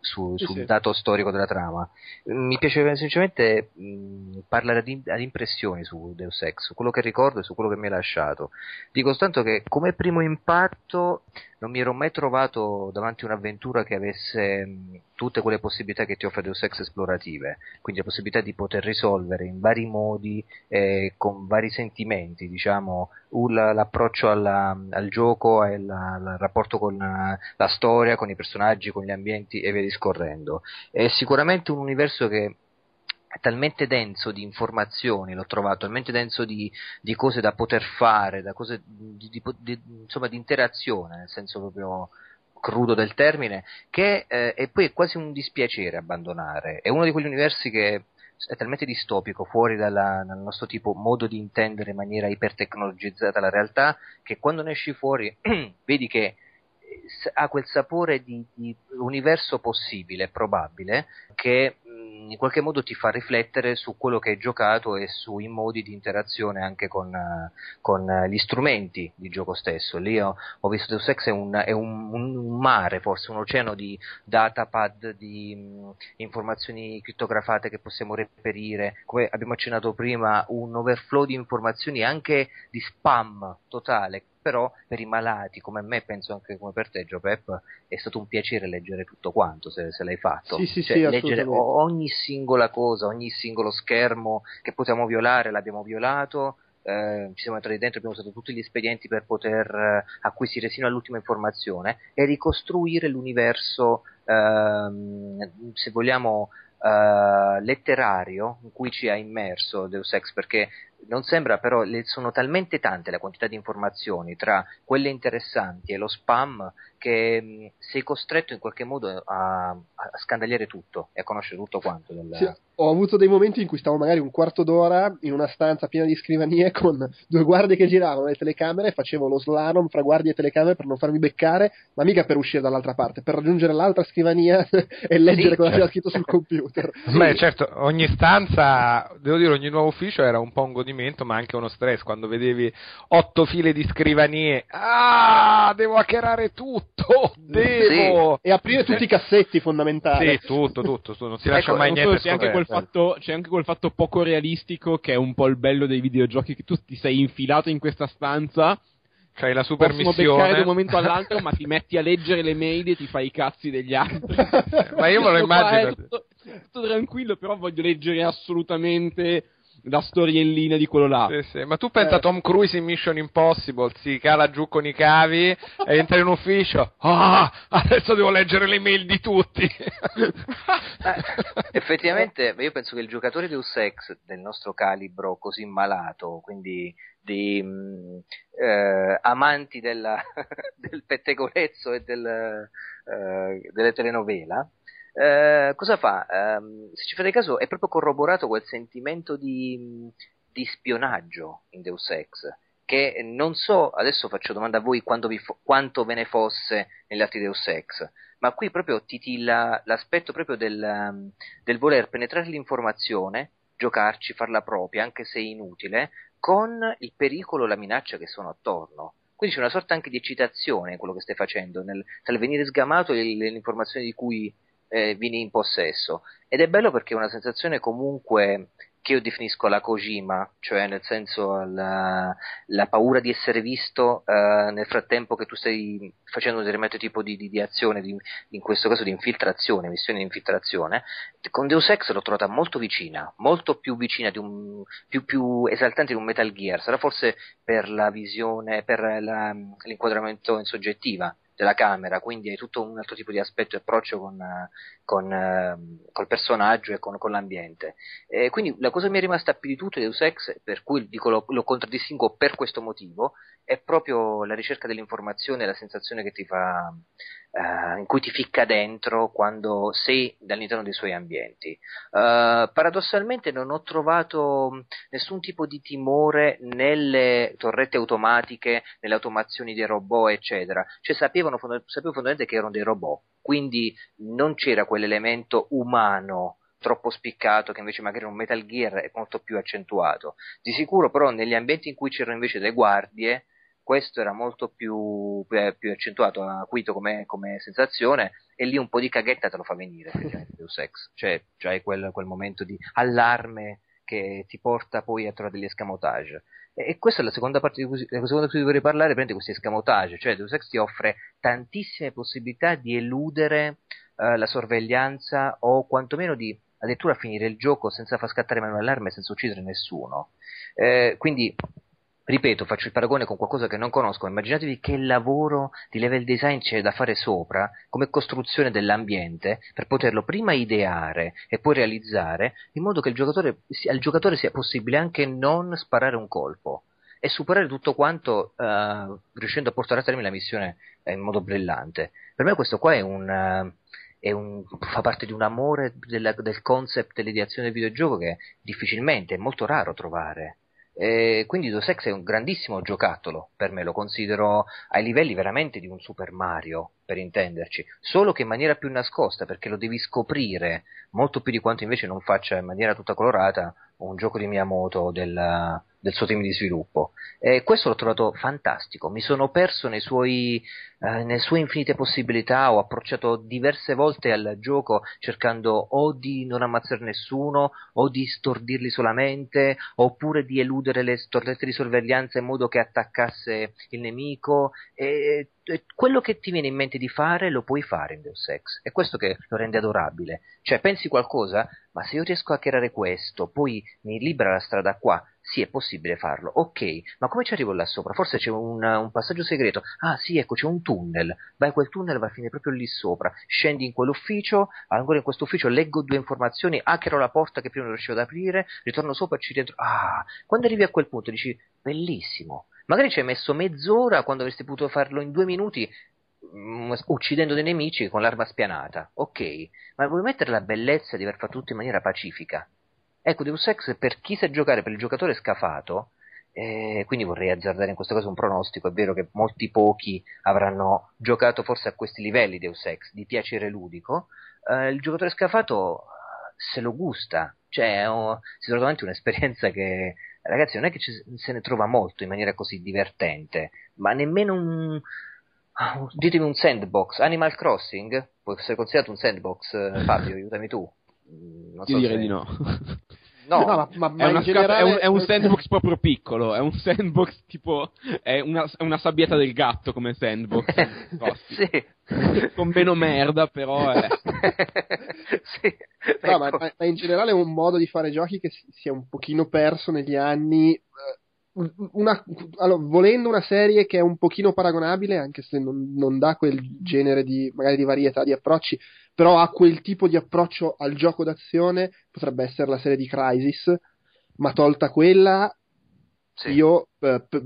S4: su,
S1: Sì,
S4: sul
S1: sì.
S4: dato storico della trama. Mi piace semplicemente mh, parlare ad, ad impressioni su Deus Ex, su quello che ricordo e su quello che mi ha lasciato. Dico soltanto che come primo impatto non mi ero mai trovato davanti a un'avventura che avesse mh, tutte quelle possibilità che ti offre Deus Ex esplorative, quindi la possibilità di poter risolvere in vari modi, eh, con vari sentimenti, diciamo, un- l'approccio alla- al gioco e il rapporto con la storia, con i personaggi, con gli ambienti e via discorrendo. È sicuramente un universo che è talmente denso di informazioni, l'ho trovato, talmente denso di, di cose da poter fare, da cose di, di- di- insomma di interazione, nel senso proprio crudo del termine, che eh, e poi è quasi un dispiacere abbandonare. È uno di quegli universi che è talmente distopico, fuori dalla- dal nostro tipo modo di intendere in maniera ipertecnologizzata la realtà, che quando ne esci fuori vedi che eh, ha quel sapore di, di universo possibile, probabile, che in qualche modo ti fa riflettere su quello che hai giocato e sui modi di interazione anche con, eh, con, eh, gli strumenti di gioco stesso. Lì ho, ho visto Deus Ex è un, è un- un- mare, forse un oceano di datapad, di mh, informazioni crittografate che possiamo reperire, come abbiamo accennato prima, un overflow di informazioni anche di spam totale. Però per i malati come me, penso anche come per te, Gio Pep, è stato un piacere leggere tutto quanto se, se l'hai fatto.
S1: Sì, sì,
S4: Cioè,
S1: sì,
S4: leggere ogni singola cosa, ogni singolo schermo che potevamo violare, l'abbiamo violato. eh, ci siamo entrati dentro, abbiamo usato tutti gli espedienti per poter eh, acquisire sino all'ultima informazione e ricostruire l'universo, ehm, se vogliamo, eh, letterario in cui ci ha immerso Deus Ex, perché non sembra però, le- sono talmente tante la quantità di informazioni tra quelle interessanti e lo spam che mh, sei costretto in qualche modo a, a scandagliare tutto e a conoscere tutto quanto. Del...
S1: Sì, ho avuto dei momenti in cui stavo magari un quarto d'ora in una stanza piena di scrivanie con due guardie che giravano le telecamere e facevo lo slalom fra guardie e telecamere per non farmi beccare, ma mica per uscire dall'altra parte, per raggiungere l'altra scrivania e leggere
S4: Sì,
S1: cosa c'era scritto sul computer.
S2: Beh, certo, ogni stanza, devo dire, ogni nuovo ufficio era un po' un godimento, ma anche uno stress. Quando vedevi otto file di scrivanie, ah, devo hackerare tutto, devo.
S1: E aprire tutti i cassetti fondamentali.
S2: Sì, tutto, tutto, tutto, non si lascia
S4: Ecco,
S2: mai niente
S3: c'è, anche fatto, c'è anche quel fatto poco realistico che è un po' il bello dei videogiochi che tu ti sei infilato in questa stanza
S2: C'hai la super
S3: possono beccare da un
S2: missione.
S3: momento all'altro ma ti metti a leggere le mail e ti fai i cazzi degli altri
S2: Ma io me lo immagino.
S3: tutto, tutto tranquillo però voglio leggere assolutamente la storiellina di quello là
S2: Sì, sì, Ma tu pensa a
S1: Eh.
S2: Tom Cruise in Mission Impossible, si cala giù con i cavi e entra in ufficio. Ah, adesso devo leggere le mail di tutti.
S4: Eh, effettivamente, io penso che il giocatore Deus Ex del nostro calibro così malato, quindi di mh, eh, amanti della, del pettegolezzo e del, eh, delle telenovela, eh, cosa fa? Ehm, se ci fate caso, è proprio corroborato quel sentimento di, di spionaggio in Deus Ex. Che non so, adesso faccio domanda a voi vi fo- quanto ve ne fosse negli altri Deus Ex, ma qui proprio titilla l'aspetto proprio del, del voler penetrare l'informazione, giocarci, farla propria, anche se inutile, con il pericolo la minaccia che sono attorno. Quindi c'è una sorta anche di eccitazione in quello che stai facendo, nel, nel venire sgamato e informazioni di cui eh, vieni in possesso. Ed è bello perché è una sensazione comunque che io definisco la Kojima, cioè nel senso la, la paura di essere visto eh, nel frattempo che tu stai facendo un determinato tipo di, di, di azione, di, in questo caso di infiltrazione, missione di infiltrazione, con Deus Ex l'ho trovata molto vicina, molto più vicina un più, più esaltante di un Metal Gear, sarà forse per la visione, per la, l'inquadramento in soggettiva della camera, quindi hai tutto un altro tipo di aspetto e approccio con, con, eh, col personaggio e con, con l'ambiente. E quindi la cosa che mi è rimasta più di tutto di Deus Ex, per cui dico lo, lo contraddistingo per questo motivo, è proprio la ricerca dell'informazione e la sensazione che ti fa, eh, in cui ti ficca dentro quando sei all'interno dei suoi ambienti. Uh, paradossalmente non ho trovato nessun tipo di timore nelle torrette automatiche, nelle automazioni dei robot, eccetera. Cioè sapevano, sapevo fondamentalmente che erano dei robot, quindi non c'era quell'elemento umano troppo spiccato che invece magari un Metal Gear è molto più accentuato. Di sicuro però negli ambienti in cui c'erano invece le guardie questo era molto più, più, più accentuato, acuito come, come, sensazione, e lì un po' di caghetta te lo fa venire, Deus Ex, cioè c'hai quel, quel momento di allarme che ti porta poi a trovare degli escamotage. E, e questa è la seconda parte di cui, la seconda di cui vorrei parlare, prende questi escamotage, cioè Deus Ex ti offre tantissime possibilità di eludere uh, la sorveglianza o quantomeno di addirittura finire il gioco senza far scattare mai un allarme, senza uccidere nessuno. Eh, quindi ripeto, faccio il paragone con qualcosa che non conosco, immaginatevi che lavoro di level design c'è da fare sopra, come costruzione dell'ambiente, per poterlo prima ideare e poi realizzare, in modo che giocatore, al giocatore sia possibile anche non sparare un colpo e superare tutto quanto uh, riuscendo a portare a termine la missione in modo brillante. Per me questo qua è un... Uh, un, fa parte di un amore della, del concept dell'ideazione del videogioco che difficilmente, è molto raro trovare. E quindi Deus Ex è un grandissimo giocattolo, per me lo considero ai livelli veramente di un Super Mario, per intenderci, solo che in maniera più nascosta, perché lo devi scoprire molto più di quanto invece non faccia in maniera tutta colorata un gioco di Miyamoto del, del suo team di sviluppo. E questo l'ho trovato fantastico, mi sono perso suoi, eh, nelle sue infinite possibilità, ho approcciato diverse volte al gioco cercando o di non ammazzare nessuno, o di stordirli solamente, oppure di eludere le torrette di sorveglianza in modo che attaccasse il nemico. E, e quello che ti viene in mente di fare lo puoi fare in Deus Ex, è questo che lo rende adorabile. Cioè, pensi qualcosa, ma se io riesco a creare questo, poi mi libera la strada qua, sì, è possibile farlo. Ok, ma come ci arrivo là sopra? Forse c'è un, un, passaggio segreto. Ah, sì, ecco, c'è un tunnel. Vai, quel tunnel va a finire proprio lì sopra. Scendi in quell'ufficio, ancora in questo ufficio leggo due informazioni, hackero la porta che prima non riuscivo ad aprire, ritorno sopra e ci rientro. Ah, quando arrivi a quel punto dici, bellissimo. Magari ci hai messo mezz'ora quando avresti potuto farlo in due minuti mm, uccidendo dei nemici con l'arma spianata. Ok, ma vuoi mettere la bellezza di aver fatto tutto in maniera pacifica? Ecco, Deus Ex per chi sa giocare, per il giocatore scafato, eh, quindi vorrei azzardare in questo caso un pronostico, è vero che molti pochi avranno giocato forse a questi livelli Deus Ex, di piacere ludico, eh, il giocatore scafato se lo gusta, cioè oh, si trova davanti un'esperienza che ragazzi non è che ci, se ne trova molto in maniera così divertente, ma nemmeno un... Oh, ditemi un sandbox, Animal Crossing, può essere considerato un sandbox, eh, Fabio, aiutami tu.
S3: Mm, non Ti so direi se... di no.
S4: No,
S3: no ma, ma, è, generale... è, un, è, un, sandbox proprio piccolo, è un sandbox tipo, è una, una sabbietta del gatto come sandbox.
S4: sì.
S3: Con meno merda, però è...
S1: sì. No, ecco. ma, ma, in generale è un modo di fare giochi che si, si è un pochino perso negli anni. Eh, una, allora, volendo una serie che è un pochino paragonabile, anche se non, non dà quel genere di, magari di varietà di approcci, però ha quel tipo di approccio al gioco d'azione, potrebbe essere la serie di Crisis, ma tolta quella, sì. io eh, p-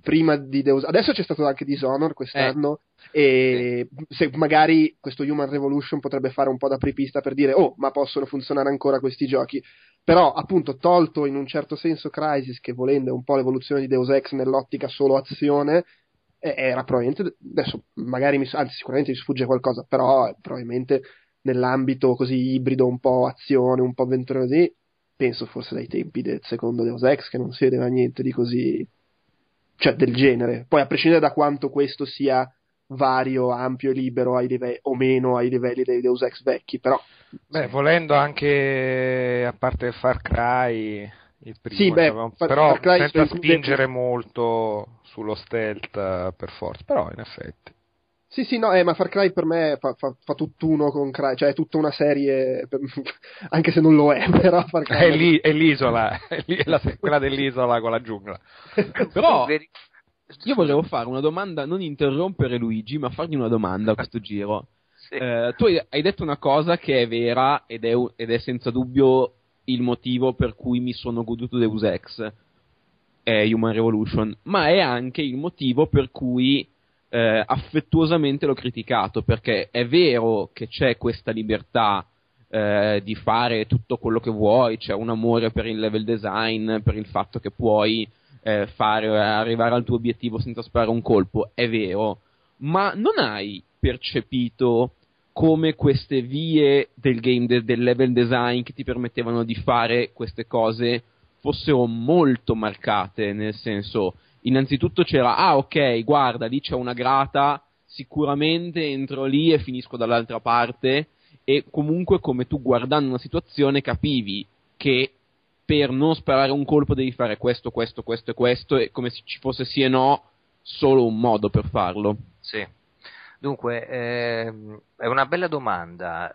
S1: prima di Deus adesso c'è stato anche Dishonor quest'anno eh. e sì. se magari questo Human Revolution potrebbe fare un po' da prepista per dire oh ma possono funzionare ancora questi giochi però appunto tolto in un certo senso Crisis che volendo è un po' l'evoluzione di Deus Ex nell'ottica solo azione era probabilmente, adesso magari mi, anzi sicuramente mi sfugge qualcosa, però probabilmente nell'ambito così ibrido, un po' azione, un po' avventura così, penso forse dai tempi del secondo Deus Ex che non si vedeva niente di così, cioè del genere. Poi a prescindere da quanto questo sia vario, ampio e libero ai livelli, o meno ai livelli dei Deus Ex vecchi, però...
S2: Beh, volendo anche, a parte Far Cry, il primo,
S1: sì, beh,
S2: cioè, però senza spingere molto sullo stealth eh, per forza, però in effetti.
S1: Sì, sì, no, eh, ma Far Cry per me fa, fa, fa, tutt'uno con Cry, cioè è tutta una serie, per, anche se non lo è, però Far Cry...
S2: È, lì, è l'isola, è la, quella dell'isola con la giungla.
S3: però io volevo fare una domanda, non interrompere Luigi, ma fargli una domanda a questo giro. Sì. Eh, tu hai detto una cosa che è vera ed è, ed è senza dubbio il motivo per cui mi sono goduto Deus Ex. È Human Revolution, ma è anche il motivo per cui eh, affettuosamente l'ho criticato, perché è vero che c'è questa libertà eh, di fare tutto quello che vuoi, c'è un amore per il level design, per il fatto che puoi eh, fare, arrivare al tuo obiettivo senza sparare un colpo, è vero, ma non hai percepito come queste vie del game de- del level design che ti permettevano di fare queste cose fossero molto marcate, nel senso innanzitutto c'era, ah ok, guarda, lì c'è una grata, sicuramente entro lì e finisco dall'altra parte e comunque come tu guardando una situazione capivi che per non sparare un colpo devi fare questo, questo, questo e questo e come se ci fosse sì e no solo un modo per farlo.
S4: Sì. Dunque, ehm, è una bella domanda.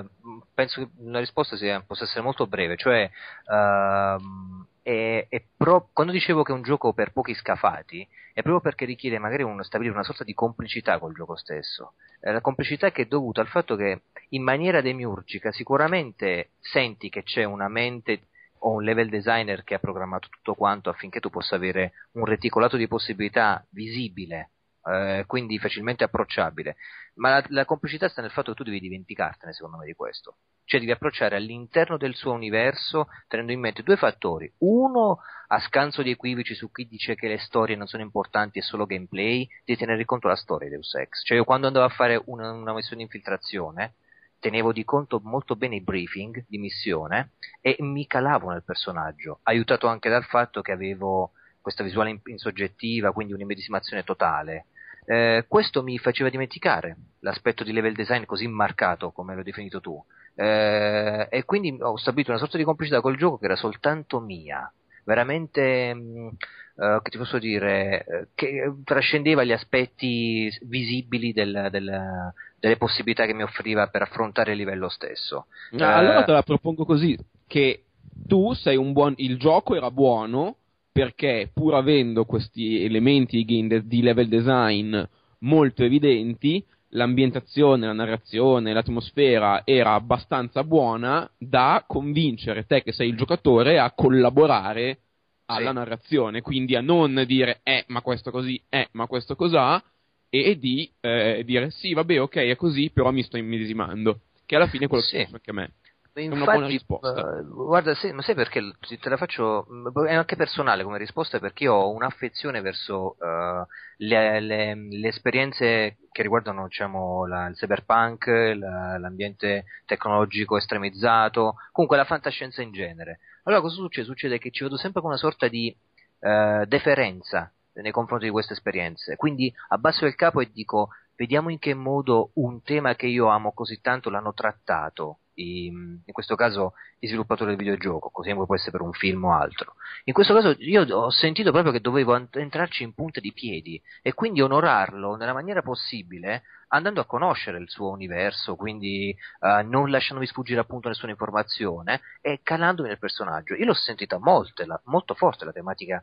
S4: Eh, penso che la risposta sia, possa essere molto breve, cioè ehm, è, è pro- quando dicevo che è un gioco per pochi scafati, è proprio perché richiede magari un, stabilire una sorta di complicità col gioco stesso. Eh, la complicità che è dovuta al fatto che in maniera demiurgica sicuramente senti che c'è una mente o un level designer che ha programmato tutto quanto affinché tu possa avere un reticolato di possibilità visibile, eh, quindi facilmente approcciabile. Ma la, la, complicità sta nel fatto che tu devi dimenticartene, secondo me, di questo. Cioè devi approcciare all'interno del suo universo tenendo in mente due fattori. Uno, a scanso di equivoci su chi dice che le storie non sono importanti, è solo gameplay, devi tenere conto la storia di Deus Ex. Cioè io quando andavo a fare una, una missione di infiltrazione, tenevo di conto molto bene i briefing di missione e mi calavo nel personaggio, aiutato anche dal fatto che avevo questa visuale in, in soggettiva, quindi un'immedesimazione totale. Eh, questo mi faceva dimenticare l'aspetto di level design così marcato come l'ho definito tu eh, e quindi ho stabilito una sorta di complicità col gioco che era soltanto mia veramente mh, mm, uh, che ti posso dire eh, che trascendeva gli aspetti visibili del, del, delle possibilità che mi offriva per affrontare il livello stesso.
S3: No, uh, allora te la propongo così: che tu sei un buon. Il gioco era buono perché, pur avendo questi elementi di level design molto evidenti, l'ambientazione, la narrazione, l'atmosfera era abbastanza buona da convincere te che sei il giocatore a collaborare alla sì. narrazione, quindi a non dire eh ma questo così, eh ma questo cos'ha e di eh, dire sì vabbè ok è così però mi sto immedesimando che alla fine è quello
S4: sì.
S3: che penso anche a me
S4: Infatti,
S3: una buona risposta
S4: uh, guarda sai, ma sai perché te la faccio è anche personale come risposta perché io ho un'affezione verso uh, le, le, le, esperienze che riguardano diciamo, la, il cyberpunk la, l'ambiente tecnologico estremizzato comunque la fantascienza in genere allora cosa succede? Succede che ci vedo sempre con una sorta di uh, deferenza nei confronti di queste esperienze. Quindi abbasso il capo e dico vediamo in che modo un tema che io amo così tanto l'hanno trattato. In, questo caso i sviluppatori del videogioco, così come può essere per un film o altro. In questo caso io ho sentito proprio che dovevo entrarci in punta di piedi e quindi onorarlo nella maniera possibile andando a conoscere il suo universo, quindi uh, non lasciandomi sfuggire appunto nessuna informazione e calandomi nel personaggio. Io l'ho sentita molto, la, molto forte la tematica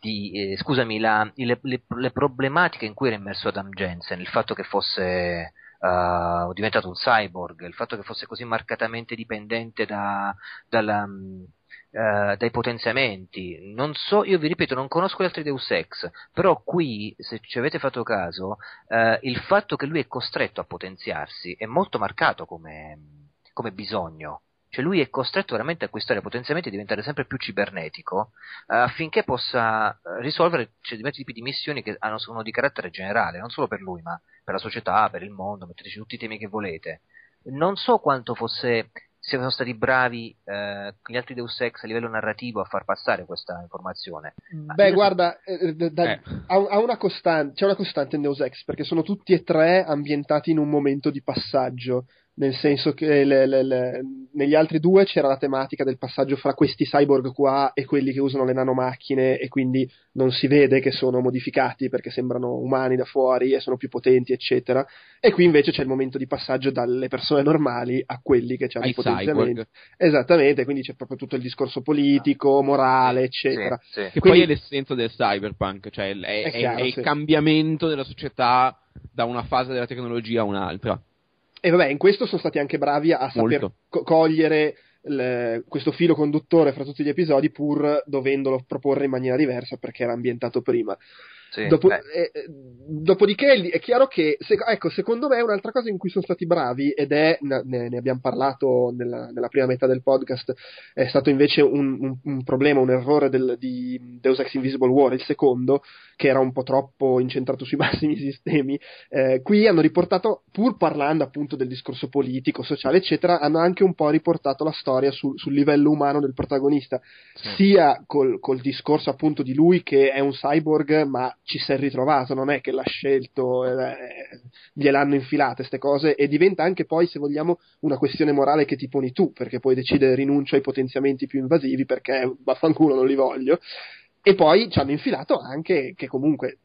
S4: di, eh, scusami, la, le, le, le, problematiche in cui era immerso Adam Jensen, il fatto che fosse uh, diventato un cyborg, il fatto che fosse così marcatamente dipendente da, dalla, uh, dai potenziamenti. Non so, io vi ripeto, non conosco gli altri Deus Ex, però qui, se ci avete fatto caso, uh, il fatto che lui è costretto a potenziarsi è molto marcato come, come bisogno. Cioè lui è costretto veramente a acquistare potenziamenti e diventare sempre più cibernetico eh, affinché possa eh, risolvere certi tipi di missioni che hanno, sono di carattere generale, non solo per lui, ma per la società, per il mondo, metteteci tutti i temi che volete. Non so quanto fosse siano stati bravi eh, gli altri Deus Ex a livello narrativo a far passare questa informazione.
S1: Beh, guarda, eh, da, eh. Ha, ha una costante, c'è una costante in Deus Ex perché sono tutti e tre ambientati in un momento di passaggio nel senso che le, le, le, negli altri due c'era la tematica del passaggio fra questi cyborg qua e quelli che usano le nanomacchine e quindi non si vede che sono modificati perché sembrano umani da fuori e sono più potenti eccetera. E qui invece c'è il momento di passaggio dalle persone normali a quelli che hanno i potenziamenti. esattamente quindi c'è proprio tutto il discorso politico morale eccetera
S3: sì, sì. che quindi, poi è l'essenza del cyberpunk cioè è, è, chiaro, è il sì. cambiamento della società da una fase della tecnologia a un'altra
S1: e vabbè, in questo sono stati anche bravi a saper co- cogliere le, questo filo conduttore fra tutti gli episodi, pur dovendolo proporre in maniera diversa perché era ambientato prima.
S4: Sì,
S1: Dopo- eh, eh, dopodiché è chiaro che, se- ecco, secondo me un'altra cosa in cui sono stati bravi, ed è, ne, ne abbiamo parlato nella, nella prima metà del podcast, è stato invece un, un- un problema, un errore del- di Deus Ex Invisible War, il secondo, che era un po' troppo incentrato sui massimi sistemi. Eh, qui hanno riportato, pur parlando appunto del discorso politico, sociale, eccetera, hanno anche un po' riportato la storia sul- sul livello umano del protagonista. Sia col, col discorso appunto di lui che è un cyborg ma ci si è ritrovato, non è che l'ha scelto, eh, gliel'hanno infilate queste cose e diventa anche poi se vogliamo una questione morale che ti poni tu perché puoi decidere rinuncio ai potenziamenti più invasivi perché vaffanculo non li voglio. E poi ci hanno infilato anche che comunque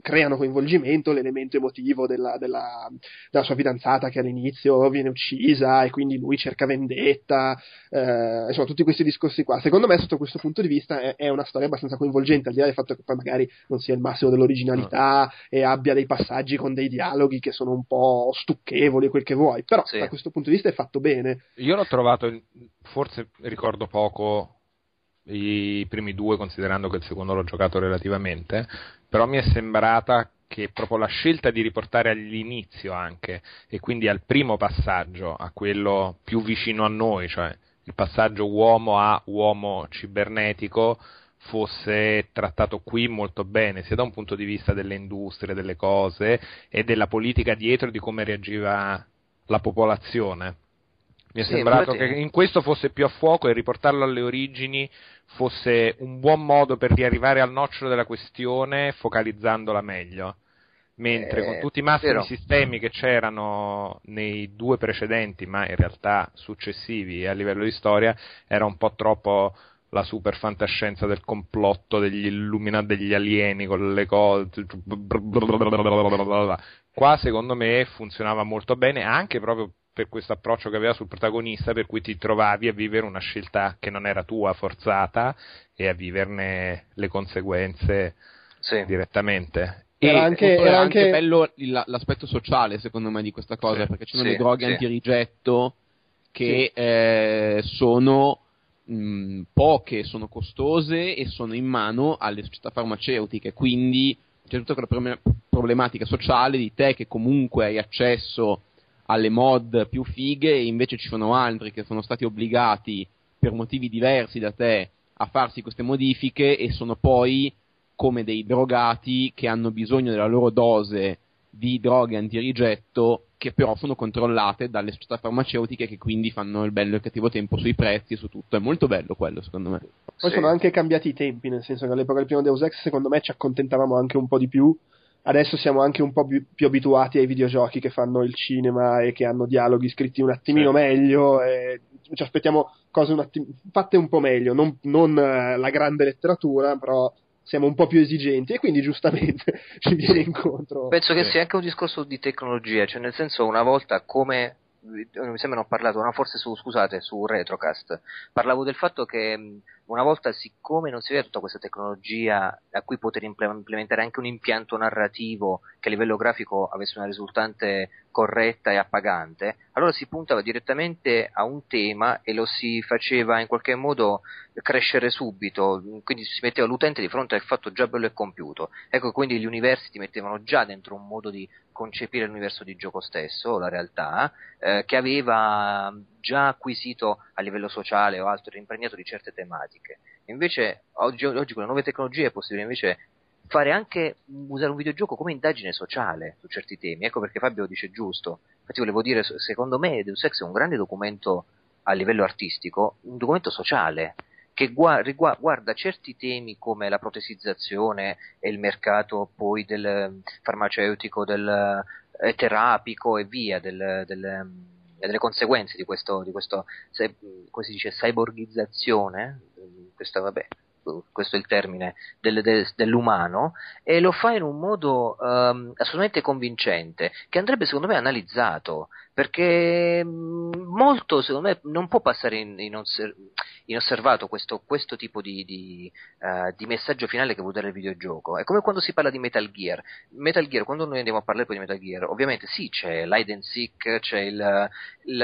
S1: creano coinvolgimento l'elemento emotivo della, della- della sua fidanzata che all'inizio viene uccisa e quindi lui cerca vendetta eh, insomma tutti questi discorsi qua. Secondo me sotto questo punto di vista è, è una storia abbastanza coinvolgente al di là del fatto che poi magari non sia il massimo dell'originalità e abbia dei passaggi con dei dialoghi che sono un po' stucchevoli quel che vuoi. Però
S4: Sì.
S1: da questo punto di vista è fatto bene.
S2: Io l'ho trovato, forse ricordo poco i primi due, considerando che il secondo l'ho giocato relativamente, però mi è sembrata che proprio la scelta di riportare all'inizio anche, e quindi al primo passaggio, a quello più vicino a noi, cioè il passaggio uomo a uomo cibernetico, fosse trattato qui molto bene, sia da un punto di vista delle industrie, delle cose e della politica dietro di come reagiva la popolazione. Mi è
S4: Sì,
S2: sembrato
S4: infatti-
S2: che in questo fosse più a fuoco e riportarlo alle origini fosse un buon modo per riarrivare al nocciolo della questione focalizzandola meglio. Mentre
S4: Eh,
S2: con tutti i massimi
S4: vero.
S2: sistemi che c'erano nei due precedenti, ma in realtà successivi a livello di storia, era un po' troppo la super fantascienza del complotto degli illuminati degli alieni con le cose. Qua secondo me funzionava molto bene anche proprio per questo approccio che aveva sul protagonista, per cui ti trovavi a vivere una scelta che non era tua, forzata, e a viverne le conseguenze
S4: sì.
S2: direttamente.
S1: Era
S2: E
S1: anche- era
S3: anche
S1: anche-
S3: bello il- l'aspetto sociale, secondo me, di questa cosa,
S2: Sì,
S3: perché ci sono
S4: sì,
S3: le droghe
S4: sì.
S3: antirigetto che eh, sono mh, poche, sono costose e sono in mano alle società farmaceutiche, quindi c'è tutta quella problem- problematica sociale di te che comunque hai accesso alle mod più fighe e invece ci sono altri che sono stati obbligati per motivi diversi da te a farsi queste modifiche e sono poi come dei drogati che hanno bisogno della loro dose di droghe antirigetto che però sono controllate dalle società farmaceutiche che quindi fanno il bello e il cattivo tempo sui prezzi e su tutto. È molto bello quello, secondo me.
S1: Poi
S4: Sì.
S1: sono anche cambiati i tempi, nel senso che all'epoca del primo Deus Ex secondo me ci accontentavamo anche un po' di più. Adesso siamo anche un po' più, più abituati ai videogiochi che fanno il cinema e che hanno dialoghi scritti un attimino
S2: Sì.
S1: meglio e ci aspettiamo cose un attim- fatte un po' meglio, non, non, eh, la grande letteratura, però siamo un po' più esigenti e quindi giustamente ci viene incontro.
S4: Penso che
S2: Sì.
S4: sia anche un discorso di tecnologia, cioè nel senso una volta come mi sembra non ho parlato, no, forse su, scusate, su Retrocast, parlavo del fatto che mh, una volta siccome non si aveva tutta questa tecnologia a cui poter imple- implementare anche un impianto narrativo che a livello grafico avesse una risultante corretta e appagante, allora si puntava direttamente a un tema e lo si faceva in qualche modo crescere subito, quindi si metteva l'utente di fronte al fatto già bello e compiuto. Ecco, quindi gli universi ti mettevano già dentro un modo di concepire l'universo di gioco stesso, la realtà, eh, che aveva già acquisito a livello sociale o altro, impregnato di certe tematiche. Invece, oggi, oggi con le nuove tecnologie è possibile invece fare anche usare un videogioco come indagine sociale su certi temi. Ecco perché Fabio dice giusto. Infatti volevo dire, secondo me Deus Ex è un grande documento a livello artistico, un documento sociale che gua- rigua- guarda certi temi come la protesizzazione e il mercato poi del farmaceutico, del eh, terapico e via, del, del, e delle conseguenze di questo, di questo se- come si dice, cyborgizzazione, eh, questa, vabbè, questo è il termine, del- del- dell'umano, e lo fa in un modo ehm, assolutamente convincente, che andrebbe secondo me analizzato, perché mh, molto secondo me non può passare in, in osser- inosservato questo, questo tipo di, di, eh, di messaggio finale che vuol dare il videogioco. È come quando si parla di Metal Gear. Metal Gear, quando noi andiamo a parlare poi di Metal Gear, ovviamente sì, c'è l'hide and seek, c'è il, la,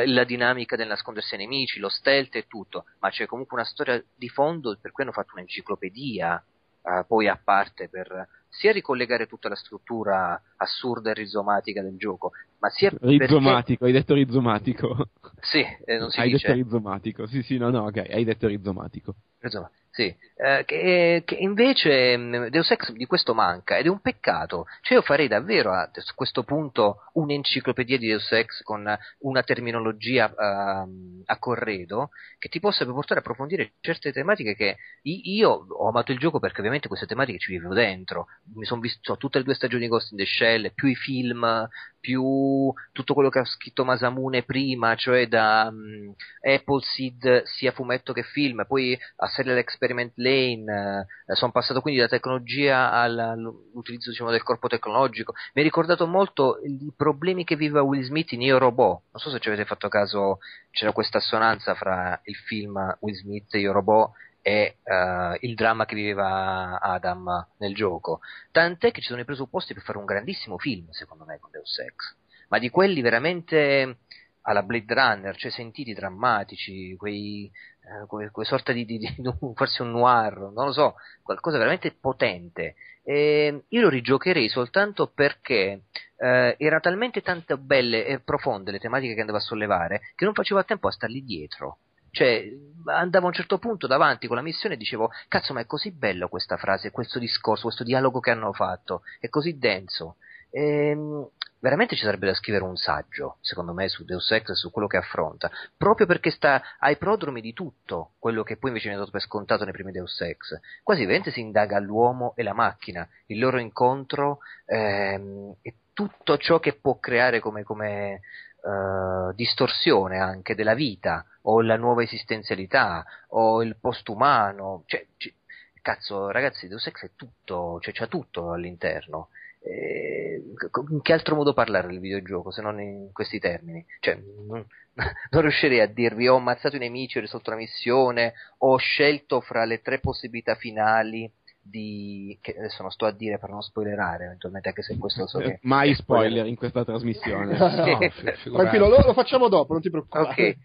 S4: la dinamica del nascondersi ai nemici, lo stealth e tutto, ma c'è comunque una storia di fondo per cui hanno fatto un'enciclopedia eh, poi a parte per sia ricollegare tutta la struttura assurda e rizomatica del gioco, ma sia
S3: Rizomatico, hai detto rizomatico.
S4: perché... Sì, eh, non si
S3: hai
S4: dice.
S3: detto rizomatico. Sì, sì, no, no, ok, hai detto rizomatico.
S4: Insomma, sì, eh, che, che invece mh, Deus Ex di questo manca ed è un peccato. Cioè io farei davvero a questo punto un'enciclopedia di Deus Ex con una terminologia ehm, a corredo che ti possa portare a approfondire certe tematiche che io ho amato il gioco perché ovviamente queste tematiche ci vivo dentro. Mi sono visto tutte le due stagioni di Ghost in the Shell, più i film, più tutto quello che ha scritto Masamune prima, cioè da mh, Appleseed sia fumetto che film, poi a Serial Experiment Lane, eh, sono passato quindi da tecnologia all'utilizzo diciamo, del corpo tecnologico. Mi ha ricordato molto i problemi che viveva Will Smith in Io Robot. Non so se ci avete fatto caso, c'era questa assonanza fra il film Will Smith Io Robot e eh, il dramma che viveva Adam nel gioco. Tant'è che ci sono i presupposti per fare un grandissimo film, secondo me, con Deus Ex. Ma di quelli veramente alla Blade Runner, cioè sentiti drammatici, quei, eh, quei sorta di, di, di- forse un noir, non lo so, qualcosa veramente potente. E io lo rigiocherei soltanto perché eh, erano talmente tante belle e profonde le tematiche che andava a sollevare che non facevo a tempo a stargli dietro. Cioè, andavo a un certo punto davanti con la missione e dicevo, cazzo, ma è così bello questa frase, questo discorso, questo dialogo che hanno fatto, è così denso. Ehm, veramente ci sarebbe da scrivere un saggio, secondo me, su Deus Ex e su quello che affronta, proprio perché sta ai prodromi di tutto quello che poi invece viene dato per scontato nei primi Deus Ex. Quasi veramente si indaga l'uomo e la macchina, il loro incontro ehm, e tutto ciò che può creare come, come eh, distorsione anche della vita, o la nuova esistenzialità, o il postumano, cioè, ci- cazzo ragazzi Deus Ex è tutto, cioè c'ha tutto all'interno. Eh, in che altro modo parlare del videogioco se non in questi termini? Cioè, non, non riuscirei a dirvi ho ammazzato i nemici, ho risolto la missione, ho scelto fra le tre possibilità finali di che adesso non sto a dire per non spoilerare eventualmente anche se questo so che
S3: Eh, Mai
S4: è
S3: spoiler in questa trasmissione.
S1: No. Tranquillo, lo, lo facciamo dopo, non ti preoccupare.
S4: Ok,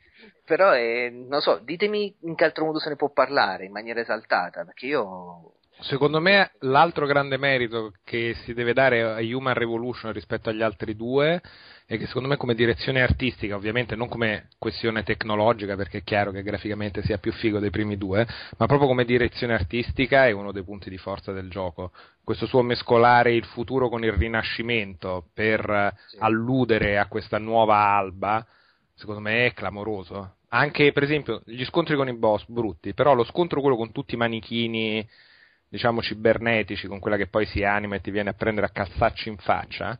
S4: però eh, non so, ditemi in che altro modo se ne può parlare in maniera esaltata, perché io
S2: Secondo me l'altro grande merito che si deve dare a Human Revolution rispetto agli altri due è che secondo me come direzione artistica, ovviamente non come questione tecnologica perché è chiaro che graficamente sia più figo dei primi due, ma proprio come direzione artistica è uno dei punti di forza del gioco. Questo suo mescolare il futuro con il rinascimento per
S4: Sì.
S2: alludere a questa nuova alba, secondo me è clamoroso. Anche per esempio gli scontri con i boss brutti, però lo scontro quello con tutti i manichini diciamo cibernetici con quella che poi si anima e ti viene a prendere a calzacci in faccia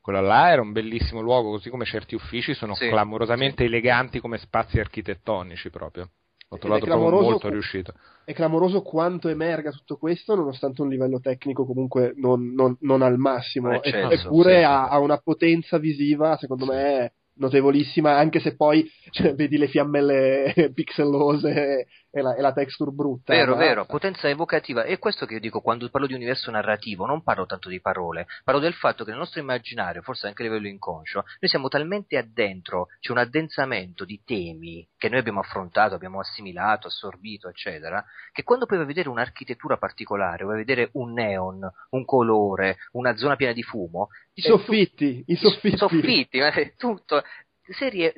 S2: quello là era un bellissimo luogo così come certi uffici sono
S4: Sì,
S2: clamorosamente eleganti come spazi architettonici proprio
S1: è
S2: trovato proprio molto riuscito
S1: È clamoroso quanto emerga tutto questo, nonostante un livello tecnico comunque non, non- non al massimo.
S4: Non
S1: E-
S4: eccelso,
S1: eppure
S4: sì, sì.
S1: ha, ha una potenza visiva, secondo me, notevolissima, anche se poi cioè, vedi le fiammelle pixellose e la, e la texture brutta.
S4: Vero, vero, potenza evocativa. È questo che io dico quando parlo di universo narrativo, non parlo tanto di parole, parlo del fatto che nel nostro immaginario, forse anche a livello inconscio, noi siamo talmente addentro, c'è un addensamento di temi che noi abbiamo affrontato, abbiamo assimilato, assorbito, eccetera, che quando poi vai a vedere un'architettura particolare, vai a vedere un neon, un colore, una zona piena di fumo,
S1: I
S4: è tu-
S1: soffitti, i soffitti.
S4: soffitti, ma è tutto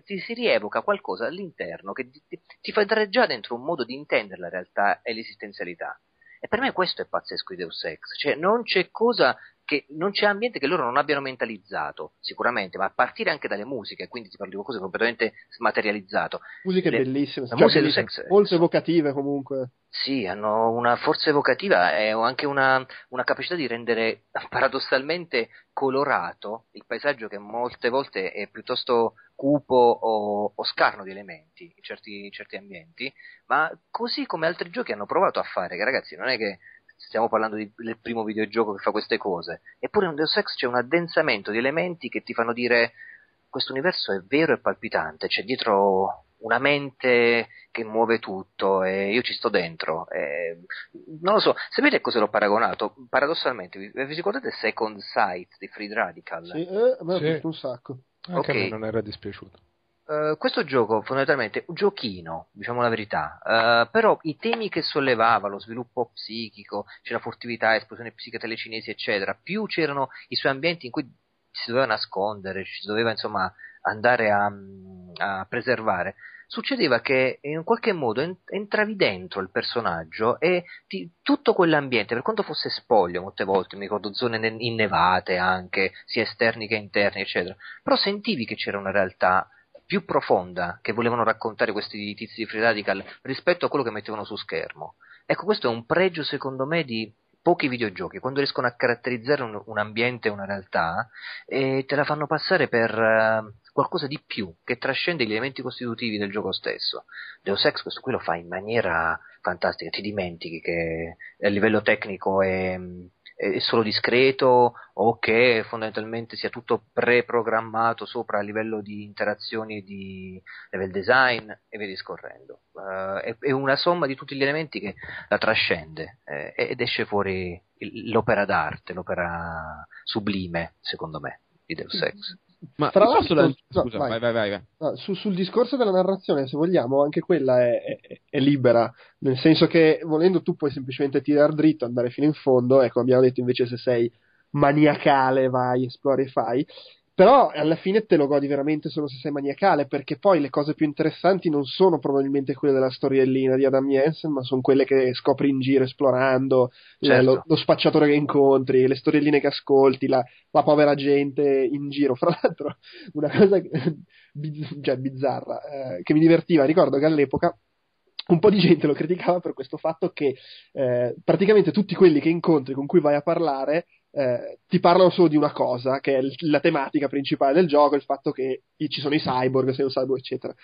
S4: ti si rievoca qualcosa all'interno che ti, ti- fa entrare già dentro un modo di intendere la realtà e l'esistenzialità. E per me questo è pazzesco di Deus Ex, cioè non c'è cosa che non c'è ambiente che loro non abbiano mentalizzato, sicuramente, ma a partire anche dalle musiche, quindi ti parlo di cose completamente smaterializzato.
S1: Musiche
S4: Le-
S1: bellissime, cioè,
S4: musica
S1: bellissime,
S4: Sex-
S1: molto evocative comunque.
S4: Sì, hanno una forza evocativa e anche una, una capacità di rendere paradossalmente colorato il paesaggio che molte volte è piuttosto cupo o, o scarno di elementi in certi, in certi ambienti, ma così come altri giochi hanno provato a fare, che ragazzi non è che stiamo parlando di- del primo videogioco che fa queste cose, eppure in Deus Ex c'è un addensamento di elementi che ti fanno dire questo universo è vero e palpitante, c'è dietro una mente che muove tutto e io ci sto dentro. e non lo so, sapete cosa l'ho paragonato? Paradossalmente, vi, vi ricordate Second Sight di Freed Radical?
S1: Sì, eh, a me ha
S2: Sì.
S1: un sacco.
S2: anche
S4: Ok.
S2: a me non era dispiaciuto
S4: eh, questo gioco fondamentalmente un giochino, diciamo la verità, eh, però i temi che sollevava, lo sviluppo psichico, c'era furtività, esplosione psichica telecinesi, eccetera, più c'erano i suoi ambienti in cui si doveva nascondere, si doveva insomma andare a, a preservare, succedeva che in qualche modo entravi dentro il personaggio e ti, tutto quell'ambiente, per quanto fosse spoglio molte volte, mi ricordo zone innevate anche, sia esterni che interni, eccetera, però sentivi che c'era una realtà più profonda che volevano raccontare questi tizi di Free Radical rispetto a quello che mettevano su schermo. Ecco, questo è un pregio secondo me di pochi videogiochi, quando riescono a caratterizzare un, un ambiente una realtà, e te la fanno passare per uh, qualcosa di più, che trascende gli elementi costitutivi del gioco stesso. Deus Ex questo qui lo fa in maniera fantastica, ti dimentichi che a livello tecnico è è solo discreto o che fondamentalmente sia tutto preprogrammato sopra a livello di interazioni e di level design e via discorrendo. Uh, è, è, una somma di tutti gli elementi che la trascende eh, ed esce fuori l'opera d'arte, l'opera sublime, secondo me, di Deus Ex.
S1: Ma Tra l'altro, la... scusa, no, vai. Vai, vai, vai. Su, sul discorso della narrazione, se vogliamo, anche quella è, è, è, libera, nel senso che volendo tu puoi semplicemente tirare dritto, andare fino in fondo, ecco, abbiamo detto invece se sei maniacale vai, esplori e fai. Però alla fine te lo godi veramente solo se sei maniacale, perché poi le cose più interessanti non sono probabilmente quelle della storiellina di Adam Jensen, ma sono quelle che scopri in giro esplorando, certo. eh, lo, lo, spacciatore che incontri, le storielline che ascolti, la, la povera gente in giro. Fra l'altro, una cosa biz- cioè, bizzarra eh, che mi divertiva, ricordo che all'epoca un po' di gente lo criticava per questo fatto che eh, praticamente tutti quelli che incontri con cui vai a parlare eh, ti parlano solo di una cosa, che è l- la tematica principale del gioco, il fatto che ci sono i cyborg, sei un cyborg, eccetera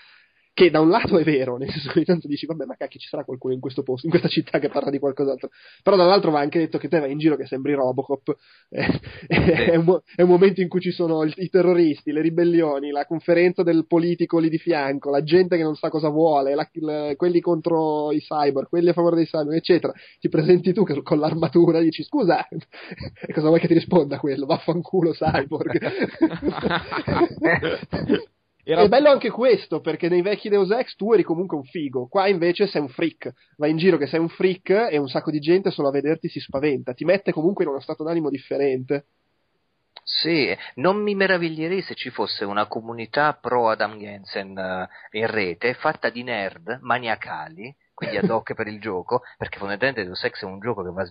S1: che da un lato è vero, nel senso che ogni tanto dici, vabbè, ma cacchio, ci sarà qualcuno in questo posto, in questa città che parla di qualcos'altro. Però dall'altro va anche detto che te vai in giro che sembri Robocop, eh, è, un, è, un, momento in cui ci sono i, i, terroristi, le ribellioni, la conferenza del politico lì di fianco, la gente che non sa cosa vuole, la, la, quelli contro i cyber, quelli a favore dei cyber, eccetera. Ti presenti tu che, con l'armatura e dici, scusa, e cosa vuoi che ti risponda quello? Vaffanculo cyborg. Era... È bello anche questo, perché nei vecchi Deus Ex tu eri comunque un figo, qua invece sei un freak, vai in giro che sei un freak e un sacco di gente solo a vederti si spaventa, ti mette comunque in uno stato d'animo differente.
S4: Sì, non mi meraviglierei se ci fosse una comunità pro Adam Jensen uh, in rete fatta di nerd maniacali quindi ad hoc per il gioco, perché fondamentalmente Deus Ex è un gioco che va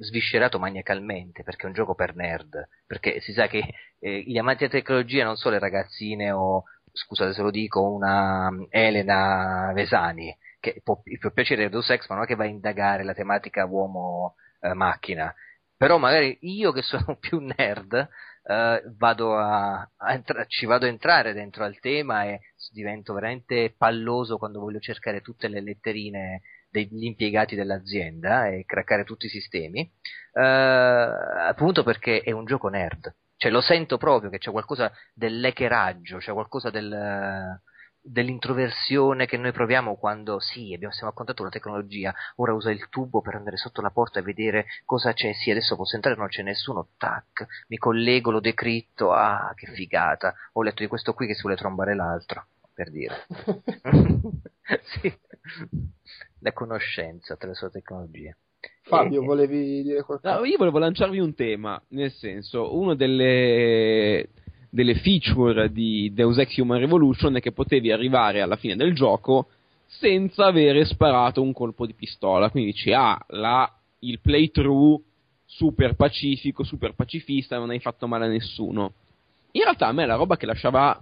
S4: sviscerato maniacalmente, perché è un gioco per nerd, perché si sa che eh, gli amanti della tecnologia non sono le ragazzine o, scusate se lo dico, una mm, Elena Vesani, che può, può piacere Deus Ex, ma non è che va a indagare la tematica uomo-macchina. Eh, Però magari io che sono più nerd, Uh, vado a, a entra- ci vado a entrare dentro al tema e divento veramente palloso quando voglio cercare tutte le letterine degli impiegati dell'azienda e craccare tutti i sistemi, uh, appunto perché è un gioco nerd. Cioè lo sento proprio che c'è qualcosa dell'echeraggio, c'è qualcosa del, dell'introversione che noi proviamo quando sì, abbiamo, siamo a contatto con la tecnologia, ora usa il tubo per andare sotto la porta e vedere cosa c'è, sì, adesso posso entrare, non c'è nessuno, tac, mi collego, lo decritto, ah, che figata, ho letto di questo qui che si vuole trombare l'altro, per dire. sì, la conoscenza attraverso la tecnologia.
S1: Fabio, volevi dire qualcosa?
S3: No, io volevo lanciarvi un tema, nel senso, uno delle delle feature di Deus Ex Human Revolution è che potevi arrivare alla fine del gioco senza avere sparato un colpo di pistola. Quindi dici, ah, la, il playthrough super pacifico, super pacifista, non hai fatto male a nessuno. In realtà a me la roba che lasciava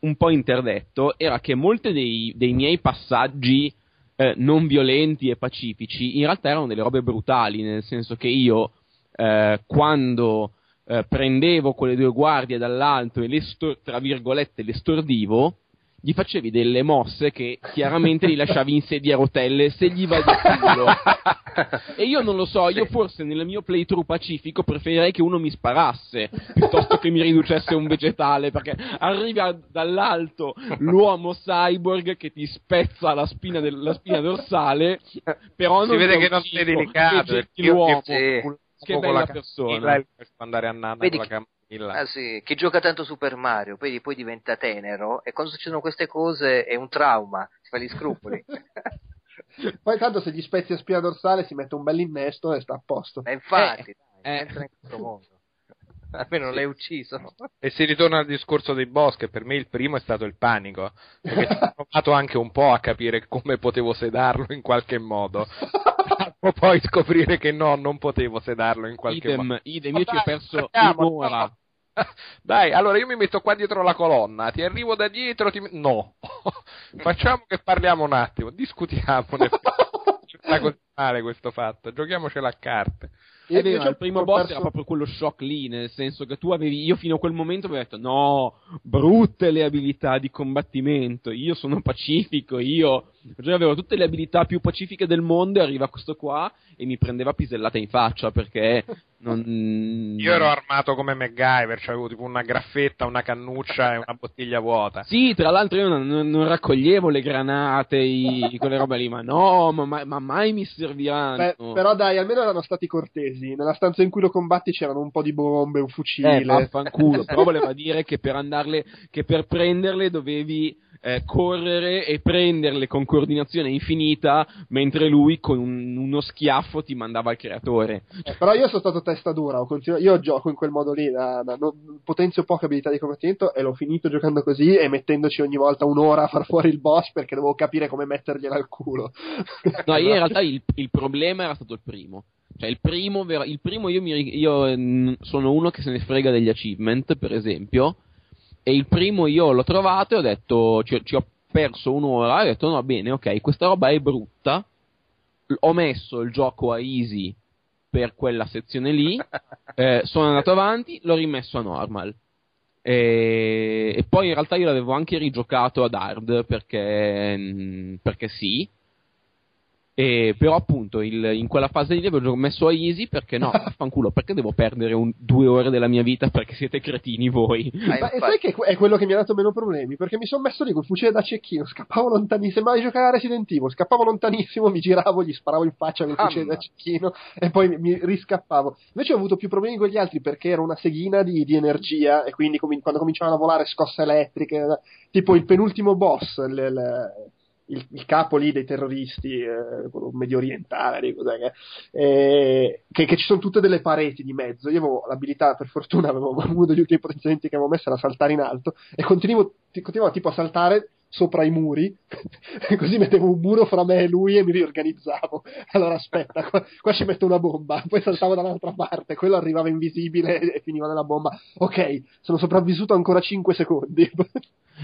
S3: un po' interdetto era che molti dei, dei miei passaggi eh, non violenti e pacifici in realtà erano delle robe brutali, nel senso che io eh, quando eh, prendevo quelle due guardie dall'alto e le stor- tra virgolette le stordivo, gli facevi delle mosse che chiaramente li lasciavi in sedia a rotelle se gli va di culo. e io non lo so, io forse nel mio playthrough pacifico preferirei che uno mi sparasse piuttosto che mi riducesse un vegetale perché arriva dall'alto l'uomo cyborg che ti spezza la spina, del, la spina dorsale, però non
S2: si vede che non sei delicato,
S3: l'uomo. Sì che bella persona.
S2: andare a Nana
S4: Vedi
S2: con la Milla.
S4: Ah sì, chi gioca tanto Super Mario, poi, poi diventa tenero e quando succedono queste cose è un trauma, si fa gli scrupoli.
S1: Poi tanto se gli spezzi a spina dorsale si mette un bel innesto e sta a posto.
S4: E infatti, dai,
S3: eh.
S4: entra in questo mondo. Almeno non l'hai ucciso.
S2: E si ritorna al discorso dei boss, che per me il primo è stato il panico, perché ho provato anche un po' a capire come potevo sedarlo in qualche modo. Salvo poi scoprire che no, non potevo sedarlo in qualche modo.
S3: idem, idem, io ci ho perso
S2: andiamo,
S3: un'ora.
S2: no. Dai, allora io mi metto qua dietro la colonna, ti arrivo da dietro, ti... no. Facciamo che parliamo un attimo, discutiamone. C'è così male questo fatto, giochiamocela a carte.
S3: È vero, il primo boss
S1: perso-
S3: era proprio quello shock lì, nel senso che tu avevi, io fino a quel momento avevo detto no, brutte le abilità di combattimento, io sono pacifico, io cioè, avevo tutte le abilità più pacifiche del mondo e arriva questo qua e mi prendeva pisellata in faccia perché non...
S2: Io ero armato come MacGyver, cioè avevo tipo una graffetta, una cannuccia e una bottiglia vuota.
S3: Sì, tra l'altro io non, non- raccoglievo le granate, i- quelle robe lì, ma no, ma, mai- ma mai mi serviranno.
S1: Beh, però dai, almeno erano stati cortesi. Nella stanza in cui lo combatti c'erano un po' di bombe, un fucile.
S3: Eh, vaffanculo, però voleva dire che per andarle, che per prenderle dovevi eh, correre e prenderle con coordinazione infinita, mentre lui con un- uno schiaffo ti mandava al creatore.
S1: Eh, però io sono stato testa dura, ho continu- io gioco in quel modo lì, da, da- no- potenzio poche abilità di combattimento e l'ho finito giocando così e mettendoci ogni volta un'ora a far fuori il boss perché dovevo capire come mettergliela al culo.
S3: No, io in realtà il, il problema era stato il primo. Cioè, il primo, il primo io, mi, io mm, sono uno che se ne frega degli achievement, per esempio, e il primo io l'ho trovato e ho detto, ci, ci ho perso un'ora ho detto, no, bene, ok, questa roba è brutta, ho messo il gioco a easy per quella sezione lì, eh, sono andato avanti, l'ho rimesso a normal. E, e poi in realtà io l'avevo anche rigiocato ad hard perché, mm, perché sì. E, però appunto il- in quella fase lì avevo messo a easy perché no, fanculo, perché devo perdere un- due ore della mia vita perché siete cretini voi?
S1: Ma e sai che è quello che mi ha dato meno problemi? Perché mi sono messo lì col fucile da cecchino, scappavo lontanissimo, sembrava di giocare a Resident Evil, scappavo lontanissimo, mi giravo, gli sparavo in faccia col fucile da cecchino e poi mi, mi riscappavo. Invece ho avuto più problemi con gli altri perché era una seghina di, di energia e quindi comin- quando cominciavano a volare scosse elettriche, tipo il penultimo boss, il- il- il capo lì dei terroristi, eh, quello medio orientale, eh, che, che ci sono tutte delle pareti di mezzo. Io avevo l'abilità, per fortuna, avevo uno degli ultimi potenziamenti che avevo messo era saltare in alto e continuavo, ti- continuavo tipo a saltare sopra i muri, così mettevo un muro fra me e lui e mi riorganizzavo. Allora aspetta, qua, qua ci metto una bomba, poi saltavo dall'altra parte, quello arrivava invisibile e finiva nella bomba. Ok, sono sopravvissuto ancora 5 secondi.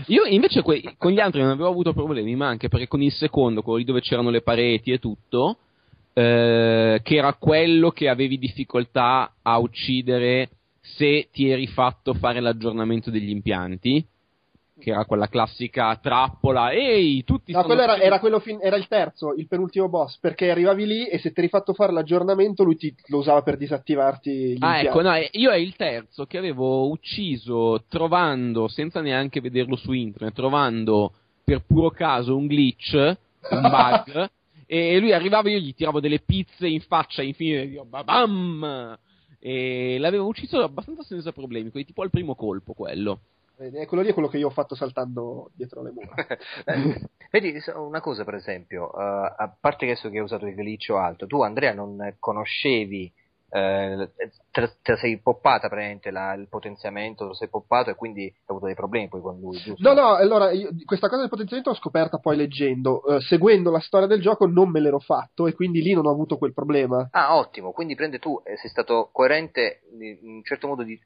S3: Io invece que- con gli altri non avevo avuto problemi, ma anche perché con il secondo, quello lì dove c'erano le pareti e tutto, eh, che era quello che avevi difficoltà a uccidere se ti eri fatto fare l'aggiornamento degli impianti, che era quella classica trappola, ehi, tutti
S1: No, quello era, era quello fin- era il terzo, il penultimo boss, perché arrivavi lì e se ti eri fatto fare l'aggiornamento lui ti, lo usava per disattivarti gli
S3: Ah,
S1: impianti.
S3: ecco, no, eh, io è il terzo che avevo ucciso trovando, senza neanche vederlo su internet, trovando per puro caso un glitch, un bug, e lui arrivava e io gli tiravo delle pizze in faccia infinite, e io, bam! E l'avevo ucciso abbastanza senza problemi, quindi tipo al primo colpo quello.
S1: Eh, quello lì è quello che io ho fatto saltando dietro le mura.
S4: Vedi, una cosa per esempio, eh, a parte che so che hai usato il glitch o altro, tu Andrea non conoscevi, eh, te, te sei poppata praticamente la- il potenziamento, lo sei poppato e quindi hai avuto dei problemi poi con lui, giusto?
S1: No, no, allora, io- questa cosa del potenziamento l'ho scoperta poi leggendo. Eh, seguendo la storia del gioco non me l'ero fatto e quindi lì non ho avuto quel problema.
S4: Ah, ottimo, quindi prende tu, sei stato coerente, in un certo modo di-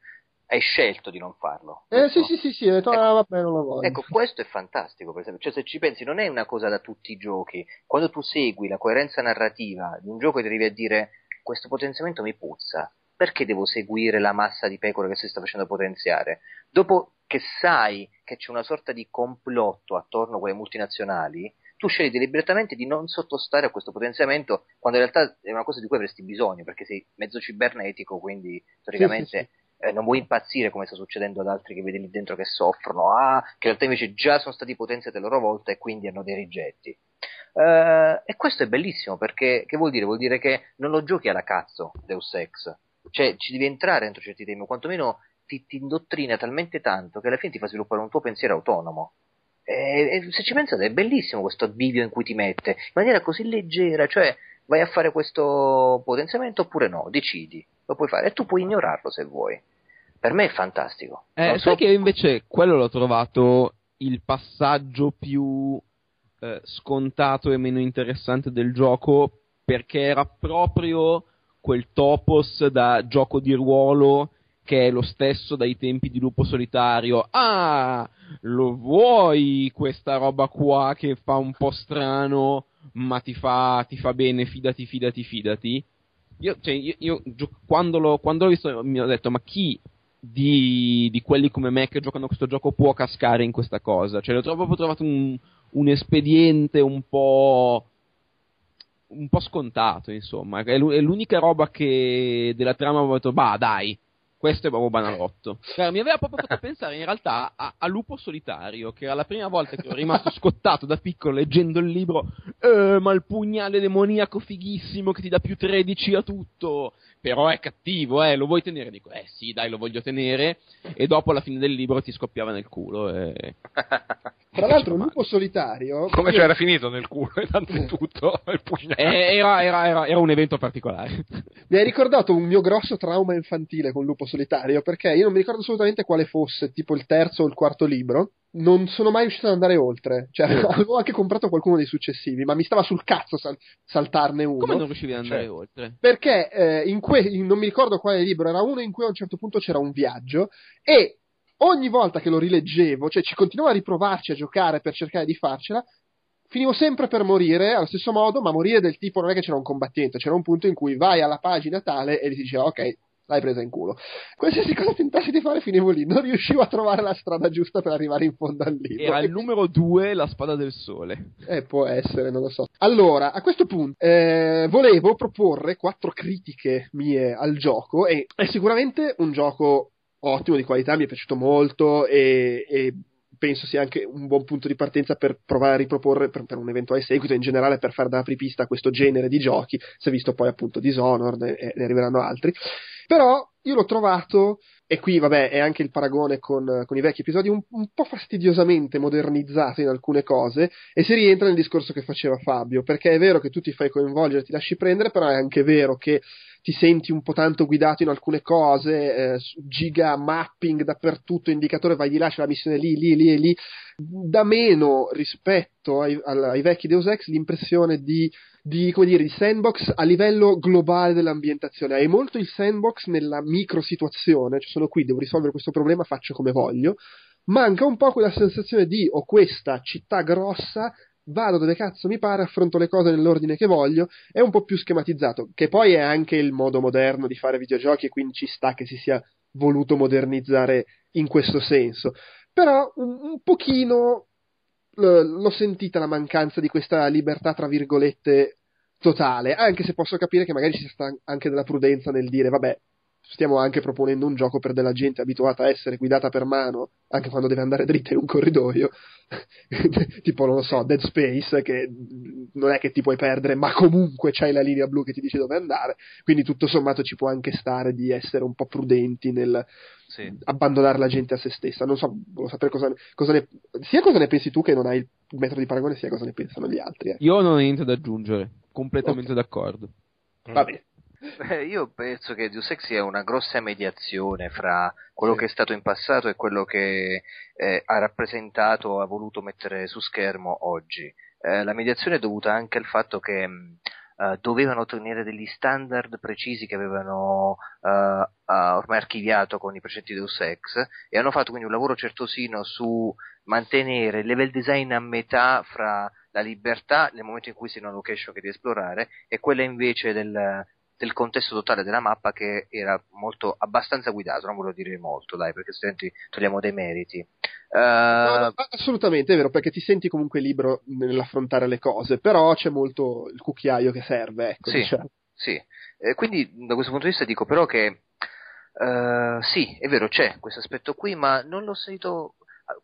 S4: hai scelto di non farlo.
S1: Eh sì, sì, sì, sì, ho detto,
S4: Ecco.
S1: ah, vabbè, non lo voglio.
S4: Ecco, questo è fantastico, per esempio. Cioè, se ci pensi, non è una cosa da tutti i giochi. Quando tu segui la coerenza narrativa di un gioco e ti arrivi a dire questo potenziamento mi puzza, perché devo seguire la massa di pecore che si sta facendo potenziare? Dopo che sai che c'è una sorta di complotto attorno a quelle multinazionali, tu scegli deliberatamente di non sottostare a questo potenziamento quando in realtà è una cosa di cui avresti bisogno, perché sei mezzo cibernetico, quindi teoricamente eh, non vuoi impazzire come sta succedendo ad altri che vedi lì dentro che soffrono, ah, che in realtà invece già sono stati potenziati a loro volta e quindi hanno dei rigetti. Eh, e questo è bellissimo perché che vuol dire? Vuol dire che non lo giochi alla cazzo Deus Ex, cioè ci devi entrare entro certi temi, o quantomeno ti, ti indottrina talmente tanto che alla fine ti fa sviluppare un tuo pensiero autonomo. E, e se ci pensate è bellissimo questo bivio in cui ti mette, in maniera così leggera, cioè vai a fare questo potenziamento oppure no, decidi, lo puoi fare e tu puoi ignorarlo se vuoi. Per me è fantastico.
S3: Eh,
S4: Non
S3: sai
S4: so-
S3: che invece quello l'ho trovato il passaggio più eh, scontato e meno interessante del gioco perché era proprio quel topos da gioco di ruolo che è lo stesso dai tempi di Lupo Solitario. Ah, lo vuoi questa roba qua che fa un po' strano, ma ti fa, ti fa bene, fidati, fidati, fidati. Io, cioè, io, io quando, l'ho, quando l'ho visto mi ho detto, ma chi di, di quelli come me che giocano questo gioco può cascare in questa cosa? Cioè, tro- proprio trovato un, un espediente un po' un po' scontato, insomma. È l'u- è l'unica roba che della trama avevo detto, bah, dai, questo è proprio banalotto. Cioè, mi aveva proprio fatto pensare in realtà a, a Lupo Solitario, che era la prima volta che ero rimasto scottato da piccolo leggendo il libro, eh, ma il pugnale demoniaco fighissimo che ti dà più 13 a tutto. Però è cattivo, eh, lo vuoi tenere? Dico, eh sì, dai, lo voglio tenere. E dopo alla fine del libro ti scoppiava nel culo. E...
S1: Tra l'altro, un lupo solitario.
S2: Come
S1: io-
S2: c'era finito nel culo, tanto è tutto, il pugnale.
S3: Eh, era, era- era- era un evento particolare.
S1: Mi hai ricordato un mio grosso trauma infantile con Lupo Solitario, perché io non mi ricordo assolutamente quale fosse, tipo il terzo o il quarto libro. Non sono mai riuscito ad andare oltre. Cioè, avevo anche comprato qualcuno dei successivi, ma mi stava sul cazzo sal- saltarne uno.
S3: Come non riuscivi ad andare
S2: Cioè,
S3: oltre?
S1: Perché eh, in que- in- non mi ricordo quale libro, era uno in cui a un certo punto c'era un viaggio e ogni volta che lo rileggevo, cioè ci continuavo a riprovarci a giocare per cercare di farcela, finivo sempre per morire allo stesso modo, ma morire del tipo non è che c'era un combattente, c'era un punto in cui vai alla pagina tale e ti diceva ok, l'hai presa in culo. Qualsiasi cosa tentassi di fare finivo lì, non riuscivo a trovare la strada giusta per arrivare in fondo al libro.
S3: Era il numero 2, la spada del sole.
S1: Eh, può essere, non lo so. Allora, a questo punto, eh, volevo proporre quattro critiche mie al gioco. E è sicuramente un gioco ottimo, di qualità, mi è piaciuto molto e, e penso sia anche un buon punto di partenza per provare a riproporre per, per un eventuale seguito, in generale per fare da apripista a questo genere di giochi. Si è visto poi appunto Dishonored e ne arriveranno altri. Però io l'ho trovato, e qui vabbè è anche il paragone con, con i vecchi episodi, un, un po' fastidiosamente modernizzato in alcune cose, e si rientra nel discorso che faceva Fabio, perché è vero che tu ti fai coinvolgere, ti lasci prendere, però è anche vero che ti senti un po' tanto guidato in alcune cose, eh, giga mapping dappertutto, indicatore vai di là, c'è la missione lì, lì, lì lì, da meno rispetto ai, ai vecchi Deus Ex l'impressione di di, come dire, di sandbox a livello globale dell'ambientazione. Hai molto il sandbox nella micro situazione, cioè sono qui, devo risolvere questo problema, faccio come voglio. Manca un po' quella sensazione di ho questa città grossa, vado dove cazzo mi pare, affronto le cose nell'ordine che voglio, è un po' più schematizzato, che poi è anche il modo moderno di fare videogiochi e quindi ci sta che si sia voluto modernizzare in questo senso. Però un, un pochino l'ho sentita la mancanza di questa libertà, tra virgolette, totale, anche se posso capire che magari ci sta anche della prudenza nel dire, vabbè, stiamo anche proponendo un gioco per della gente abituata a essere guidata per mano, anche quando deve andare dritta in un corridoio, tipo, non lo so, Dead Space, che non è che ti puoi perdere, ma comunque c'hai la linea blu che ti dice dove andare, quindi tutto sommato ci può anche stare di essere un po' prudenti nel
S4: Sì.
S1: abbandonare la gente a se stessa. Non so, volevo sapere cosa, cosa ne, sia cosa ne pensi tu che non hai il metro di paragone, sia cosa ne pensano gli altri. eh.
S3: Io non ho niente da aggiungere, completamente
S1: Ok.
S3: d'accordo.
S1: Va bene.
S4: Eh, io penso che Deus Ex sia una grossa mediazione fra quello
S1: Sì.
S4: che è stato in passato e quello che eh, ha rappresentato o ha voluto mettere su schermo oggi. Eh, la mediazione è dovuta anche al fatto che mh, eh, dovevano ottenere degli standard precisi che avevano eh, ormai archiviato con i precedenti Deus Ex e hanno fatto quindi un lavoro certosino su mantenere il level design a metà fra la libertà nel momento in cui sei in una location che devi esplorare e quella invece del, del contesto totale della mappa che era molto abbastanza guidato, non voglio dire molto, dai, perché altrimenti togliamo dei meriti. Eh,
S1: No, no, assolutamente è vero, perché ti senti comunque libero nell'affrontare le cose, però c'è molto il cucchiaio che serve, ecco,
S4: Sì.
S1: diciamo.
S4: Sì, Eh, quindi da questo punto di vista dico però che eh, sì, è vero, c'è questo aspetto qui, ma non l'ho sentito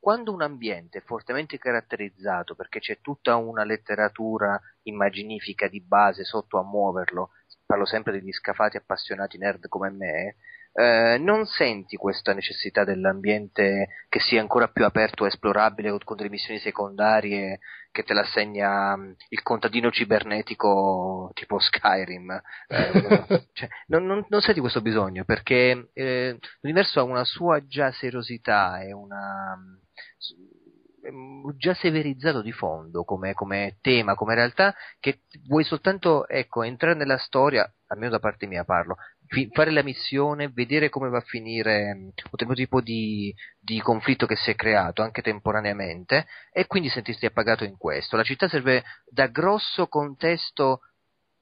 S4: quando un ambiente è fortemente caratterizzato perché c'è tutta una letteratura immaginifica di base sotto a muoverlo, parlo sempre degli scafati appassionati nerd come me, eh, non senti questa necessità dell'ambiente che sia ancora più aperto, esplorabile o con delle missioni secondarie che te l'assegna mm, il contadino cibernetico tipo Skyrim. Eh, cioè, non, non, non, senti questo bisogno perché eh, l'universo ha una sua già seriosità e una mm, già severizzato di fondo come, come, tema, come realtà, che vuoi soltanto ecco, entrare nella storia, almeno da parte mia parlo, fare la missione, vedere come va a finire mm, un certo tipo di, di, conflitto che si è creato anche temporaneamente e quindi sentirsi appagato in questo. La città serve da grosso contesto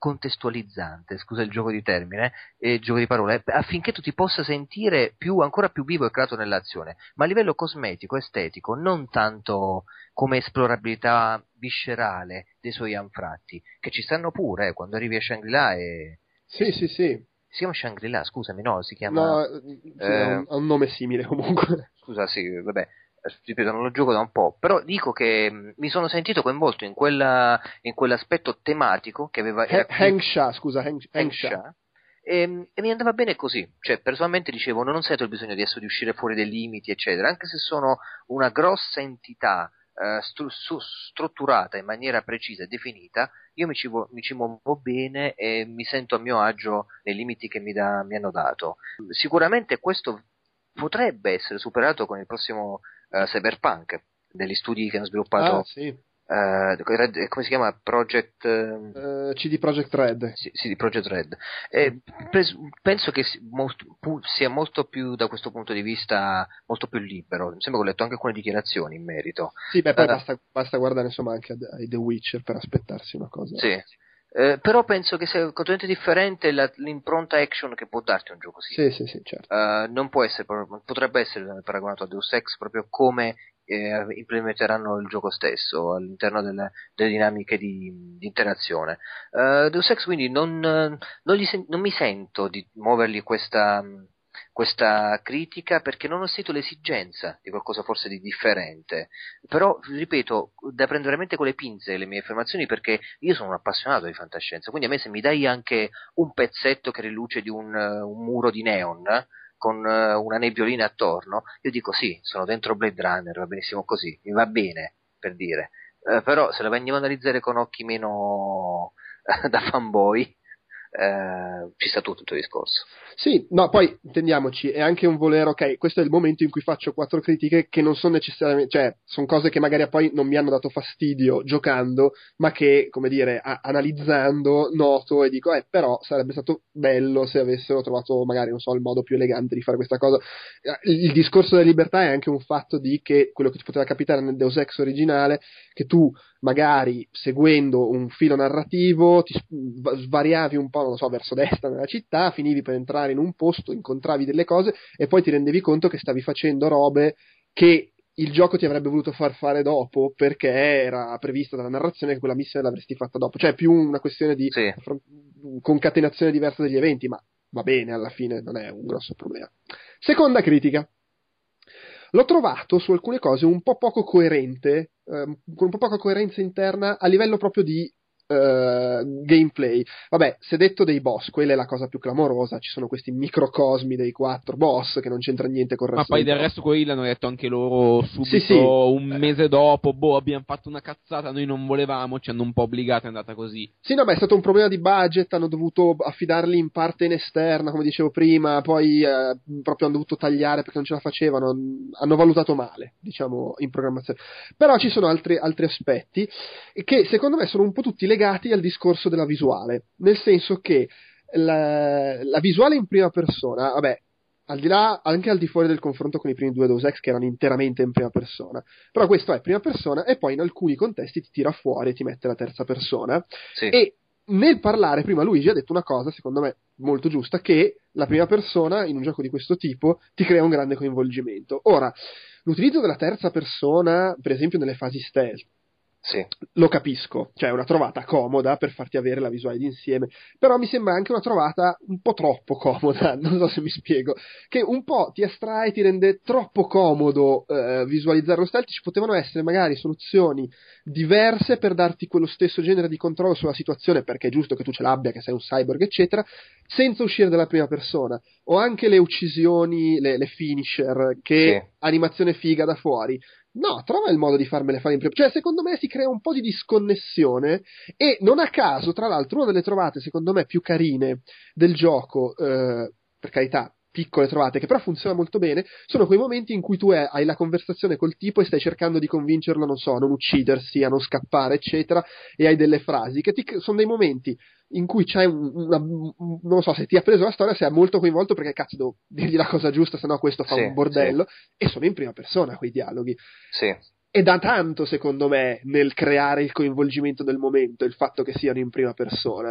S4: contestualizzante, scusa il gioco di termine, eh, gioco di parole, affinché tu ti possa sentire più, ancora più vivo e creato nell'azione, ma a livello cosmetico, estetico, non tanto come esplorabilità viscerale dei suoi anfratti, che ci stanno pure eh, quando arrivi a Shangri-La e...
S1: Sì, sì, sì.
S4: Si chiama Shangri-La, scusami, no, si chiama...
S1: No, sì, eh, ha, un, ha, un, nome simile comunque.
S4: Scusa, sì, vabbè, ripeto, non lo gioco da un po', però dico che mm, mi sono sentito coinvolto in, quella, in quell'aspetto tematico che aveva...
S1: He- Hengsha, scusa, Heng, Hengsha.
S4: E, mm, e, mi andava bene così, cioè personalmente dicevo non sento il bisogno di, essere, di uscire fuori dai limiti eccetera, anche se sono una grossa entità eh, stru- strutturata in maniera precisa e definita, io mi ci, vo- mi ci, muovo bene e mi sento a mio agio nei limiti che mi, da- mi hanno dato. Sicuramente questo potrebbe essere superato con il prossimo uh, Cyberpunk, degli studi che hanno sviluppato
S1: ah, sì.
S4: Uh, come si chiama? Project
S1: uh, CD Project Red.
S4: Sì, CD Project Red. Eh, pres- penso che molto, pu- sia molto più da questo punto di vista molto più libero. Mi sembra che ho letto anche alcune dichiarazioni in merito.
S1: Sì, beh, poi basta, basta, guardare insomma anche ai The Witcher per aspettarsi una cosa.
S4: Sì. Eh, però penso che sia completamente differente la, l'impronta action che può darti un gioco
S1: simile. Sì, sì, sì, certo.
S4: Uh, non può essere, potrebbe essere paragonato a Deus Ex proprio come eh, implementeranno il gioco stesso all'interno delle, delle dinamiche di, di interazione. Uh, Deus Ex quindi non, non, sen- non, mi sento di muovergli questa, questa critica perché non ho sentito l'esigenza di qualcosa forse di differente. Però, ripeto, da prendere veramente con le pinze le mie affermazioni perché io sono un appassionato di fantascienza, quindi a me se mi dai anche un pezzetto che riluce di un, un muro di neon, con uh, una nebbiolina attorno, io dico sì, sono dentro Blade Runner, va benissimo così, mi va bene, per dire. Uh, però se la andiamo a analizzare con occhi meno da fanboy, eh, ci sta tutto il discorso.
S1: Sì, no, poi intendiamoci, è anche un volere, ok, questo è il momento in cui faccio quattro critiche che non sono necessariamente, cioè, sono cose che magari poi non mi hanno dato fastidio giocando, ma che, come dire, a- analizzando noto e dico, eh, però sarebbe stato bello se avessero trovato magari, non so, il modo più elegante di fare questa cosa. Il, il discorso della libertà è anche un fatto di che quello che ti poteva capitare nel Deus Ex originale, che tu magari seguendo un filo narrativo ti svariavi un po', non so, verso destra nella città, finivi per entrare in un posto, incontravi delle cose e poi ti rendevi conto che stavi facendo robe che il gioco ti avrebbe voluto far fare dopo perché era prevista dalla narrazione che quella missione l'avresti fatta dopo. Cioè, è più una questione di
S4: sì.
S1: concatenazione diversa degli eventi, ma va bene, alla fine non è un grosso problema. Seconda critica. L'ho trovato su alcune cose un po' poco coerente, con un po' poca coerenza interna a livello proprio di uh, gameplay. Vabbè, se detto dei boss, quella è la cosa più clamorosa. Ci sono questi microcosmi dei quattro boss che non c'entra niente con il resto.
S3: Ma poi del resto quelli l'hanno detto anche loro subito, sì, sì. un mese dopo. Boh, abbiamo fatto una cazzata, noi non volevamo, ci hanno un po' obbligati, è andata così.
S1: Sì, no, beh, è stato un problema di budget. Hanno dovuto affidarli in parte in esterna, come dicevo prima. Poi eh, proprio hanno dovuto tagliare perché non ce la facevano. Hanno valutato male, diciamo, in programmazione. Però ci sono altri, altri aspetti che secondo me sono un po' tutti legati legati al discorso della visuale, nel senso che la, la visuale in prima persona, vabbè, al di là, anche al di fuori del confronto con i primi due Deus Ex che erano interamente in prima persona, però questo è prima persona e poi in alcuni contesti ti tira fuori e ti mette la terza persona.
S4: Sì.
S1: e nel parlare prima Luigi ha detto una cosa secondo me molto giusta che la prima persona in un gioco di questo tipo ti crea un grande coinvolgimento. Ora l'utilizzo della terza persona per esempio nelle fasi stealth
S4: Sì.
S1: lo capisco, cioè è una trovata comoda per farti avere la visuale d'insieme, però mi sembra anche una trovata un po' troppo comoda, non so se mi spiego, che un po' ti astrae, ti rende troppo comodo eh, visualizzare lo stealth, ci potevano essere magari soluzioni diverse per darti quello stesso genere di controllo sulla situazione, perché è giusto che tu ce l'abbia, che sei un cyborg, eccetera, senza uscire dalla prima persona, o anche le uccisioni, le, le finisher, che
S4: Sì.
S1: animazione figa da fuori, No, trova il modo di farmele fare in prima. Cioè, secondo me si crea un po' di disconnessione e non a caso, tra l'altro, una delle trovate, secondo me, più carine del gioco, eh, per carità, piccole trovate, che però funziona molto bene, sono quei momenti in cui tu hai la conversazione col tipo e stai cercando di convincerlo, non so, a non uccidersi, a non scappare, eccetera, e hai delle frasi, che ti- sono dei momenti in cui c'è un, una, un- non so se ti ha preso la storia, sei molto coinvolto perché cazzo devo dirgli la cosa giusta, sennò questo fa
S4: Sì,
S1: un bordello, e sono in prima persona quei dialoghi.
S4: Sì.
S1: E da tanto, secondo me, nel creare il coinvolgimento del momento, il fatto che siano in prima persona.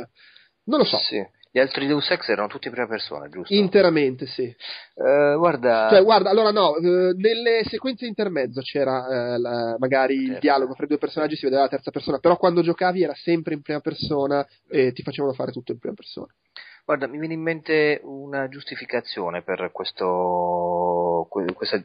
S1: Non lo so,
S4: Sì. Gli altri Deus Ex erano tutti in prima persona, giusto?
S1: interamente sì.
S4: Eh, guarda,
S1: Cioè, guarda, allora no, eh, nelle sequenze intermezzo c'era eh, la- magari il
S4: Certo.
S1: dialogo fra i due personaggi, si vedeva la terza persona, però quando giocavi era sempre in prima persona e ti facevano fare tutto in prima persona.
S4: Guarda, mi viene in mente una giustificazione per questo, que- questa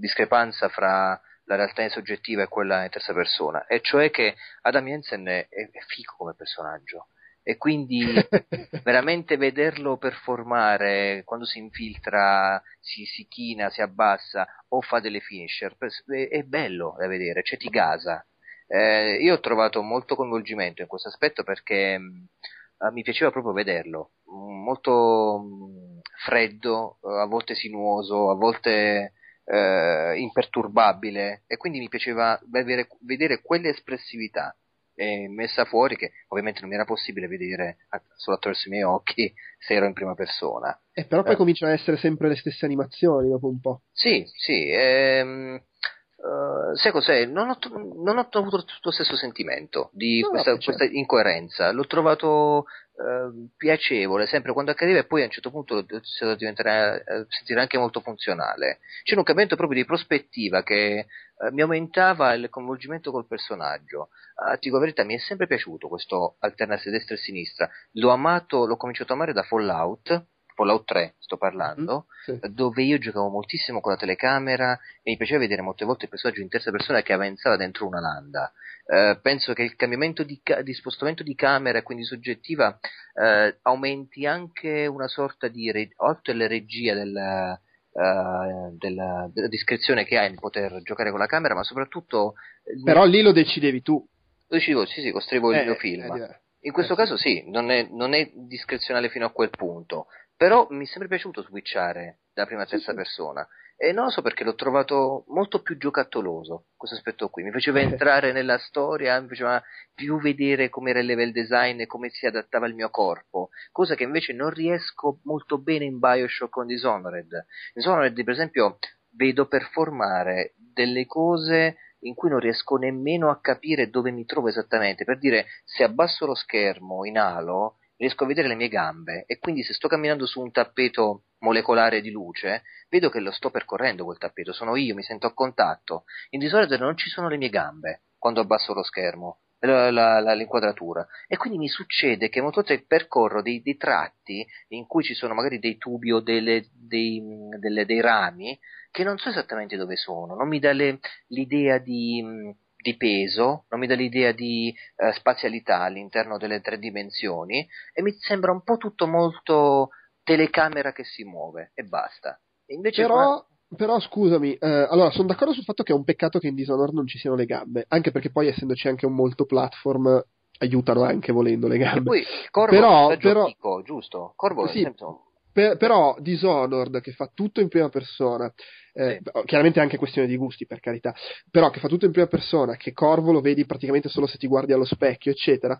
S4: discrepanza fra la realtà soggettiva e quella in terza persona, e cioè che Adam Jensen è, è figo come personaggio. E quindi veramente vederlo performare quando si infiltra, si, si china, si abbassa o fa delle finisher è, è bello da vedere, cioè ti gasa. Eh, io ho trovato molto coinvolgimento in questo aspetto perché mh, eh, mi piaceva proprio vederlo, Mm, molto mh, freddo, eh, a volte sinuoso, a volte eh, imperturbabile. E quindi mi piaceva vedere, vedere quell'espressività eh, messa fuori che ovviamente non mi era possibile vedere solo attraverso i miei occhi se ero in prima persona.
S1: E però poi
S4: Eh.
S1: cominciano a essere sempre le stesse animazioni dopo un po'.
S4: Sì, sì. ehm, eh, sai cos'è? Non ho, non ho avuto tutto lo stesso sentimento di
S1: No,
S4: questa,
S1: certo.
S4: questa incoerenza. L'ho trovato eh, piacevole sempre quando accadeva e poi a un certo punto l'ho iniziato diventare, a sentire anche molto funzionale. C'era un cambiamento proprio di prospettiva che eh, mi aumentava il coinvolgimento col personaggio. A dico la verità, mi è sempre piaciuto questo alternarsi destra e sinistra. L'ho amato, l'ho cominciato a amare da Fallout. Fallout 3 sto parlando,
S1: Sì.
S4: dove io giocavo moltissimo con la telecamera e mi piaceva vedere molte volte il personaggio in terza persona che avanzava dentro una landa. Eh, penso che il cambiamento di, ca- di spostamento di camera e quindi soggettiva eh, aumenti anche una sorta di, re- oltre alla regia del, eh, della, della discrezione che hai nel poter giocare con la camera, ma soprattutto eh,
S1: Però lì lo decidevi tu.
S4: lo decidevo, sì, sì, costruivo il
S1: Eh,
S4: mio
S1: è
S4: film. In questo
S1: Eh,
S4: caso sì, non è, non è discrezionale fino a quel punto, però mi è sempre piaciuto switchare da prima a terza persona e non lo so perché l'ho trovato molto più giocattoloso questo aspetto qui, mi faceva
S1: Eh.
S4: entrare nella storia, mi faceva più vedere come era il level design e come si adattava il mio corpo, cosa che invece non riesco molto bene in Bioshock in Dishonored. In Dishonored per esempio vedo performare delle cose in cui non riesco nemmeno a capire dove mi trovo esattamente. Per dire, se abbasso lo schermo in halo, riesco a vedere le mie gambe e quindi se sto camminando su un tappeto molecolare di luce, vedo che lo sto percorrendo quel tappeto, sono io, mi sento a contatto. In Dishonored non ci sono le mie gambe quando abbasso lo schermo, la- la- la- l'inquadratura. E quindi mi succede che molte volte percorro dei, dei tratti in cui ci sono magari dei tubi o delle- dei, delle- dei rami che non so esattamente dove sono, non mi dà l'idea di, di peso, non mi dà l'idea di eh, spazialità all'interno delle tre dimensioni e mi sembra un po' tutto molto telecamera che si muove e basta. E invece
S1: Però, però scusami, eh, allora sono d'accordo sul fatto che è un peccato che in Dishonored non ci siano le gambe, anche perché poi essendoci anche un molto platform aiutano anche volendo le
S4: e
S1: gambe.
S4: poi Corvo
S1: Però- però-
S4: giochico, giusto? Corvo
S1: Sì. Per- però Dishonored che fa tutto in prima persona, eh, chiaramente è anche questione di gusti per carità, però che fa tutto in prima persona, che Corvo lo vedi praticamente solo se ti guardi allo specchio, eccetera.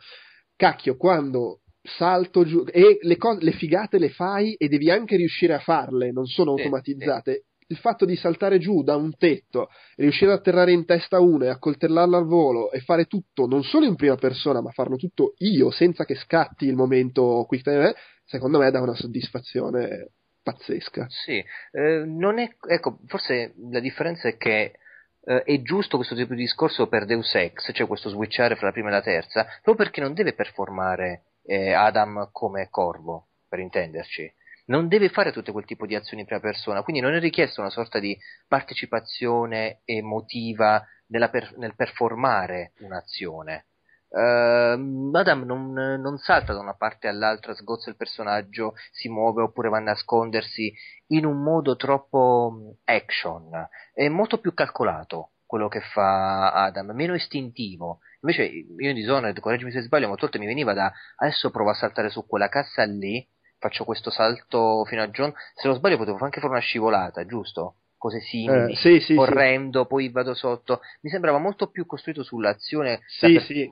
S1: Cacchio, quando salto giù e le, co- le figate le fai e devi anche riuscire a farle, non sono automatizzate. Il fatto di saltare giù da un tetto, riuscire ad atterrare in testa uno e accoltellarla al volo e fare tutto non solo in prima persona, ma farlo tutto io senza che scatti il momento quick time, secondo me dà una soddisfazione pazzesca.
S4: Sì, eh, è, ecco, forse la differenza è che eh, è giusto questo tipo di discorso per Deus Ex, cioè questo switchare fra la prima e la terza, proprio perché non deve performare eh, Adam come corvo, per intenderci. Non deve fare tutto quel tipo di azioni in prima persona, quindi non è richiesta una sorta di partecipazione emotiva per, nel performare un'azione. Uh, Adam non, non, salta da una parte all'altra, sgozza il personaggio, si muove oppure va a nascondersi in un modo troppo action. È molto più calcolato quello che fa Adam, meno istintivo. Invece io in Dishonored, correggimi se sbaglio, molte volte mi veniva da adesso provo a saltare su quella cassa lì, faccio questo salto fino a John. Se non sbaglio potevo anche fare una scivolata, giusto? Cose simili,
S1: eh, sì, sì,
S4: correndo, sì. poi vado sotto. Mi sembrava molto più costruito sull'azione
S1: sì,
S4: sì.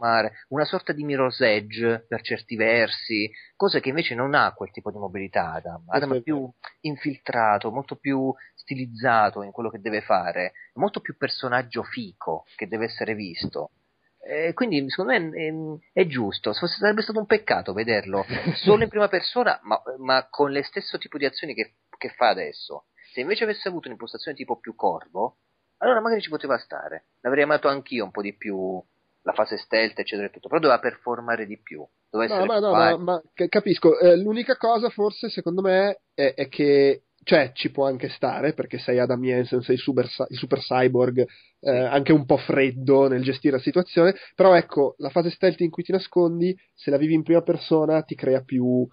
S4: una sorta di Mirror's Edge per certi versi, cosa che invece non ha quel tipo di mobilità Adam. Adam è più infiltrato, molto più stilizzato in quello che deve fare, molto più personaggio fico che deve essere visto. Eh, quindi secondo me è, è, giusto, sarebbe stato un peccato vederlo solo in prima persona, ma, ma con lo stesso tipo di azioni che, che fa adesso. Se invece avesse avuto un'impostazione tipo più corvo, allora magari ci poteva stare. L'avrei amato anch'io un po' di più la fase stealth, eccetera e tutto, però doveva performare di più. Doveva
S1: no, ma, no, ma, ma, capisco. Eh, l'unica cosa, forse, secondo me, è, è, che. Cioè, ci può anche stare perché sei Adam Jensen, sei super, il super cyborg, eh, anche un po' freddo nel gestire la situazione. Però ecco, la fase stealth in cui ti nascondi, se la vivi in prima persona, ti crea più,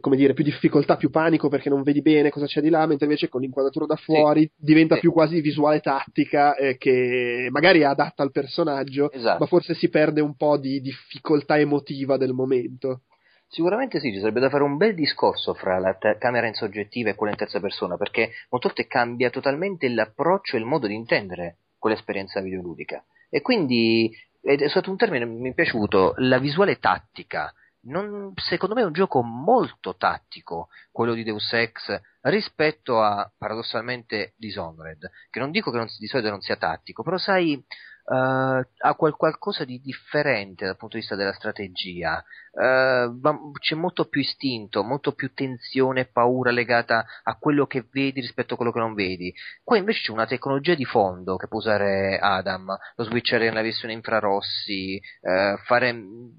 S1: come dire, più difficoltà, più panico perché non vedi bene cosa c'è di là, mentre invece con l'inquadratura da fuori sì. diventa sì. più quasi visuale tattica eh, che magari è adatta al personaggio,
S4: esatto.
S1: ma forse si perde un po' di difficoltà emotiva del momento.
S4: Sicuramente sì, ci sarebbe da fare un bel discorso fra la te- camera in soggettiva e quella in terza persona, perché molte volte cambia totalmente l'approccio e il modo di intendere quell'esperienza videoludica. E quindi, è stato un termine mi è piaciuto, la visuale tattica non, secondo me è un gioco molto tattico quello di Deus Ex rispetto a paradossalmente Dishonored che non dico che non, di solito non sia tattico però sai uh, ha qual- qualcosa di differente dal punto di vista della strategia. Uh, c'è molto più istinto, molto più tensione e paura legata a quello che vedi rispetto a quello che non vedi. Qua invece c'è una tecnologia di fondo che può usare Adam, lo switchare nella versione infrarossi, uh, fare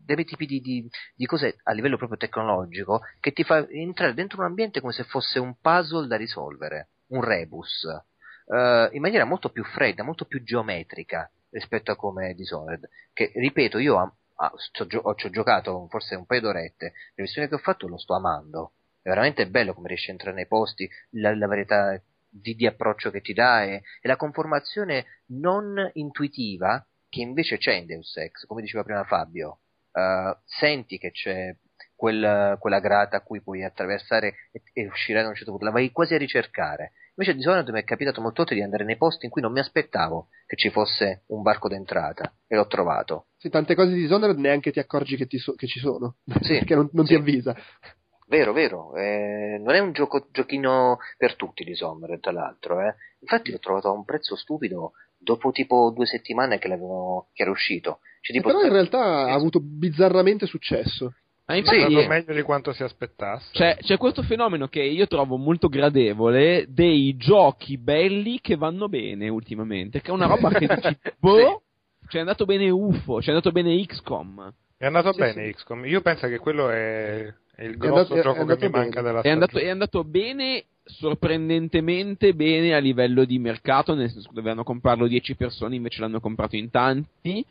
S4: dei tipi di, di, di cose a livello proprio tecnologico che ti fa entrare dentro un ambiente come se fosse un puzzle da risolvere, un rebus. In maniera molto più fredda, molto più geometrica rispetto a come Dishonored, che ripeto io am- ah, ci ho giocato forse un paio d'orette, le versioni che ho fatto lo sto amando, è veramente bello come riesce a entrare nei posti, la, la varietà di, di, approccio che ti dà e, e, la conformazione non intuitiva che invece c'è in Deus Ex, come diceva prima Fabio, uh, senti che c'è quel, quella grata a cui puoi attraversare e, e uscire da un certo punto, la vai quasi a ricercare Invece a Dishonored mi è capitato molto volte di andare nei posti in cui non mi aspettavo che ci fosse un barco d'entrata e l'ho trovato.
S1: Sì, tante cose di Dishonored neanche ti accorgi che, ti so- che ci sono,
S4: sì,
S1: perché non, non
S4: sì.
S1: ti avvisa.
S4: Vero, vero, eh, non è un gioco, giochino per tutti Dishonored, tra l'altro. Eh. Infatti l'ho trovato a un prezzo stupido dopo tipo due settimane che, che era uscito. Cioè, tipo,
S1: però in realtà ha avuto bizzarramente successo.
S5: Ma infatti, sì, è meglio di quanto si aspettasse.
S3: C'è, c'è, questo fenomeno che io trovo molto gradevole dei giochi belli che vanno bene ultimamente, che è una roba che dici, boh, sì. ci è andato bene UFO, ci è andato bene XCOM.
S5: È andato sì, bene sì. XCOM, io penso che quello è, è il grosso
S1: andato,
S5: gioco che mi manca della
S3: è andato, è andato bene sorprendentemente bene a livello di mercato, nel senso che dovevano comprarlo 10 persone, invece l'hanno comprato in tanti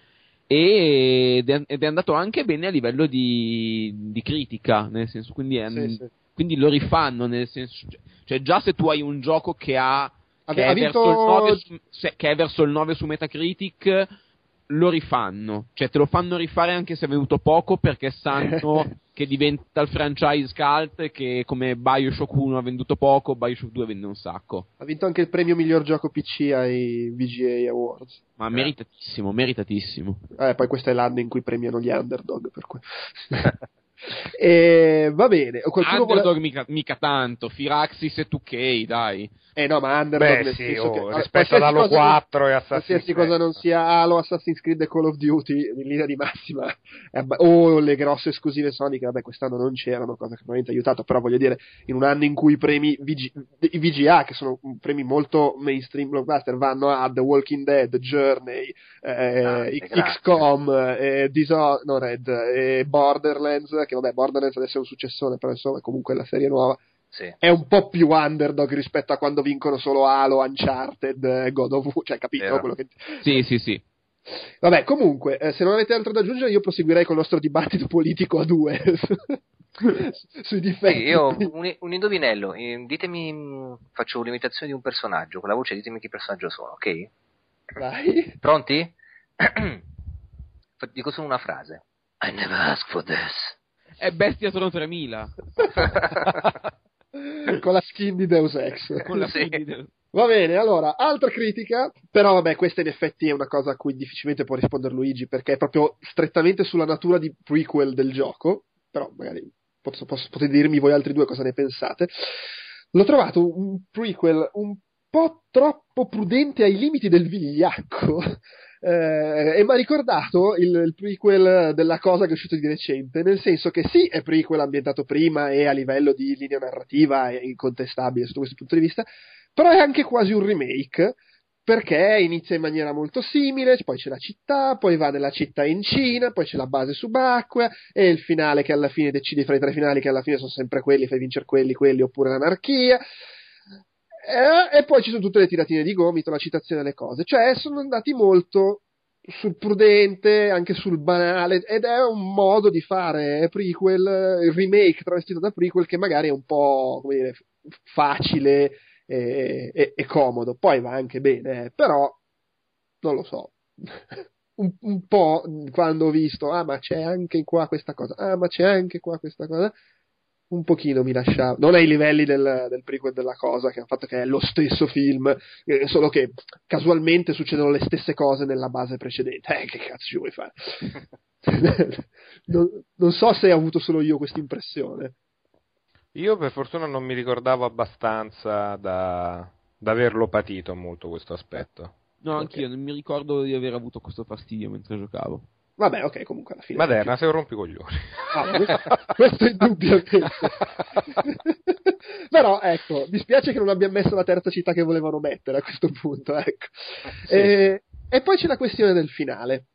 S3: ed è, ed è andato anche bene a livello di, di critica, nel senso, quindi, è, sì, sì. quindi, lo rifanno, nel senso, cioè già se tu hai un gioco che ha, che, ha è, vinto... verso su, che è verso il 9 su Metacritic, lo rifanno, cioè te lo fanno rifare anche se è venuto poco perché sanno che diventa il franchise cult che come Bioshock 1 ha venduto poco, Bioshock 2 vende un sacco.
S1: Ha vinto anche il premio miglior gioco PC ai VGA Awards.
S3: Ma eh. meritatissimo, meritatissimo.
S1: Eh, poi questo è l'anno in cui premiano gli underdog, per cui... E va bene. Qualcuno vuole...
S3: Underdog mica, mica tanto, Firaxis e 2K, dai.
S1: Eh no, ma Underdog
S5: Beh, sì, oh,
S1: che, allora,
S5: rispetto ad
S1: qualsiasi
S5: Halo
S1: cosa-
S5: 4 e Assassin's
S1: Qualsiasi
S5: Creed,
S1: cosa non sia Halo, Assassin's Creed e Call of Duty, in linea di massima, abba- o le grosse esclusive Sony, che vabbè quest'anno non c'erano, cosa che probabilmente ha aiutato, però voglio dire, in un anno in cui i premi VG- i VGA, che sono premi molto mainstream blockbuster, vanno a The Walking Dead, Journey, eh,
S4: Grande,
S1: X-
S4: grazie.
S1: XCOM, eh, Dishonored, e Borderlands, che vabbè, Borderlands adesso è un successone, però insomma è comunque la serie nuova,
S4: Sì.
S1: è un po' più underdog rispetto a quando vincono solo Halo, Uncharted, eh, God of War, cioè capito quello che...
S3: Sì, sì, sì.
S1: Vabbè, comunque, eh, se non avete altro da aggiungere io proseguirei con il nostro dibattito politico a due sui difetti.
S4: Sì, io un, un indovinello, eh, ditemi, mh, faccio un'imitazione di un personaggio, con la voce ditemi che personaggio sono, ok?
S1: Vai.
S4: Pronti? Dico solo una frase. I never asked for this.
S3: È Bestia Trono 3000.
S1: con la skin di Deus Ex.
S3: Con la
S4: Sì.
S3: di-
S1: Va bene, allora, altra critica, però vabbè, questa in effetti è una cosa a cui difficilmente può rispondere Luigi, perché è proprio strettamente sulla natura di prequel del gioco, però magari posso- posso- potete dirmi voi altri due cosa ne pensate. L'ho trovato un prequel un po' troppo prudente ai limiti del vigliacco. Eh, e mi ha ricordato il, il prequel della cosa che è uscito di recente, nel senso che sì, è prequel ambientato prima e a livello di linea narrativa è incontestabile sotto questo punto di vista, però è anche quasi un remake perché inizia in maniera molto simile, poi c'è la città, poi va nella città in Cina, poi c'è la base subacquea e il finale che alla fine decidi fra i tre finali che alla fine sono sempre quelli, fai vincere quelli, quelli oppure l'anarchia. Eh, e poi ci sono tutte le tiratine di gomito, la citazione delle cose, cioè sono andati molto sul prudente, anche sul banale, ed è un modo di fare prequel, il remake travestito da prequel che magari è un po', come dire, facile e, e- e comodo. Poi va anche bene, eh, però non lo so. Un, un po' quando ho visto, ah, ma c'è anche qua questa cosa, ah, ma c'è anche qua questa cosa. Un pochino mi lasciava, non ai livelli del, del prequel della cosa, che hanno fatto che è lo stesso film, eh, solo che casualmente succedono le stesse cose nella base precedente. Eh, che cazzo ci vuoi fare? non, non so se hai avuto solo io questa impressione.
S5: Io per fortuna non mi ricordavo abbastanza da, da averlo patito molto questo aspetto.
S3: No, anch'io non mi ricordo di aver avuto questo fastidio mentre giocavo.
S1: Vabbè, ok, comunque alla fine.
S5: Maderna, sei un rompicoglioni.
S1: Ah, questo, questo indubbiamente. Però ecco, mi spiace che non abbia messo la terza città che volevano mettere a questo punto. Ecco.
S5: Sì.
S1: E, e poi c'è la questione del finale.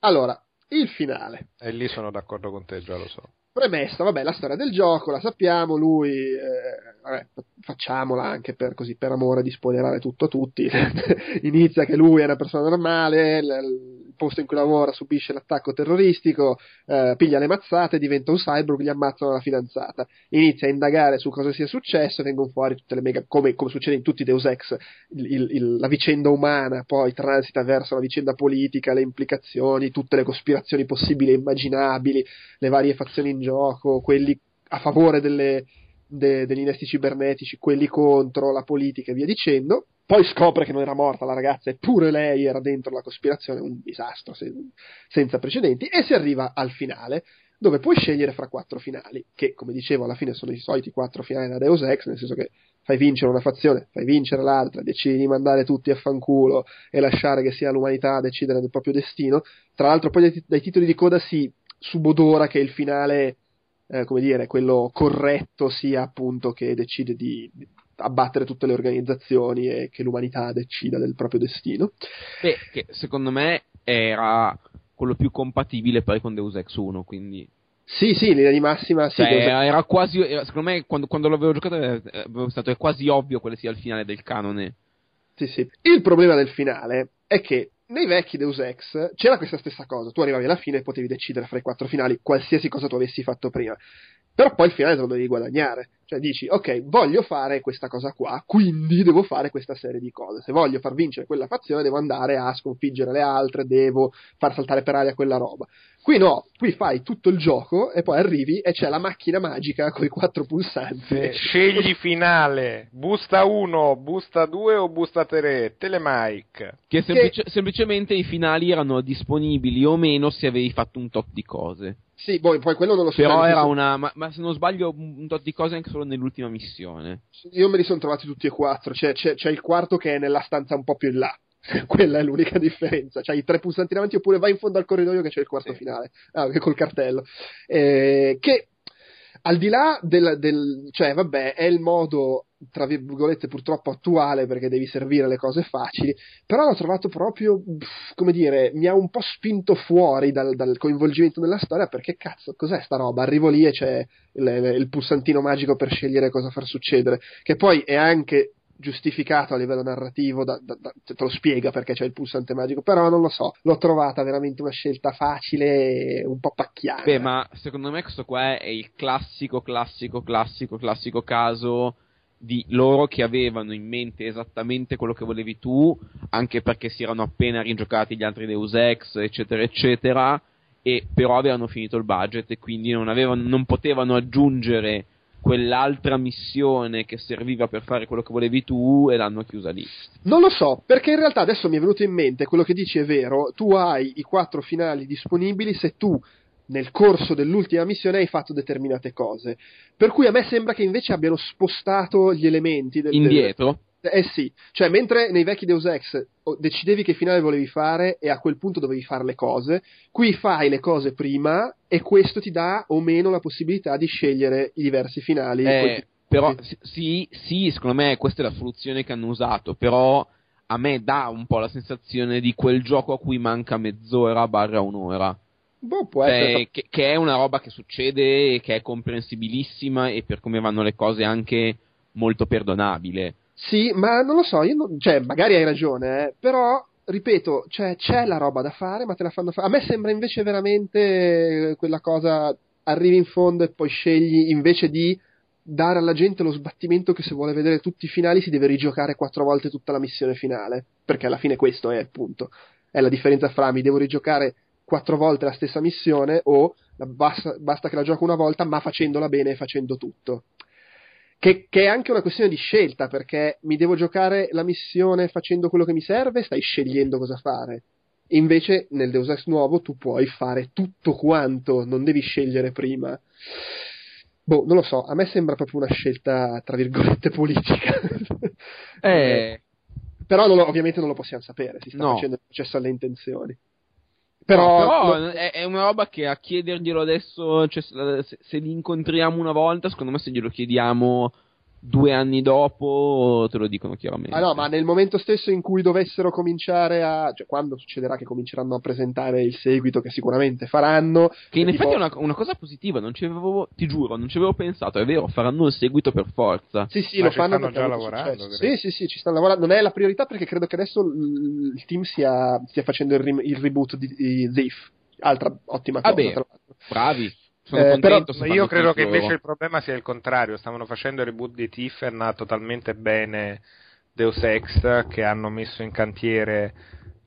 S1: Allora, il finale.
S5: E lì sono d'accordo con te, già lo so.
S1: Premessa, vabbè, la storia del gioco la sappiamo, lui, eh, vabbè, facciamola anche per, così, per amore di spoilerare tutto a tutti. Inizia che lui è una persona normale, il posto in cui lavora subisce l'attacco terroristico, eh, piglia le mazzate, diventa un cyborg, gli ammazzano la fidanzata. Inizia a indagare su cosa sia successo, vengono fuori tutte le mega, come, come succede in tutti i Deus Ex, il- il- la vicenda umana, poi transita verso la vicenda politica, le implicazioni, tutte le cospirazioni possibili e immaginabili, le varie fazioni in gioco, quelli a favore delle, de- degli innesti cibernetici, quelli contro la politica e via dicendo. Poi scopre che non era morta la ragazza, eppure lei era dentro la cospirazione, un disastro se- senza precedenti, e si arriva al finale, dove puoi scegliere fra quattro finali, che come dicevo alla fine sono i soliti quattro finali da Deus Ex, nel senso che fai vincere una fazione, fai vincere l'altra, decidi di mandare tutti a fanculo e lasciare che sia l'umanità a decidere del proprio destino. Tra l'altro poi dai, dai titoli di coda si subodora che il finale, eh, come dire, quello corretto sia appunto che decide di abbattere tutte le organizzazioni e che l'umanità decida del proprio destino.
S3: Beh, che secondo me era quello più compatibile poi con Deus Ex 1, quindi...
S1: Sì, sì, in linea di massima sì,
S3: Cioè,
S1: Ex-
S3: era, era quasi, era- secondo me, quando, quando l'avevo giocato, eh, avevo stato è quasi ovvio quale sia il finale del canone.
S1: Sì, sì. Il problema del finale è che nei vecchi Deus Ex c'era questa stessa cosa. Tu arrivavi alla fine e potevi decidere fra i quattro finali qualsiasi cosa tu avessi fatto prima. Però poi il finale te lo devi guadagnare. Cioè dici, ok, voglio fare questa cosa qua, quindi devo fare questa serie di cose. Se voglio far vincere quella fazione, devo andare a sconfiggere le altre, devo far saltare per aria quella roba. Qui no, qui fai tutto il gioco e poi arrivi e c'è la macchina magica con i quattro pulsanti.
S5: Scegli finale, busta 1, busta 2 o busta 3, telemike.
S3: Che, semplice- semplicemente i finali erano disponibili o meno se avevi fatto un tot di cose.
S1: Sì, boh, poi quello non lo so.
S3: Però
S1: nel
S3: era una. Ma, ma se non sbaglio, un tot di cose anche solo nell'ultima missione.
S1: Io me li sono trovati tutti e quattro. C'è, c'è- c'è il quarto che è nella stanza un po' più in là. Quella è l'unica differenza. C'hai i tre pulsanti davanti oppure vai in fondo al corridoio che c'è il quarto
S4: Sì.
S1: finale. Ah, col cartello. Eh, che al di là del, del- cioè, vabbè, è il modo, tra virgolette, purtroppo attuale perché devi servire le cose facili, però l'ho trovato proprio, come dire, mi ha un po' spinto fuori dal, dal coinvolgimento nella storia perché cazzo, cos'è sta roba? Arrivo lì e c'è il, il pulsantino magico per scegliere cosa far succedere, che poi è anche giustificato a livello narrativo, da- da- da- te lo spiega perché c'è il pulsante magico, però non lo so, l'ho trovata veramente una scelta facile e un po' pacchiana.
S3: Beh, ma secondo me questo qua è il classico, classico, classico, classico caso di loro che avevano in mente esattamente quello che volevi tu, anche perché si erano appena rigiocati gli altri Deus Ex, eccetera, eccetera, e però avevano finito il budget e quindi non, avevano, non potevano aggiungere quell'altra missione che serviva per fare quello che volevi tu e l'hanno chiusa lì.
S1: Non lo so, perché in realtà adesso mi è venuto in mente quello che dici è vero, tu hai i quattro finali disponibili se tu nel corso dell'ultima missione hai fatto determinate cose. Per cui a me sembra che invece abbiano spostato gli elementi del, del-
S3: Indietro,
S1: Eh sì, cioè mentre nei vecchi Deus Ex decidevi che finale volevi fare e a quel punto dovevi fare le cose, qui fai le cose prima e questo ti dà o meno la possibilità di scegliere i diversi finali.
S3: Eh, però sì, sì, secondo me questa è la soluzione che hanno usato, però a me dà un po' la sensazione di quel gioco a cui manca mezz'ora barra un'ora.
S1: Boh, può
S3: Cioè,
S1: essere.
S3: che, che è una roba che succede, che è comprensibilissima e per come vanno le cose anche molto perdonabile.
S1: Sì, ma non lo so, non- cioè, magari hai ragione, eh, però, ripeto, cioè, c'è la roba da fare, ma te la fanno fare. A me sembra invece veramente quella cosa, arrivi in fondo e poi scegli, invece di dare alla gente lo sbattimento che se vuole vedere tutti i finali si deve rigiocare quattro volte tutta la missione finale, perché alla fine questo è il punto. È la differenza fra mi devo rigiocare quattro volte la stessa missione o basta, basta che la gioco una volta ma facendola bene e facendo tutto. Che, che è anche una questione di scelta, perché mi devo giocare la missione facendo quello che mi serve, stai scegliendo cosa fare. Invece nel Deus Ex nuovo tu puoi fare tutto quanto, non devi scegliere prima. Boh, non lo so, a me sembra proprio una scelta, tra virgolette, politica.
S3: Eh,
S1: Però non lo- ovviamente non lo possiamo sapere, si sta
S3: No.
S1: facendo il processo alle intenzioni.
S3: Però,
S1: Però,
S3: però è, è una roba che a chiederglielo adesso, cioè, se- se li incontriamo una volta, secondo me se glielo chiediamo due anni dopo te lo dicono chiaramente.
S1: Ah no, ma nel momento stesso in cui dovessero cominciare a... cioè quando succederà che cominceranno a presentare il seguito che sicuramente faranno...
S3: Che in
S1: tipo-
S3: effetti è una, una cosa positiva, non ci avevo, ti giuro, non ci avevo pensato, è vero, faranno il seguito per forza.
S1: Sì, sì,
S5: Ma
S1: lo
S5: ci
S1: fanno
S5: stanno già lavorando.
S1: Sì, sì, sì, ci stanno lavorando. Non è la priorità perché credo che adesso il, team stia, stia facendo il, rim- il reboot di, di Thief. Altra ottima cosa.
S3: Ah, beh,
S1: tra l'altro.
S3: Bravi,
S1: Eh,
S3: contento.
S1: però-
S5: Ma io credo che invece il problema sia il contrario. Stavano facendo il reboot di Tiff e è andato talmente bene Deus Ex che hanno messo in cantiere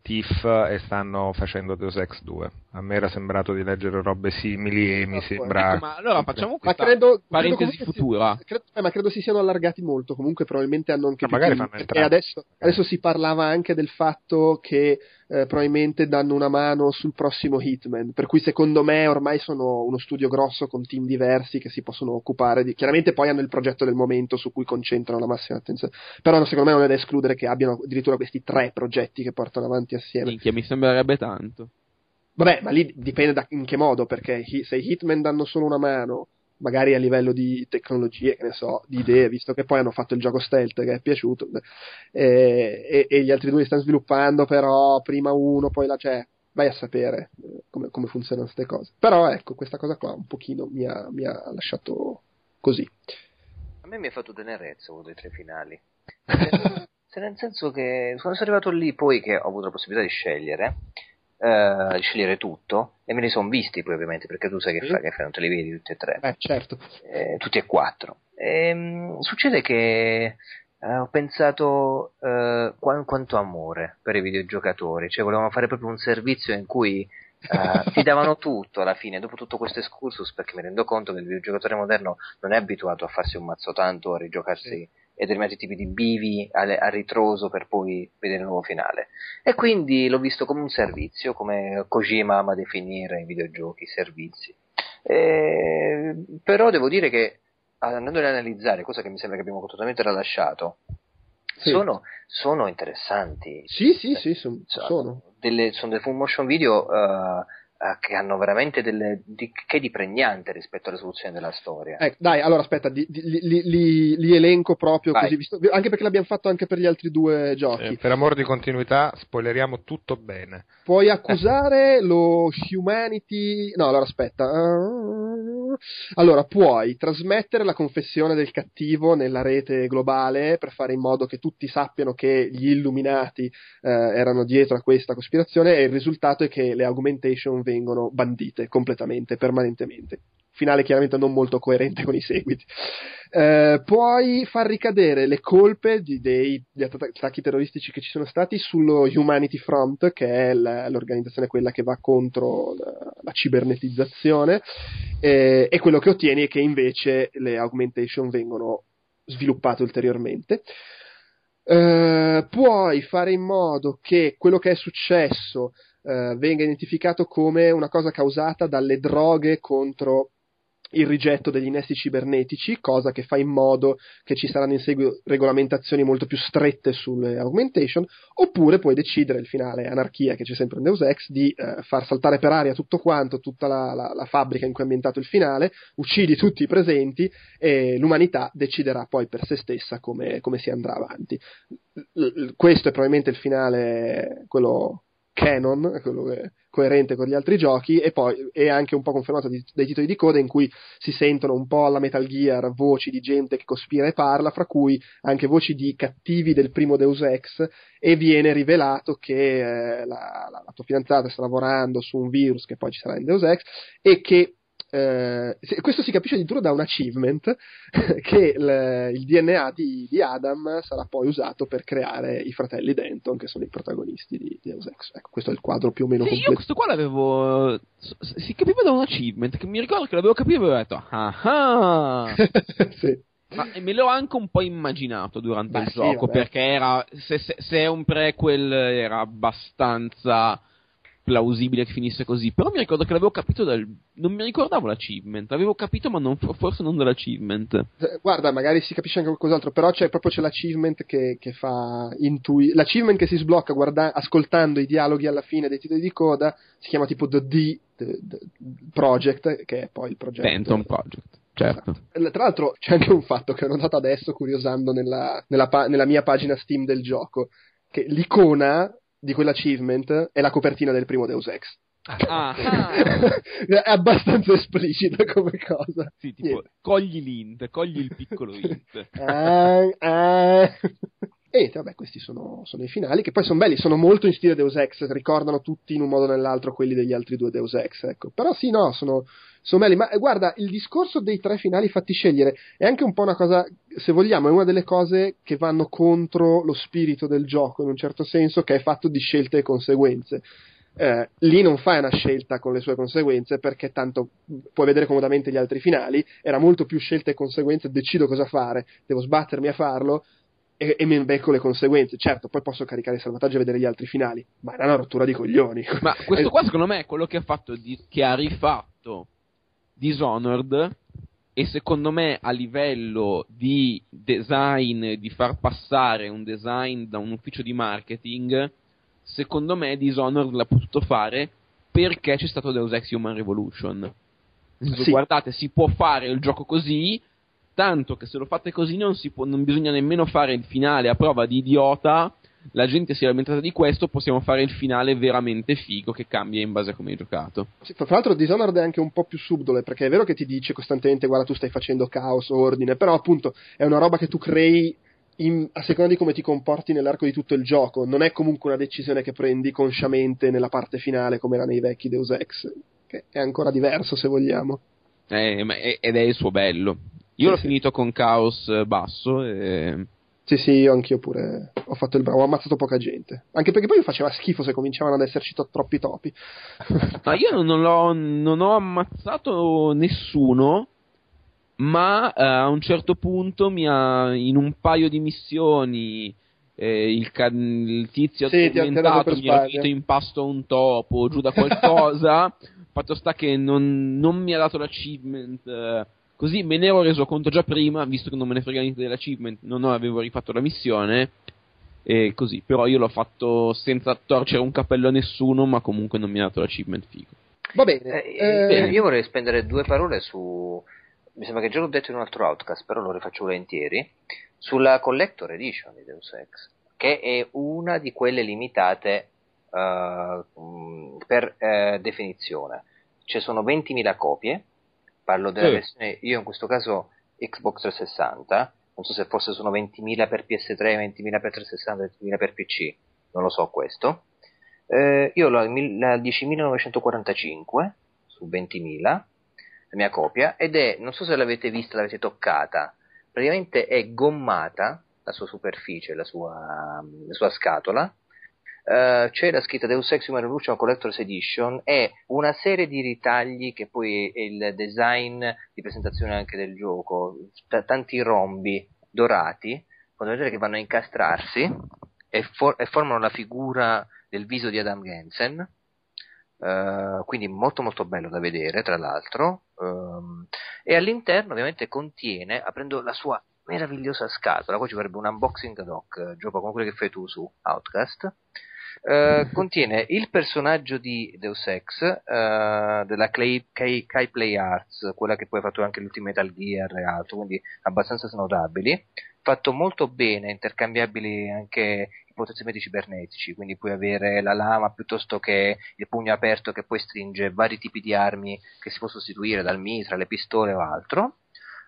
S5: Tiff e stanno facendo Deus Ex 2. A me era sembrato di leggere robe simili e mi
S1: Ecco,
S5: sembra.
S3: Ecco, ma allora facciamo
S1: Ma
S3: questa
S1: credo, credo
S3: parentesi
S1: comunque si-
S3: futura.
S1: credo- eh, ma credo si siano allargati molto. Comunque, probabilmente hanno anche
S5: Ma
S1: più
S5: magari fanno entrambi.
S1: adesso, adesso si parlava anche del fatto che eh, probabilmente danno una mano sul prossimo Hitman. Per cui, secondo me, ormai sono uno studio grosso con team diversi che si possono occupare di. Chiaramente, poi hanno il progetto del momento su cui concentrano la massima attenzione. Però, secondo me, non è da escludere che abbiano addirittura questi tre progetti che portano avanti assieme.
S3: Minchia, mi sembrerebbe tanto.
S1: Vabbè, ma lì dipende da in che modo, perché hi- se i Hitman danno solo una mano, magari a livello di tecnologie, che ne so, di idee, visto che poi hanno fatto il gioco stealth che è piaciuto, eh, e, e gli altri due li stanno sviluppando, però prima uno, poi la cioè, vai a sapere eh, come, come funzionano queste cose. Però ecco, questa cosa qua un pochino mi ha, mi ha lasciato così.
S4: A me mi ha fatto tenerezza uno dei tre finali. Se nel senso che quando sono arrivato lì poi che ho avuto la possibilità di scegliere, eh, scegliere tutto, e me li sono visti poi ovviamente, perché tu sai che,
S1: Sì.
S4: fa, che fai, non te li vedi tutti e tre,
S1: Eh, certo.
S4: eh, tutti e quattro. Ehm, succede che eh, ho pensato eh, qua- quanto amore per i videogiocatori, cioè volevamo fare proprio un servizio in cui eh, ti davano tutto alla fine, dopo tutto questo excursus, perché mi rendo conto che il videogiocatore moderno non è abituato a farsi un mazzo tanto, a rigiocarsi determinati tipi di bivi a, ritroso per poi vedere il nuovo finale. E quindi l'ho visto come un servizio, come Kojima ama definire i videogiochi, servizi. Eh, però devo dire che andando ad analizzare, cosa che mi sembra che abbiamo totalmente tralasciato,
S1: Sì.
S4: sono, sono interessanti.
S1: Sì, sì, sì, son- sono.
S4: Delle, sono dei full motion video eh, eh, che hanno veramente delle, di, che di pregnante rispetto alla soluzione della storia.
S1: Ecco, dai, allora aspetta, di- di- li, li- li- elenco proprio
S4: Vai.
S1: così, visto- anche perché l'abbiamo fatto anche per gli altri due giochi.
S5: Eh, per amor di continuità, spoileriamo tutto bene.
S1: Puoi accusare lo Humanity. No, allora aspetta. Uh, Allora, puoi trasmettere la confessione del cattivo nella rete globale per fare in modo che tutti sappiano che gli illuminati eh, erano dietro a questa cospirazione e il risultato è che le augmentation vengono bandite completamente, permanentemente. Finale chiaramente non molto coerente con i seguiti. Eh, puoi far ricadere le colpe di- dei, degli atta- attacchi terroristici che ci sono stati sullo Humanity Front, che è l- l'organizzazione quella che va contro la, la cibernetizzazione, eh, e quello che ottieni è che invece le augmentation vengono sviluppate ulteriormente. Eh, puoi fare in modo che quello che è successo eh, venga identificato come una cosa causata dalle droghe contro il rigetto degli innesti cibernetici, cosa che fa in modo che ci saranno in seguito regolamentazioni molto più strette sulle augmentation, oppure puoi decidere il finale anarchia che c'è sempre in Deus Ex di eh, far saltare per aria tutto quanto, tutta la, la- la fabbrica in cui è ambientato il finale, uccidi tutti i presenti e l'umanità deciderà poi per se stessa come, come si andrà avanti. L- l- questo è probabilmente il finale, quello canon, quello che è coerente con gli altri giochi, e poi è anche un po' confermato di- dai titoli di coda in cui si sentono un po' alla Metal Gear voci di gente che cospira e parla, fra cui anche voci di cattivi del primo Deus Ex, e viene rivelato che eh, la, la- la tua fidanzata sta lavorando su un virus che poi ci sarà in Deus Ex, e che eh, se- questo si capisce addirittura da un achievement che il, il DNA di, di Adam sarà poi usato per creare i fratelli Denton che sono i protagonisti di, Deus Ex. Ecco, questo è il quadro più o meno
S3: Sì, io
S1: completo.
S3: questo qua l'avevo. Si capiva da un achievement che mi ricordo che l'avevo capito e avevo detto. Ah ah!
S1: sì.
S3: Ma me l'ho anche un po' immaginato durante
S1: Beh,
S3: il
S1: sì,
S3: gioco,
S1: vabbè.
S3: perché era. Se, se- se è un prequel era abbastanza plausibile che finisse così. Però mi ricordo che l'avevo capito dal. Non mi ricordavo l'achievement. L'avevo capito, ma non- forse non dall'achievement.
S1: Eh, Guarda, magari si capisce anche qualcos'altro, però c'è proprio c'è l'achievement che, che fa intuire. L'achievement che si sblocca guarda- ascoltando i dialoghi alla fine dei titoli di coda si chiama tipo The D the- the Project, che è poi il progetto.
S3: Denton Project. Certo.
S1: Esatto. Tra l'altro c'è anche un fatto che ho notato adesso curiosando nella, nella pa- nella mia pagina Steam del gioco, che l'icona di quell'achievement è la copertina del primo Deus Ex.
S3: Ah, ah.
S1: è abbastanza esplicita come cosa.
S3: Sì, tipo,
S1: Niente.
S3: cogli l'int, cogli il piccolo int.
S1: Ah, ah. E vabbè, questi sono, sono i finali, che poi sono belli, sono molto in stile Deus Ex, ricordano tutti in un modo o nell'altro quelli degli altri due Deus Ex, ecco. Però sì, no, sono, sono belli. Ma eh, guarda, il discorso dei tre finali fatti scegliere è anche un po' una cosa, se vogliamo, è una delle cose che vanno contro lo spirito del gioco, in un certo senso, che è fatto di scelte e conseguenze. Eh, lì non fai una scelta con le sue conseguenze perché tanto puoi vedere comodamente gli altri finali, era molto più scelte e conseguenze, decido cosa fare, devo sbattermi a farlo e, e mi becco le conseguenze. Certo, poi posso caricare il salvataggio e vedere gli altri finali, ma è una rottura di coglioni.
S3: Ma questo qua secondo me è quello che ha fatto di- che ha rifatto Dishonored e secondo me a livello di design, di far passare un design da un ufficio di marketing, secondo me Dishonored l'ha potuto fare perché c'è stato Deus Ex Human Revolution.
S1: Sì.
S3: Guardate, si può fare il gioco così, tanto che se lo fate così non, si può, non bisogna nemmeno fare il finale a prova di idiota, la gente si è lamentata di questo, possiamo fare il finale veramente figo che cambia in base a come hai giocato.
S1: Sì, tra l'altro Dishonored è anche un po' più subdole perché è vero che ti dice costantemente guarda tu stai facendo caos o ordine, però appunto è una roba che tu crei in- a seconda di come ti comporti nell'arco di tutto il gioco, non è comunque una decisione che prendi consciamente nella parte finale come era nei vecchi Deus Ex, che è ancora diverso se vogliamo.
S3: Eh, è- ed è il suo bello. Io
S1: Sì,
S3: l'ho
S1: sì.
S3: finito con caos eh, basso e...
S1: Sì, sì, io anch'io pure ho fatto il bravo, ho ammazzato poca gente. Anche perché poi faceva schifo se cominciavano ad esserci to- troppi topi.
S3: Ma io non, l'ho- non ho ammazzato nessuno, ma eh, a un certo punto mi ha, in un paio di missioni eh, il, ca- il tizio
S1: Sì, ha
S3: addormentato mi
S1: sbaglio.
S3: finito in pasto a un topo, giù da qualcosa, Fatto sta che non, non mi ha dato l'achievement. eh, così me ne ero reso conto già prima, visto che non me ne frega niente dell'achievement, non avevo rifatto la missione. E così, però io l'ho fatto senza torcere un cappello a nessuno, ma comunque non mi ha dato l'achievement figo.
S1: Va bene.
S4: Eh,
S1: eh,
S4: bene, io vorrei spendere due parole su. Mi sembra che già l'ho detto in un altro outcast, però lo rifaccio volentieri. Sulla Collector Edition di Deus Ex, che è una di quelle limitate eh, mh, per eh, definizione. Ci sono 20.000 copie. Parlo della
S3: Sì.
S4: versione, io in questo caso Xbox 360. Non so se forse sono 20.000 per PS3, 20.000 per 360, 20.000 per PC. Non lo so questo. Eh, io l'ho la 10.945 su 20.000, la mia copia, ed è, non so se l'avete vista, l'avete toccata, praticamente è gommata la sua superficie, la sua, la sua scatola, eh, c'è la scritta Deus Ex Human Revolution Collector's Edition e una serie di ritagli che poi è il design di presentazione anche del gioco, t- tanti rombi dorati, vedere che vanno a incastrarsi e, for- e formano la figura del viso di Adam Jensen. Eh, quindi molto molto bello da vedere tra l'altro. Ehm, e all'interno ovviamente contiene aprendo la sua meravigliosa scatola qua ci vorrebbe un unboxing ad hoc eh, Giopa come quello che fai tu su Outcast eh, contiene il personaggio di Deus Ex eh, della Clay, Kai, Kai Play Arts quella che poi ha fatto anche l'ultimo Metal Gear e altro quindi abbastanza snodabili fatto molto bene, intercambiabili anche i potenziamenti cibernetici, quindi puoi avere la lama piuttosto che il pugno aperto che poi stringe vari tipi di armi che si può sostituire dal mitra, le pistole o altro.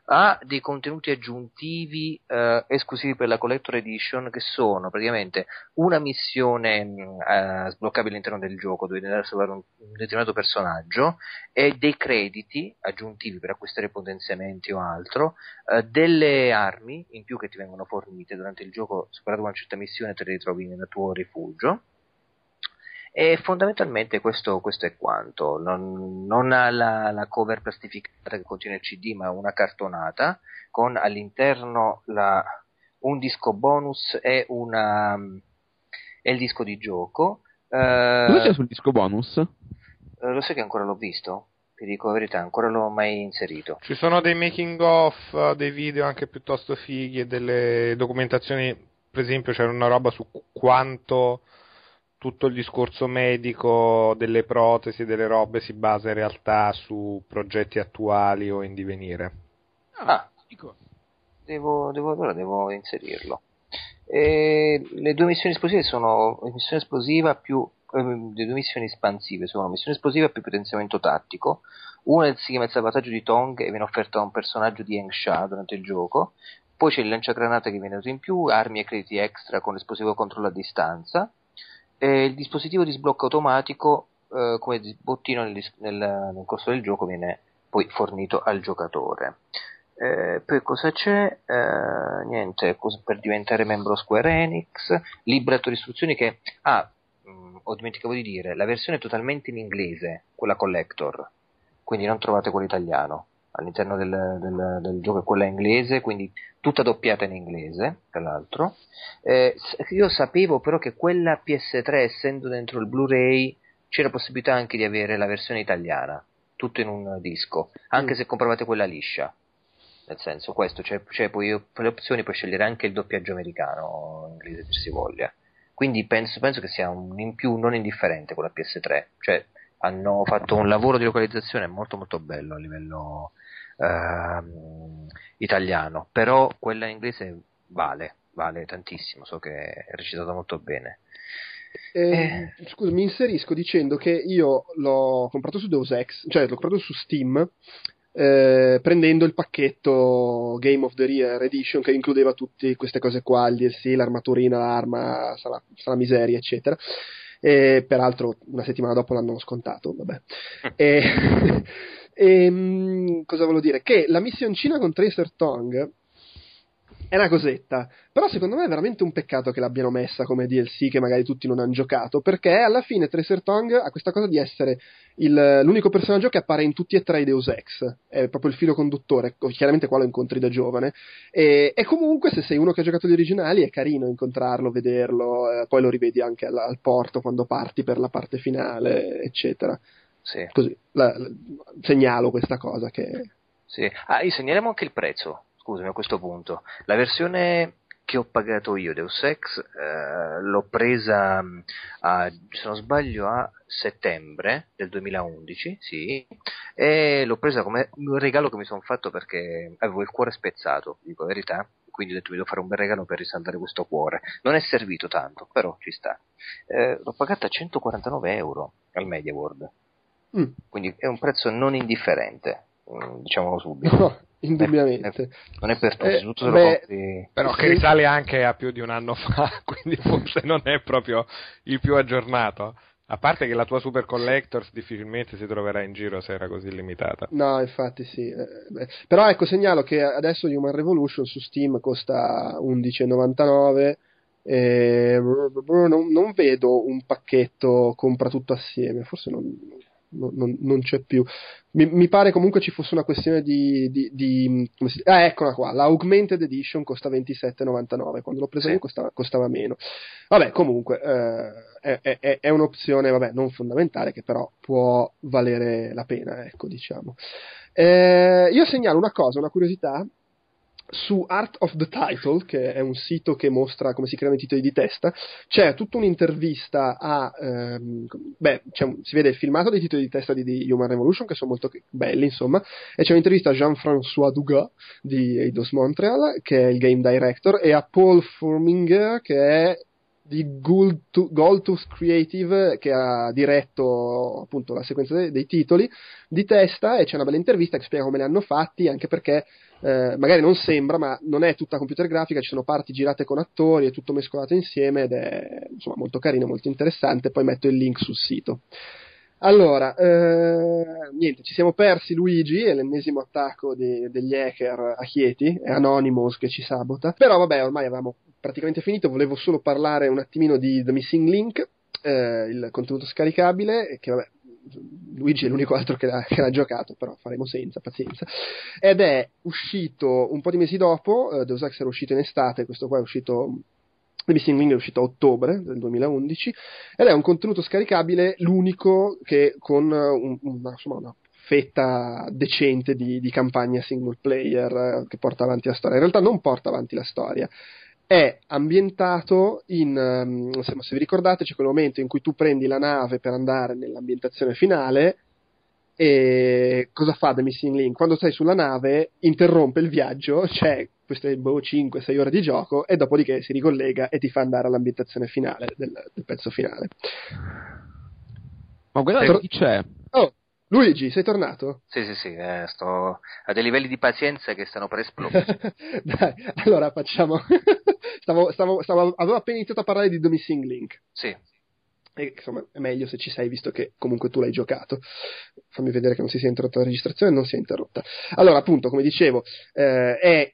S4: Ha dei contenuti aggiuntivi eh, esclusivi per la Collector Edition che sono praticamente una missione eh, sbloccabile all'interno del gioco dove devi salvare un, un determinato personaggio e dei crediti aggiuntivi per acquistare potenziamenti o altro eh, delle armi in più che ti vengono fornite durante il gioco, superata una certa missione te le ritrovi nel tuo rifugio. E fondamentalmente questo, questo è quanto. Non, non ha la, la cover plastificata che contiene il CD, ma una cartonata con all'interno la- un disco bonus e, una, e il disco di gioco. Eh,
S3: Cosa c'è sul disco bonus?
S4: eh, lo sai che ancora l'ho visto? Ti dico la verità, ancora non l'ho mai inserito.
S5: Ci sono dei making of, eh, dei video anche piuttosto fighi e delle documentazioni, per esempio c'era una roba su qu- quanto tutto il discorso medico delle protesi e delle robe si basa in realtà su progetti attuali o in divenire.
S4: Ah.
S3: figo.
S4: Devo, devo, allora devo inserirlo. E le due missioni esplosive sono missione esplosiva più ehm, le due missioni espansive sono missione esplosiva più potenziamento tattico. Una si chiama il salvataggio di Tong e viene offerta a un personaggio di Heng Sha durante il gioco. Poi c'è il lanciagranate che viene dato in più, armi e crediti extra con l'esplosivo controllo a distanza. E il dispositivo di sblocco automatico eh, come bottino nel, nel- nel corso del gioco viene poi fornito al giocatore. Eh, poi cosa c'è? Eh, niente, per diventare membro Square Enix, libretto di istruzioni che... Ah, mh, ho dimenticato di dire, la versione è totalmente in inglese, quella collector, quindi non trovate quello italiano. All'interno del, del- del gioco è quella inglese, quindi tutta doppiata in inglese, tra l'altro. Eh, io sapevo però che quella PS3, essendo dentro il Blu-ray, c'era possibilità anche di avere la versione italiana, tutto in un disco, anche se compravate quella liscia. Nel senso, questo, c'è, c'è poi per le opzioni puoi scegliere anche il doppiaggio americano, inglese se si voglia. Quindi penso, penso che sia un in più non indifferente con la PS3. Cioè, hanno fatto un lavoro di localizzazione molto molto bello a livello ehm, italiano, però quella inglese vale, vale tantissimo, so che è recitata molto bene.
S1: Eh, Scusa, mi inserisco dicendo che io l'ho comprato su Deus Ex, cioè l'ho comprato su Steam, eh, prendendo il pacchetto Game of the Year Edition che includeva tutte queste cose qua, il DLC, l'armaturina, l'arma, sarà miseria, eccetera. E peraltro una settimana dopo l'hanno scontato, vabbè. E, e, mm, cosa volevo dire? Che la missioncina con Tracer Tongue è una cosetta, però secondo me è veramente un peccato che l'abbiano messa come DLC che magari tutti non hanno giocato, perché alla fine Tracer Tongue ha questa cosa di essere il- l'unico personaggio che appare in tutti e tre i Deus Ex, è proprio il filo conduttore, chiaramente qua lo incontri da giovane, e, e comunque se sei uno che ha giocato gli originali è carino incontrarlo, vederlo, eh, poi lo rivedi anche al, al porto quando parti per la parte finale, eccetera.
S4: Sì.
S1: Così, la- la- segnalo questa cosa che...
S4: Sì. Ah, segnaliamo anche il prezzo, scusami a questo punto. La versione che ho pagato io, Deus Ex, eh, l'ho presa mh, a, se non sbaglio a settembre del 2011, sì, e l'ho presa come un regalo che mi sono fatto perché avevo il cuore spezzato, dico la verità, quindi ho detto mi devo fare un bel regalo per risaldare questo cuore. Non è servito tanto, però ci sta. Eh, l'ho pagata a 149 euro al Media World,
S1: Mm.
S4: quindi è un prezzo non indifferente, mm, diciamolo subito.
S1: No, indubbiamente.
S4: Non è per tutti,
S1: Eh,
S4: tutto se lo
S1: beh,
S4: compri.
S5: Però che risale anche a più di un anno fa, quindi forse non è proprio il più aggiornato. A parte che la tua Super Collectors difficilmente si troverà in giro se era così limitata.
S1: No, infatti sì. Eh, Però ecco, segnalo che adesso Human Revolution su Steam costa 11,99 e non, non vedo un pacchetto compra tutto assieme, forse non, non- non- non c'è più. Mi, mi pare comunque ci fosse una questione di... di- di- come si- ah, eccola qua, la Augmented Edition costa 27,99, quando l'ho presa io costava, costava meno. Vabbè, comunque eh, è, è- è un'opzione, vabbè, non fondamentale, che però può valere la pena, ecco, diciamo. Eh, io segnalo una cosa, una curiosità. Su Art of the Title, che è un sito che mostra come si creano i titoli di testa, c'è tutta un'intervista a. ehm, beh, un- si vede il filmato dei titoli di testa di, di Human Revolution, che sono molto belli, insomma, e c'è un'intervista a Jean-François Dugas di Eidos Montreal, che è il game director, e a Paul Furminger, che è di Goldtooth Creative che ha diretto appunto la sequenza dei, dei titoli di testa e c'è una bella intervista che spiega come li hanno fatti anche perché eh, magari non sembra ma non è tutta computer grafica ci sono parti girate con attori è tutto mescolato insieme ed è insomma molto carino molto interessante poi metto il link sul sito allora, eh, niente, ci siamo persi Luigi, è l'ennesimo attacco di- degli hacker a Chieti, è Anonymous che ci sabota, però vabbè, ormai avevamo praticamente finito, volevo solo parlare un attimino di The Missing Link, eh, il contenuto scaricabile, che vabbè, Luigi è l'unico altro che l'ha, che l'ha giocato, però faremo senza, pazienza, ed è uscito un po' di mesi dopo, eh, Deus Ex era uscito in estate, questo qua è uscito... The Missing Link è uscito a ottobre del 2011 ed è un contenuto scaricabile l'unico che con eh, un- una, insomma, una fetta decente di, di campagna single player eh, che porta avanti la storia. In realtà non porta avanti la storia. È ambientato in, ehm, se vi ricordate, c'è quel momento in cui tu prendi la nave per andare nell'ambientazione finale e cosa fa The Missing Link? Quando sei sulla nave interrompe il viaggio, c'è queste boh, 5-6 ore di gioco e dopodiché si ricollega e ti fa andare all'ambientazione finale del, del pezzo finale.
S3: Ma guardate
S1: Tor-
S3: chi c'è.
S1: Oh, Luigi, sei tornato?
S4: Sì, sì, sì, eh, sto a dei livelli di pazienza che stanno per esplodere.
S1: Dai, allora facciamo. stavo, stavo, stavo- avevo appena iniziato a parlare di The Missing Link.
S4: sì,
S1: E, insomma, è meglio se ci sei, visto che comunque tu l'hai giocato. Fammi vedere che non si sia interrotta la registrazione, non si è interrotta. Allora, appunto, come dicevo, eh, è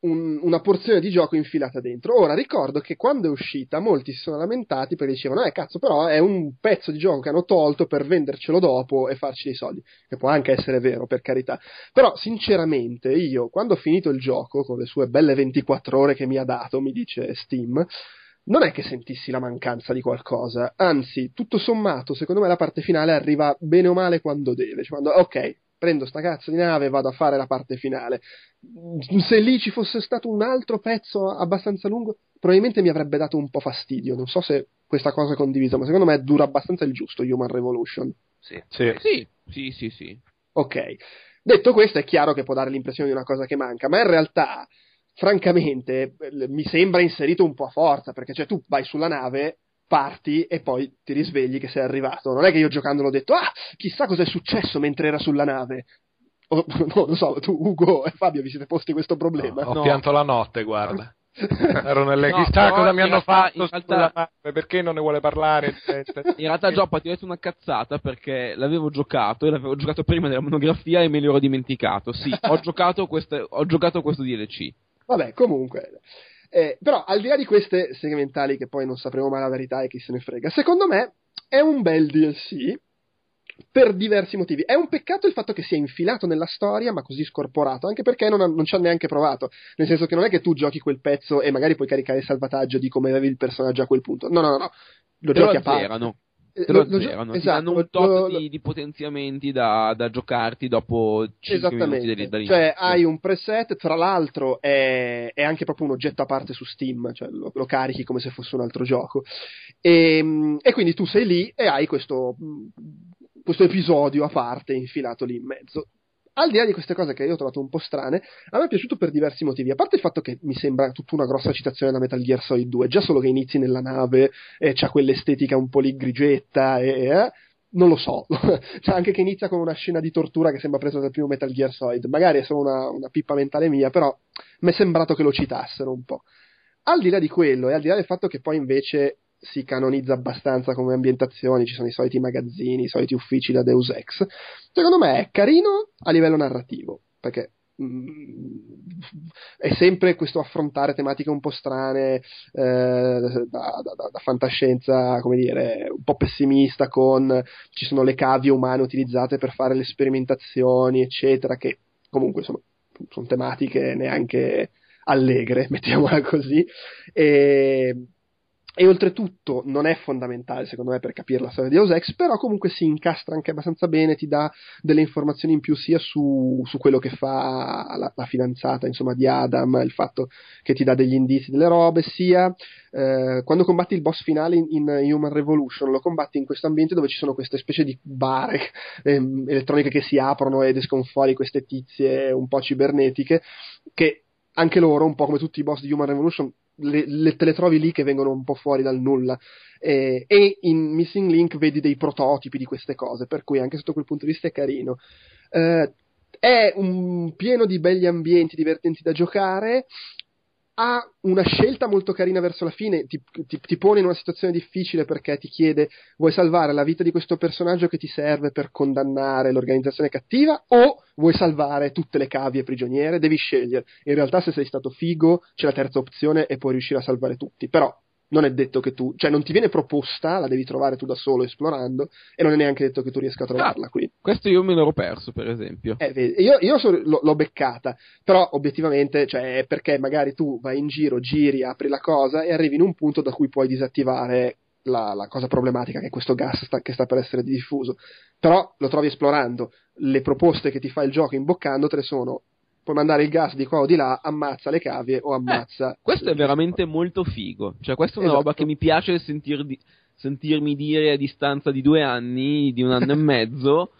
S1: un- una porzione di gioco infilata dentro. Ora, ricordo che quando è uscita, molti si sono lamentati perché dicevano, eh, cazzo, però è un pezzo di gioco che hanno tolto per vendercelo dopo e farci dei soldi. Che può anche essere vero, per carità. Però, sinceramente, io, quando ho finito il gioco, con le sue belle 24 ore che mi ha dato, mi dice Steam, non è che sentissi la mancanza di qualcosa, anzi, tutto sommato, secondo me la parte finale arriva bene o male quando deve. Cioè, quando, ok, prendo sta cazzo di nave e vado a fare la parte finale. Se lì ci fosse stato un altro pezzo abbastanza lungo, probabilmente mi avrebbe dato un po' fastidio. Non so se questa cosa è condivisa, ma secondo me dura abbastanza il giusto Human Revolution.
S4: sì.
S5: Sì.
S3: Sì, sì, sì, sì.
S1: Ok. Detto questo, è chiaro che può dare l'impressione di una cosa che manca, ma in realtà, francamente, eh, mi sembra inserito un po' a forza, perché cioè tu vai sulla nave, parti e poi ti risvegli che sei arrivato. Non è che io giocandolo ho detto, ah, chissà cosa è successo mentre era sulla nave. O, no, lo so, tu, Ugo e Fabio, vi siete posti questo problema?
S5: Ho
S3: No.
S5: pianto la notte, guarda. Ero nelle
S3: No,
S5: chissà cosa mi hanno
S3: realtà-
S5: fatto
S3: realtà-
S5: nave, perché non ne vuole parlare. gente?
S3: In realtà Gioppa ti ho detto una cazzata perché l'avevo giocato e l'avevo giocato prima della monografia e me l'ero dimenticato. Sì, ho giocato, queste- ho giocato questo DLC.
S1: Vabbè, comunque. Eh, però, al di là di queste segmentali che poi non sapremo mai la verità e chi se ne frega, secondo me è un bel DLC per diversi motivi. È un peccato il fatto che sia infilato nella storia, ma così scorporato, anche perché non, ha- non ci ha neanche provato. Nel senso che non è che tu giochi quel pezzo e magari puoi caricare il salvataggio di come avevi il personaggio a quel punto. No, no, no, no. Lo
S3: Te lo
S1: giochi a parte.
S3: Te
S1: Eh,
S3: lo,
S1: lo-
S3: zerano, ti
S1: esatto,
S3: danno un tot
S1: lo-
S3: di, di potenziamenti da, da giocarti dopo 5 minuti dall'inizio.
S1: cioè hai un preset, tra l'altro è, è anche proprio un oggetto a parte su Steam, cioè lo, lo carichi come se fosse un altro gioco. E, e quindi tu sei lì e hai questo, questo episodio a parte infilato lì in mezzo. Al di là di queste cose che io ho trovato un po' strane, a me è piaciuto per diversi motivi. A parte il fatto che mi sembra tutta una grossa citazione da Metal Gear Solid 2, già solo che inizi nella nave e c'ha quell'estetica un po' lì grigetta e, eh, non lo so, cioè anche che inizia con una scena di tortura che sembra presa dal primo Metal Gear Solid, magari è solo una, una pippa mentale mia, però mi è sembrato che lo citassero un po'. Al di là di quello e al di là del fatto che poi invece si canonizza abbastanza come ambientazioni, ci sono i soliti magazzini, i soliti uffici da Deus Ex, secondo me è carino a livello narrativo, perché mm, è sempre questo affrontare tematiche un po' strane, eh, da, da- da- fantascienza, come dire, un po' pessimista, con ci sono le cavie umane utilizzate per fare le sperimentazioni, eccetera, che comunque sono, sono tematiche neanche allegre, mettiamola così. E, e oltretutto non è fondamentale secondo me per capire la storia di Deus Ex, però comunque si incastra anche abbastanza bene, ti dà delle informazioni in più sia su, su quello che fa la, la fidanzata insomma di Adam, il fatto che ti dà degli indizi delle robe, sia eh, quando combatti il boss finale in, in Human Revolution, lo combatti in questo ambiente dove ci sono queste specie di bare ehm, elettroniche che si aprono ed escono fuori queste tizie un po' cibernetiche che anche loro, un po' come tutti i boss di Human Revolution, le, le- te le trovi lì che vengono un po' fuori dal nulla. Eh, e in Missing Link vedi dei prototipi di queste cose, per cui anche sotto quel punto di vista è carino. Eh, è un pieno di belli ambienti divertenti da giocare. Ha una scelta molto carina verso la fine, ti, ti- ti pone in una situazione difficile perché ti chiede vuoi salvare la vita di questo personaggio che ti serve per condannare l'organizzazione cattiva o vuoi salvare tutte le cavie prigioniere? Devi scegliere. In realtà se sei stato figo c'è la terza opzione e puoi riuscire a salvare tutti, però non è detto che tu, cioè non ti viene proposta, la devi trovare tu da solo esplorando e non è neanche detto che tu riesca a trovarla qui.
S3: Questo io me l'ero perso, per esempio.
S1: Eh, vedi, io, io so- l'ho, l'ho beccata, però obiettivamente, cioè, è perché magari tu vai in giro, giri, apri la cosa e arrivi in un punto da cui puoi disattivare la, la cosa problematica che è questo gas sta- che sta per essere diffuso. Però lo trovi esplorando. Le proposte che ti fa il gioco imboccandotele sono puoi mandare il gas di qua o di là, ammazza le cavie o ammazza.
S3: Questo è veramente molto figo. Cioè, questa è una
S1: Esatto.
S3: roba che mi piace sentir di- sentirmi dire a distanza di due anni, di un anno e mezzo.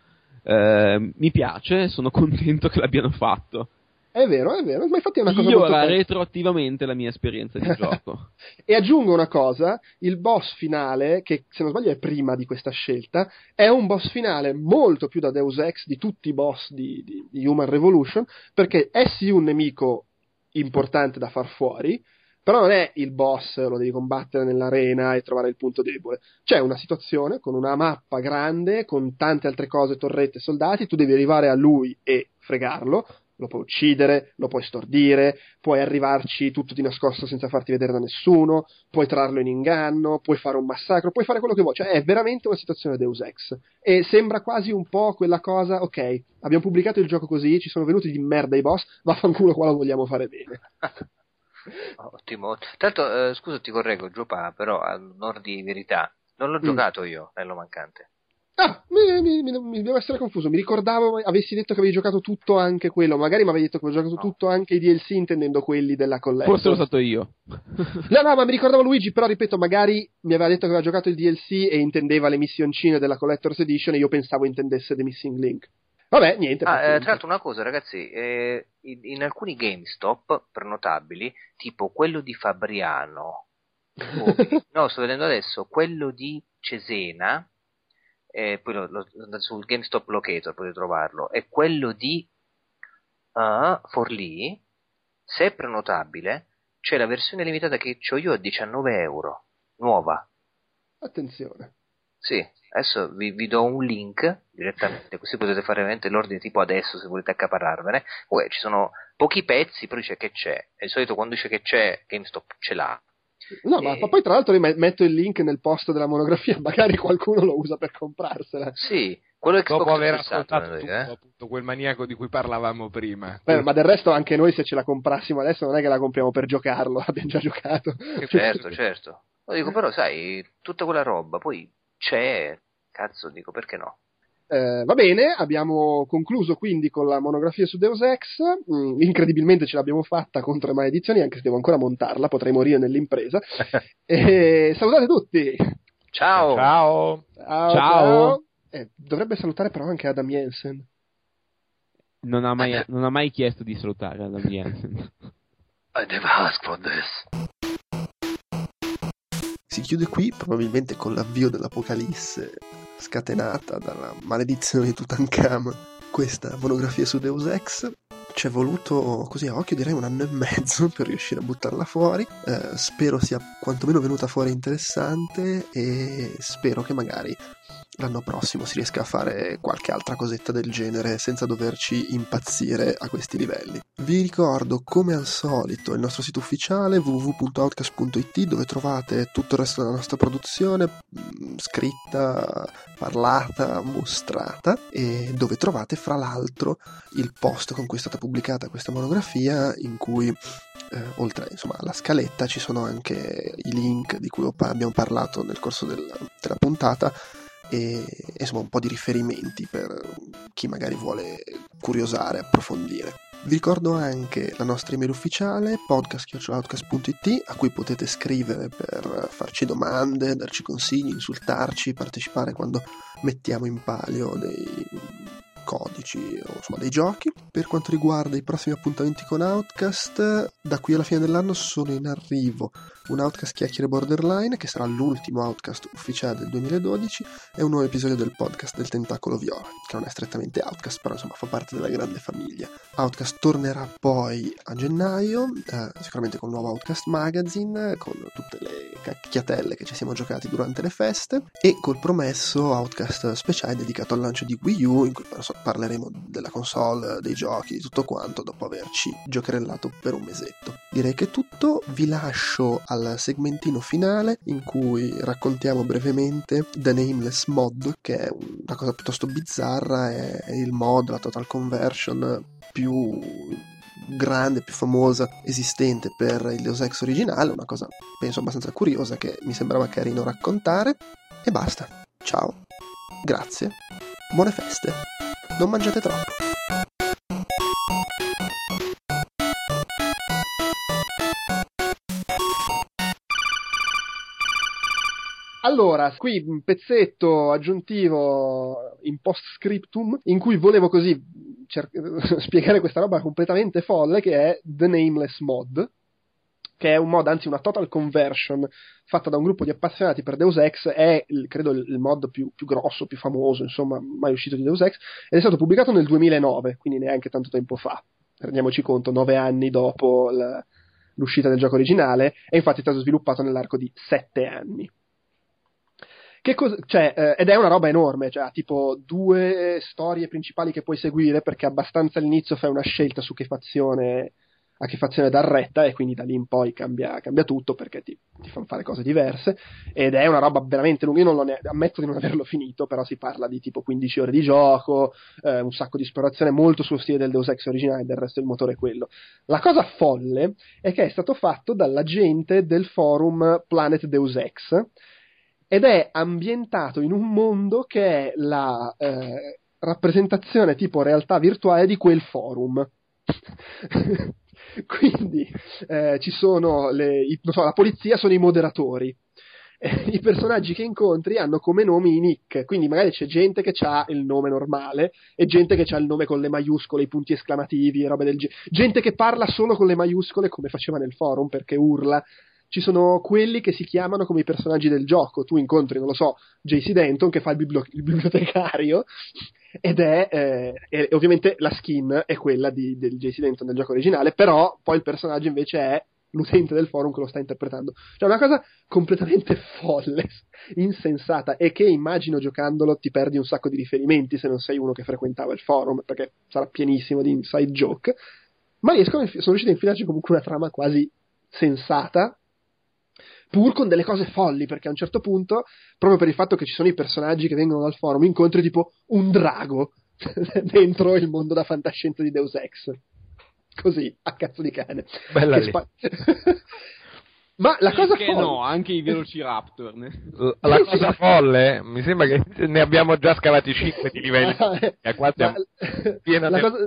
S3: Eh, mi piace, sono contento che l'abbiano fatto.
S1: È vero, è vero, ma infatti è una cosa molto
S3: Migliora
S1: carina.
S3: retroattivamente la mia esperienza di gioco.
S1: E aggiungo una cosa, il boss finale, che se non sbaglio è prima di questa scelta, è un boss finale molto più da Deus Ex di tutti i boss di, di- di Human Revolution, perché è sì un nemico importante da far fuori, però non è il boss, lo devi combattere nell'arena e trovare il punto debole. C'è una situazione con una mappa grande, con tante altre cose, torrette, soldati, tu devi arrivare a lui e fregarlo, lo puoi uccidere, lo puoi stordire, puoi arrivarci tutto di nascosto senza farti vedere da nessuno, puoi trarlo in inganno, puoi fare un massacro, puoi fare quello che vuoi, cioè è veramente una situazione Deus Ex. E sembra quasi un po' quella cosa, ok, abbiamo pubblicato il gioco così, ci sono venuti di merda i boss, vaffanculo qua lo vogliamo fare bene.
S4: Ottimo. Tanto, eh, scusa, ti correggo, Giopa, però a onor di verità, non l'ho
S1: Mm.
S4: giocato io, Nello Mancante.
S1: Ah, mi, mi, mi, mi devo essere confuso, mi ricordavo avessi detto che avevi giocato tutto anche quello, magari mi avevi detto che avevi giocato
S4: No.
S1: tutto anche i DLC intendendo quelli della collector.
S3: Forse l'ho stato io.
S1: No, no, ma mi ricordavo Luigi, però ripeto, magari mi aveva detto che aveva giocato il DLC e intendeva le missioncine della Collector's Edition e io pensavo intendesse The Missing Link. Vabbè, niente.
S4: Ah, eh, tra l'altro una cosa, ragazzi, eh, in, in alcuni GameStop prenotabili, tipo quello di Fabriano, o- no, sto vedendo adesso, quello di Cesena, eh, poi lo, lo- sul GameStop Locator potete trovarlo, e quello di ah, Forlì, se è prenotabile, c'è la versione limitata che ho io a 19 euro, nuova.
S1: Attenzione.
S4: Sì, adesso vi, vi do un link direttamente, così potete fare veramente l'ordine tipo adesso se volete accaparrarvene. Uè, ci sono pochi pezzi, però dice che c'è. E di solito quando dice che c'è, GameStop ce l'ha.
S1: No, ma poi tra l'altro metto il link nel post della monografia, magari qualcuno lo usa per comprarsela.
S4: Sì, quello Xbox
S5: Dopo aver
S4: 360,
S5: ascoltato
S4: volevo
S5: tutto,
S4: eh.
S5: appunto, quel maniaco di cui parlavamo prima.
S1: Beh, ma del resto anche noi se ce la comprassimo adesso non è che la compriamo per giocarlo, l'abbiamo già giocato.
S4: Certo, certo. Lo dico però, sai, tutta quella roba, poi c'è, cazzo, dico perché no?
S1: Eh, va bene, abbiamo concluso quindi con la monografia su Deus Ex. Mm, incredibilmente ce l'abbiamo fatta contro le maledizioni, anche se devo ancora montarla, potrei morire nell'impresa. e salutate tutti!
S4: Ciao!
S5: Ciao!
S1: Ciao!
S3: Ciao.
S1: Eh, dovrebbe salutare però anche Adam Jensen.
S3: Non ha mai, non ha mai chiesto di salutare Adam Jensen.
S4: I never asked for this.
S1: Si chiude qui, probabilmente con l'avvio dell'Apocalisse scatenata dalla maledizione di Tutankhamon. Questa monografia su Deus Ex ci è voluto così a occhio direi un anno e mezzo per riuscire a buttarla fuori. Eh, spero sia quantomeno venuta fuori interessante e spero che magari l'anno prossimo si riesca a fare qualche altra cosetta del genere senza doverci impazzire a questi livelli. Vi ricordo come al solito il nostro sito ufficiale www.outcast.it dove trovate tutto il resto della nostra produzione mh, scritta, parlata, mostrata e dove trovate fra l'altro il post con cui è stata pubblicata questa monografia in cui eh, oltre insomma, alla scaletta ci sono anche i link di cui abbiamo parlato nel corso del, della puntata e insomma un po' di riferimenti per chi magari vuole curiosare, approfondire. Vi ricordo anche la nostra email ufficiale podcast.outcast.it a cui potete scrivere per farci domande, darci consigli, insultarci, partecipare quando mettiamo in palio dei codici o insomma dei giochi. Per quanto riguarda i prossimi appuntamenti con Outcast, da qui alla fine dell'anno sono in arrivo un Outcast Chiacchiere Borderline, che sarà l'ultimo Outcast ufficiale del 2012, e un nuovo episodio del podcast del Tentacolo Viola, che non è strettamente Outcast, però insomma fa parte della grande famiglia. Outcast tornerà poi a gennaio, eh, sicuramente con un nuovo Outcast Magazine, con tutte le cacchiatelle che ci siamo giocati durante le feste, e col promesso Outcast speciale dedicato al lancio di Wii U, in cui parleremo della console, dei giochi, di tutto quanto, dopo averci giocherellato per un mesetto. Direi che è tutto, vi lascio al segmentino finale in cui raccontiamo brevemente The Nameless Mod, che è una cosa piuttosto bizzarra, è il mod, la total conversion più grande, più famosa esistente per il Deus Ex originale, una cosa penso abbastanza curiosa che mi sembrava carino raccontare. E basta. Ciao. Grazie. Buone feste. Non mangiate troppo. Allora, qui un pezzetto aggiuntivo in post scriptum in cui volevo così cer- spiegare questa roba completamente folle che è The Nameless Mod, che è un mod, anzi una total conversion fatta da un gruppo di appassionati per Deus Ex, è il, credo il, mod più, più, grosso, più famoso, insomma, mai uscito di Deus Ex, ed è stato pubblicato nel 2009, quindi neanche tanto tempo fa. Rendiamoci conto, nove anni dopo la, l'uscita del gioco originale, e infatti è stato sviluppato nell'arco di sette anni. Che cosa, cioè, eh, ed è una roba enorme, cioè tipo due storie principali che puoi seguire perché abbastanza all'inizio fai una scelta su che fazione, a che fazione dar retta e quindi da lì in poi cambia, cambia tutto perché ti, ti fanno fare cose diverse ed è una roba veramente lunga, io non ne, ammetto di non averlo finito, però si parla di tipo 15 ore di gioco, eh, un sacco di esplorazione molto sullo stile del Deus Ex originale, del resto il motore è quello. La cosa folle è che è stato fatto dalla gente del forum Planet Deus Ex, ed è ambientato in un mondo che è la eh, rappresentazione tipo realtà virtuale di quel forum. Quindi eh, ci sono le, i, so, la polizia sono i moderatori. I personaggi che incontri hanno come nomi i nick, quindi magari c'è gente che ha il nome normale e gente che ha il nome con le maiuscole, i punti esclamativi e robe del genere. Gente che parla solo con le maiuscole come faceva nel forum perché urla ci sono quelli che si chiamano come i personaggi del gioco. Tu incontri, non lo so, JC Denton che fa il, bibli- il bibliotecario ed è, eh, e ovviamente la skin è quella di, del JC Denton del gioco originale, però poi il personaggio invece è l'utente del forum che lo sta interpretando. Cioè una cosa completamente folle, insensata e che immagino giocandolo ti perdi un sacco di riferimenti se non sei uno che frequentava il forum perché sarà pienissimo di inside joke. Ma riescono, sono riusciti a infilarci comunque una trama quasi sensata pur con delle cose folli, perché a un certo punto, proprio per il fatto che ci sono i personaggi che vengono dal forum, incontri tipo un drago dentro il mondo da fantascienza di Deus Ex. Così, a cazzo di cane.
S5: Bella lì.
S1: Spa- Ma la cosa
S3: Perché
S1: folle...
S3: no, anche i Velociraptor. ne-
S5: L- La cosa folle, mi sembra che ne abbiamo già scavati 5 di livelli. E qua
S1: Ma-
S5: siamo piena
S1: la, cosa...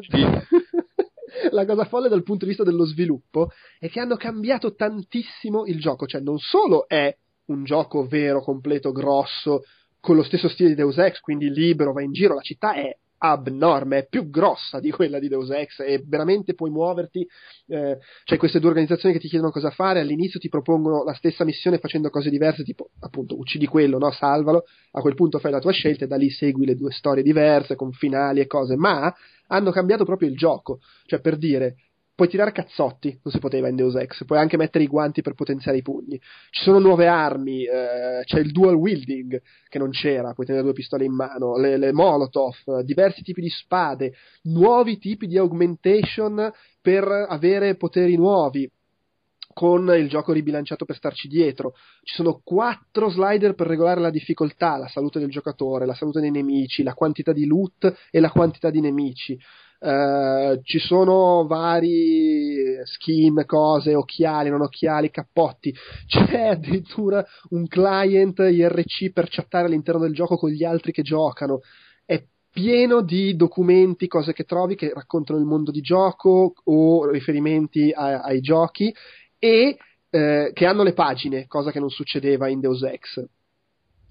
S1: la cosa folle dal punto di vista dello sviluppo è che hanno cambiato tantissimo il gioco, cioè non solo è un gioco vero, completo, grosso, con lo stesso stile di Deus Ex, quindi libero, va in giro, la città è abnorme, è più grossa di quella di Deus Ex e veramente puoi muoverti, eh, c'è queste due organizzazioni che ti chiedono cosa fare, all'inizio ti propongono la stessa missione facendo cose diverse, tipo appunto uccidi quello, no? salvalo, a quel punto fai la tua scelta e da lì segui le due storie diverse con finali e cose, ma hanno cambiato proprio il gioco, cioè per dire puoi tirare cazzotti, non si poteva in Deus Ex, puoi anche mettere i guanti per potenziare i pugni. Ci sono nuove armi, eh, c'è il dual wielding che non c'era, puoi tenere due pistole in mano, le, le molotov, diversi tipi di spade, nuovi tipi di augmentation per avere poteri nuovi con il gioco ribilanciato per starci dietro. Ci sono quattro slider per regolare la difficoltà, la salute del giocatore, la salute dei nemici, la quantità di loot e la quantità di nemici. Eh, ci sono vari skin, cose, occhiali, non occhiali, cappotti. C'è addirittura un client IRC per chattare all'interno del gioco con gli altri che giocano. È pieno di documenti, cose che trovi che raccontano il mondo di gioco o riferimenti a- ai giochi e eh, che hanno le pagine, cosa che non succedeva in Deus Ex.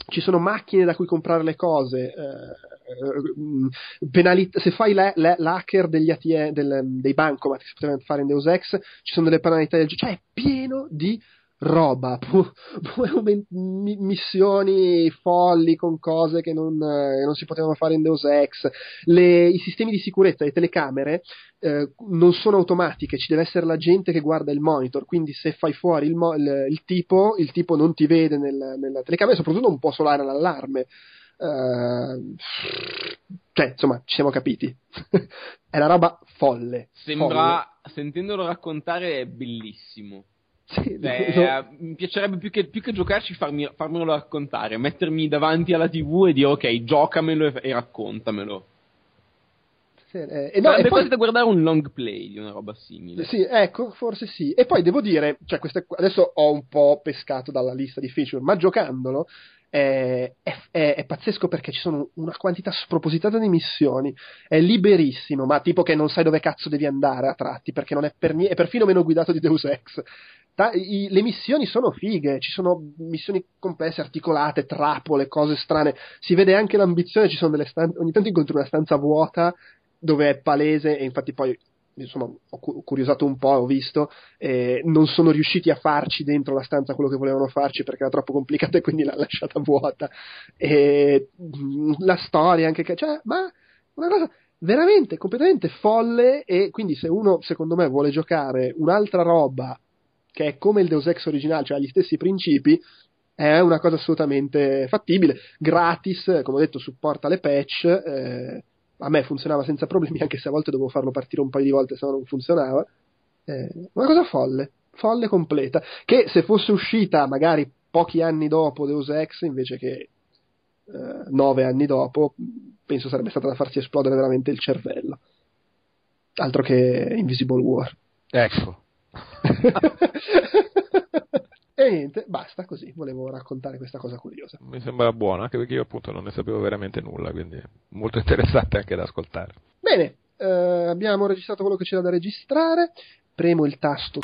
S1: Ci sono macchine da cui comprare le cose, eh, mm, penali- se fai la- la- l'hacker degli ATM, del- dei bancomat che si potevano fare in Deus Ex, ci sono delle penalità del gioco, cioè è pieno di roba, pu- pu- mi- missioni folli con cose che non, eh, non si potevano fare in Deus Ex, Le- i sistemi di sicurezza, le telecamere eh, non sono automatiche, ci deve essere la gente che guarda il monitor, quindi se fai fuori il, mo- il- il tipo, il tipo non ti vede nel- nella telecamera e soprattutto non può suonare l'allarme. Eh, cioè, insomma, ci siamo capiti. è una roba folle.
S3: Sembra, sentendolo raccontare, è bellissimo.
S1: Sì,
S3: Cioè,
S1: lo-
S3: eh, mi piacerebbe più che, più che giocarci farmi, farmelo raccontare, mettermi davanti alla tv e dire ok, giocamelo e, e raccontamelo.
S1: sì, eh, e no,
S3: Sarebbe
S1: e poi-
S3: quasi da guardare un long play di una roba simile.
S1: Sì, ecco, forse sì. E poi devo dire, cioè queste, adesso ho un po' pescato dalla lista di feature, ma giocandolo è, è- è- è pazzesco perché ci sono una quantità spropositata di missioni, è liberissimo, ma tipo che non sai dove cazzo devi andare a tratti, perché non è per niente, è perfino meno guidato di Deus Ex. Ta- i- le missioni sono fighe, ci sono missioni complesse, articolate, trappole, cose strane. Si vede anche l'ambizione, ci sono delle stanze, ogni tanto incontri una stanza vuota dove è palese e infatti poi insomma ho cu- curiosato un po', ho visto eh, non sono riusciti a farci dentro la stanza quello che volevano farci perché era troppo complicata e quindi l'ha lasciata vuota e mm, la storia anche che cioè ma una cosa veramente completamente folle e quindi se uno secondo me vuole giocare un'altra roba che è come il Deus Ex originale cioè ha gli stessi principi è una cosa assolutamente fattibile gratis come ho detto supporta le patch eh, a me funzionava senza problemi, anche se a volte dovevo farlo partire un paio di volte, se no non funzionava. Eh, una cosa folle, folle completa, che se fosse uscita magari pochi anni dopo Deus Ex, invece che eh, nove anni dopo, penso sarebbe stata da farsi esplodere veramente il cervello. Altro che Invisible War.
S5: Ecco.
S1: e niente, basta così, volevo raccontare questa cosa curiosa.
S2: Mi sembra buono, anche perché io appunto non ne sapevo veramente nulla, quindi molto interessante anche da ascoltare.
S1: Bene, eh, abbiamo registrato quello che c'era da registrare, premo il tasto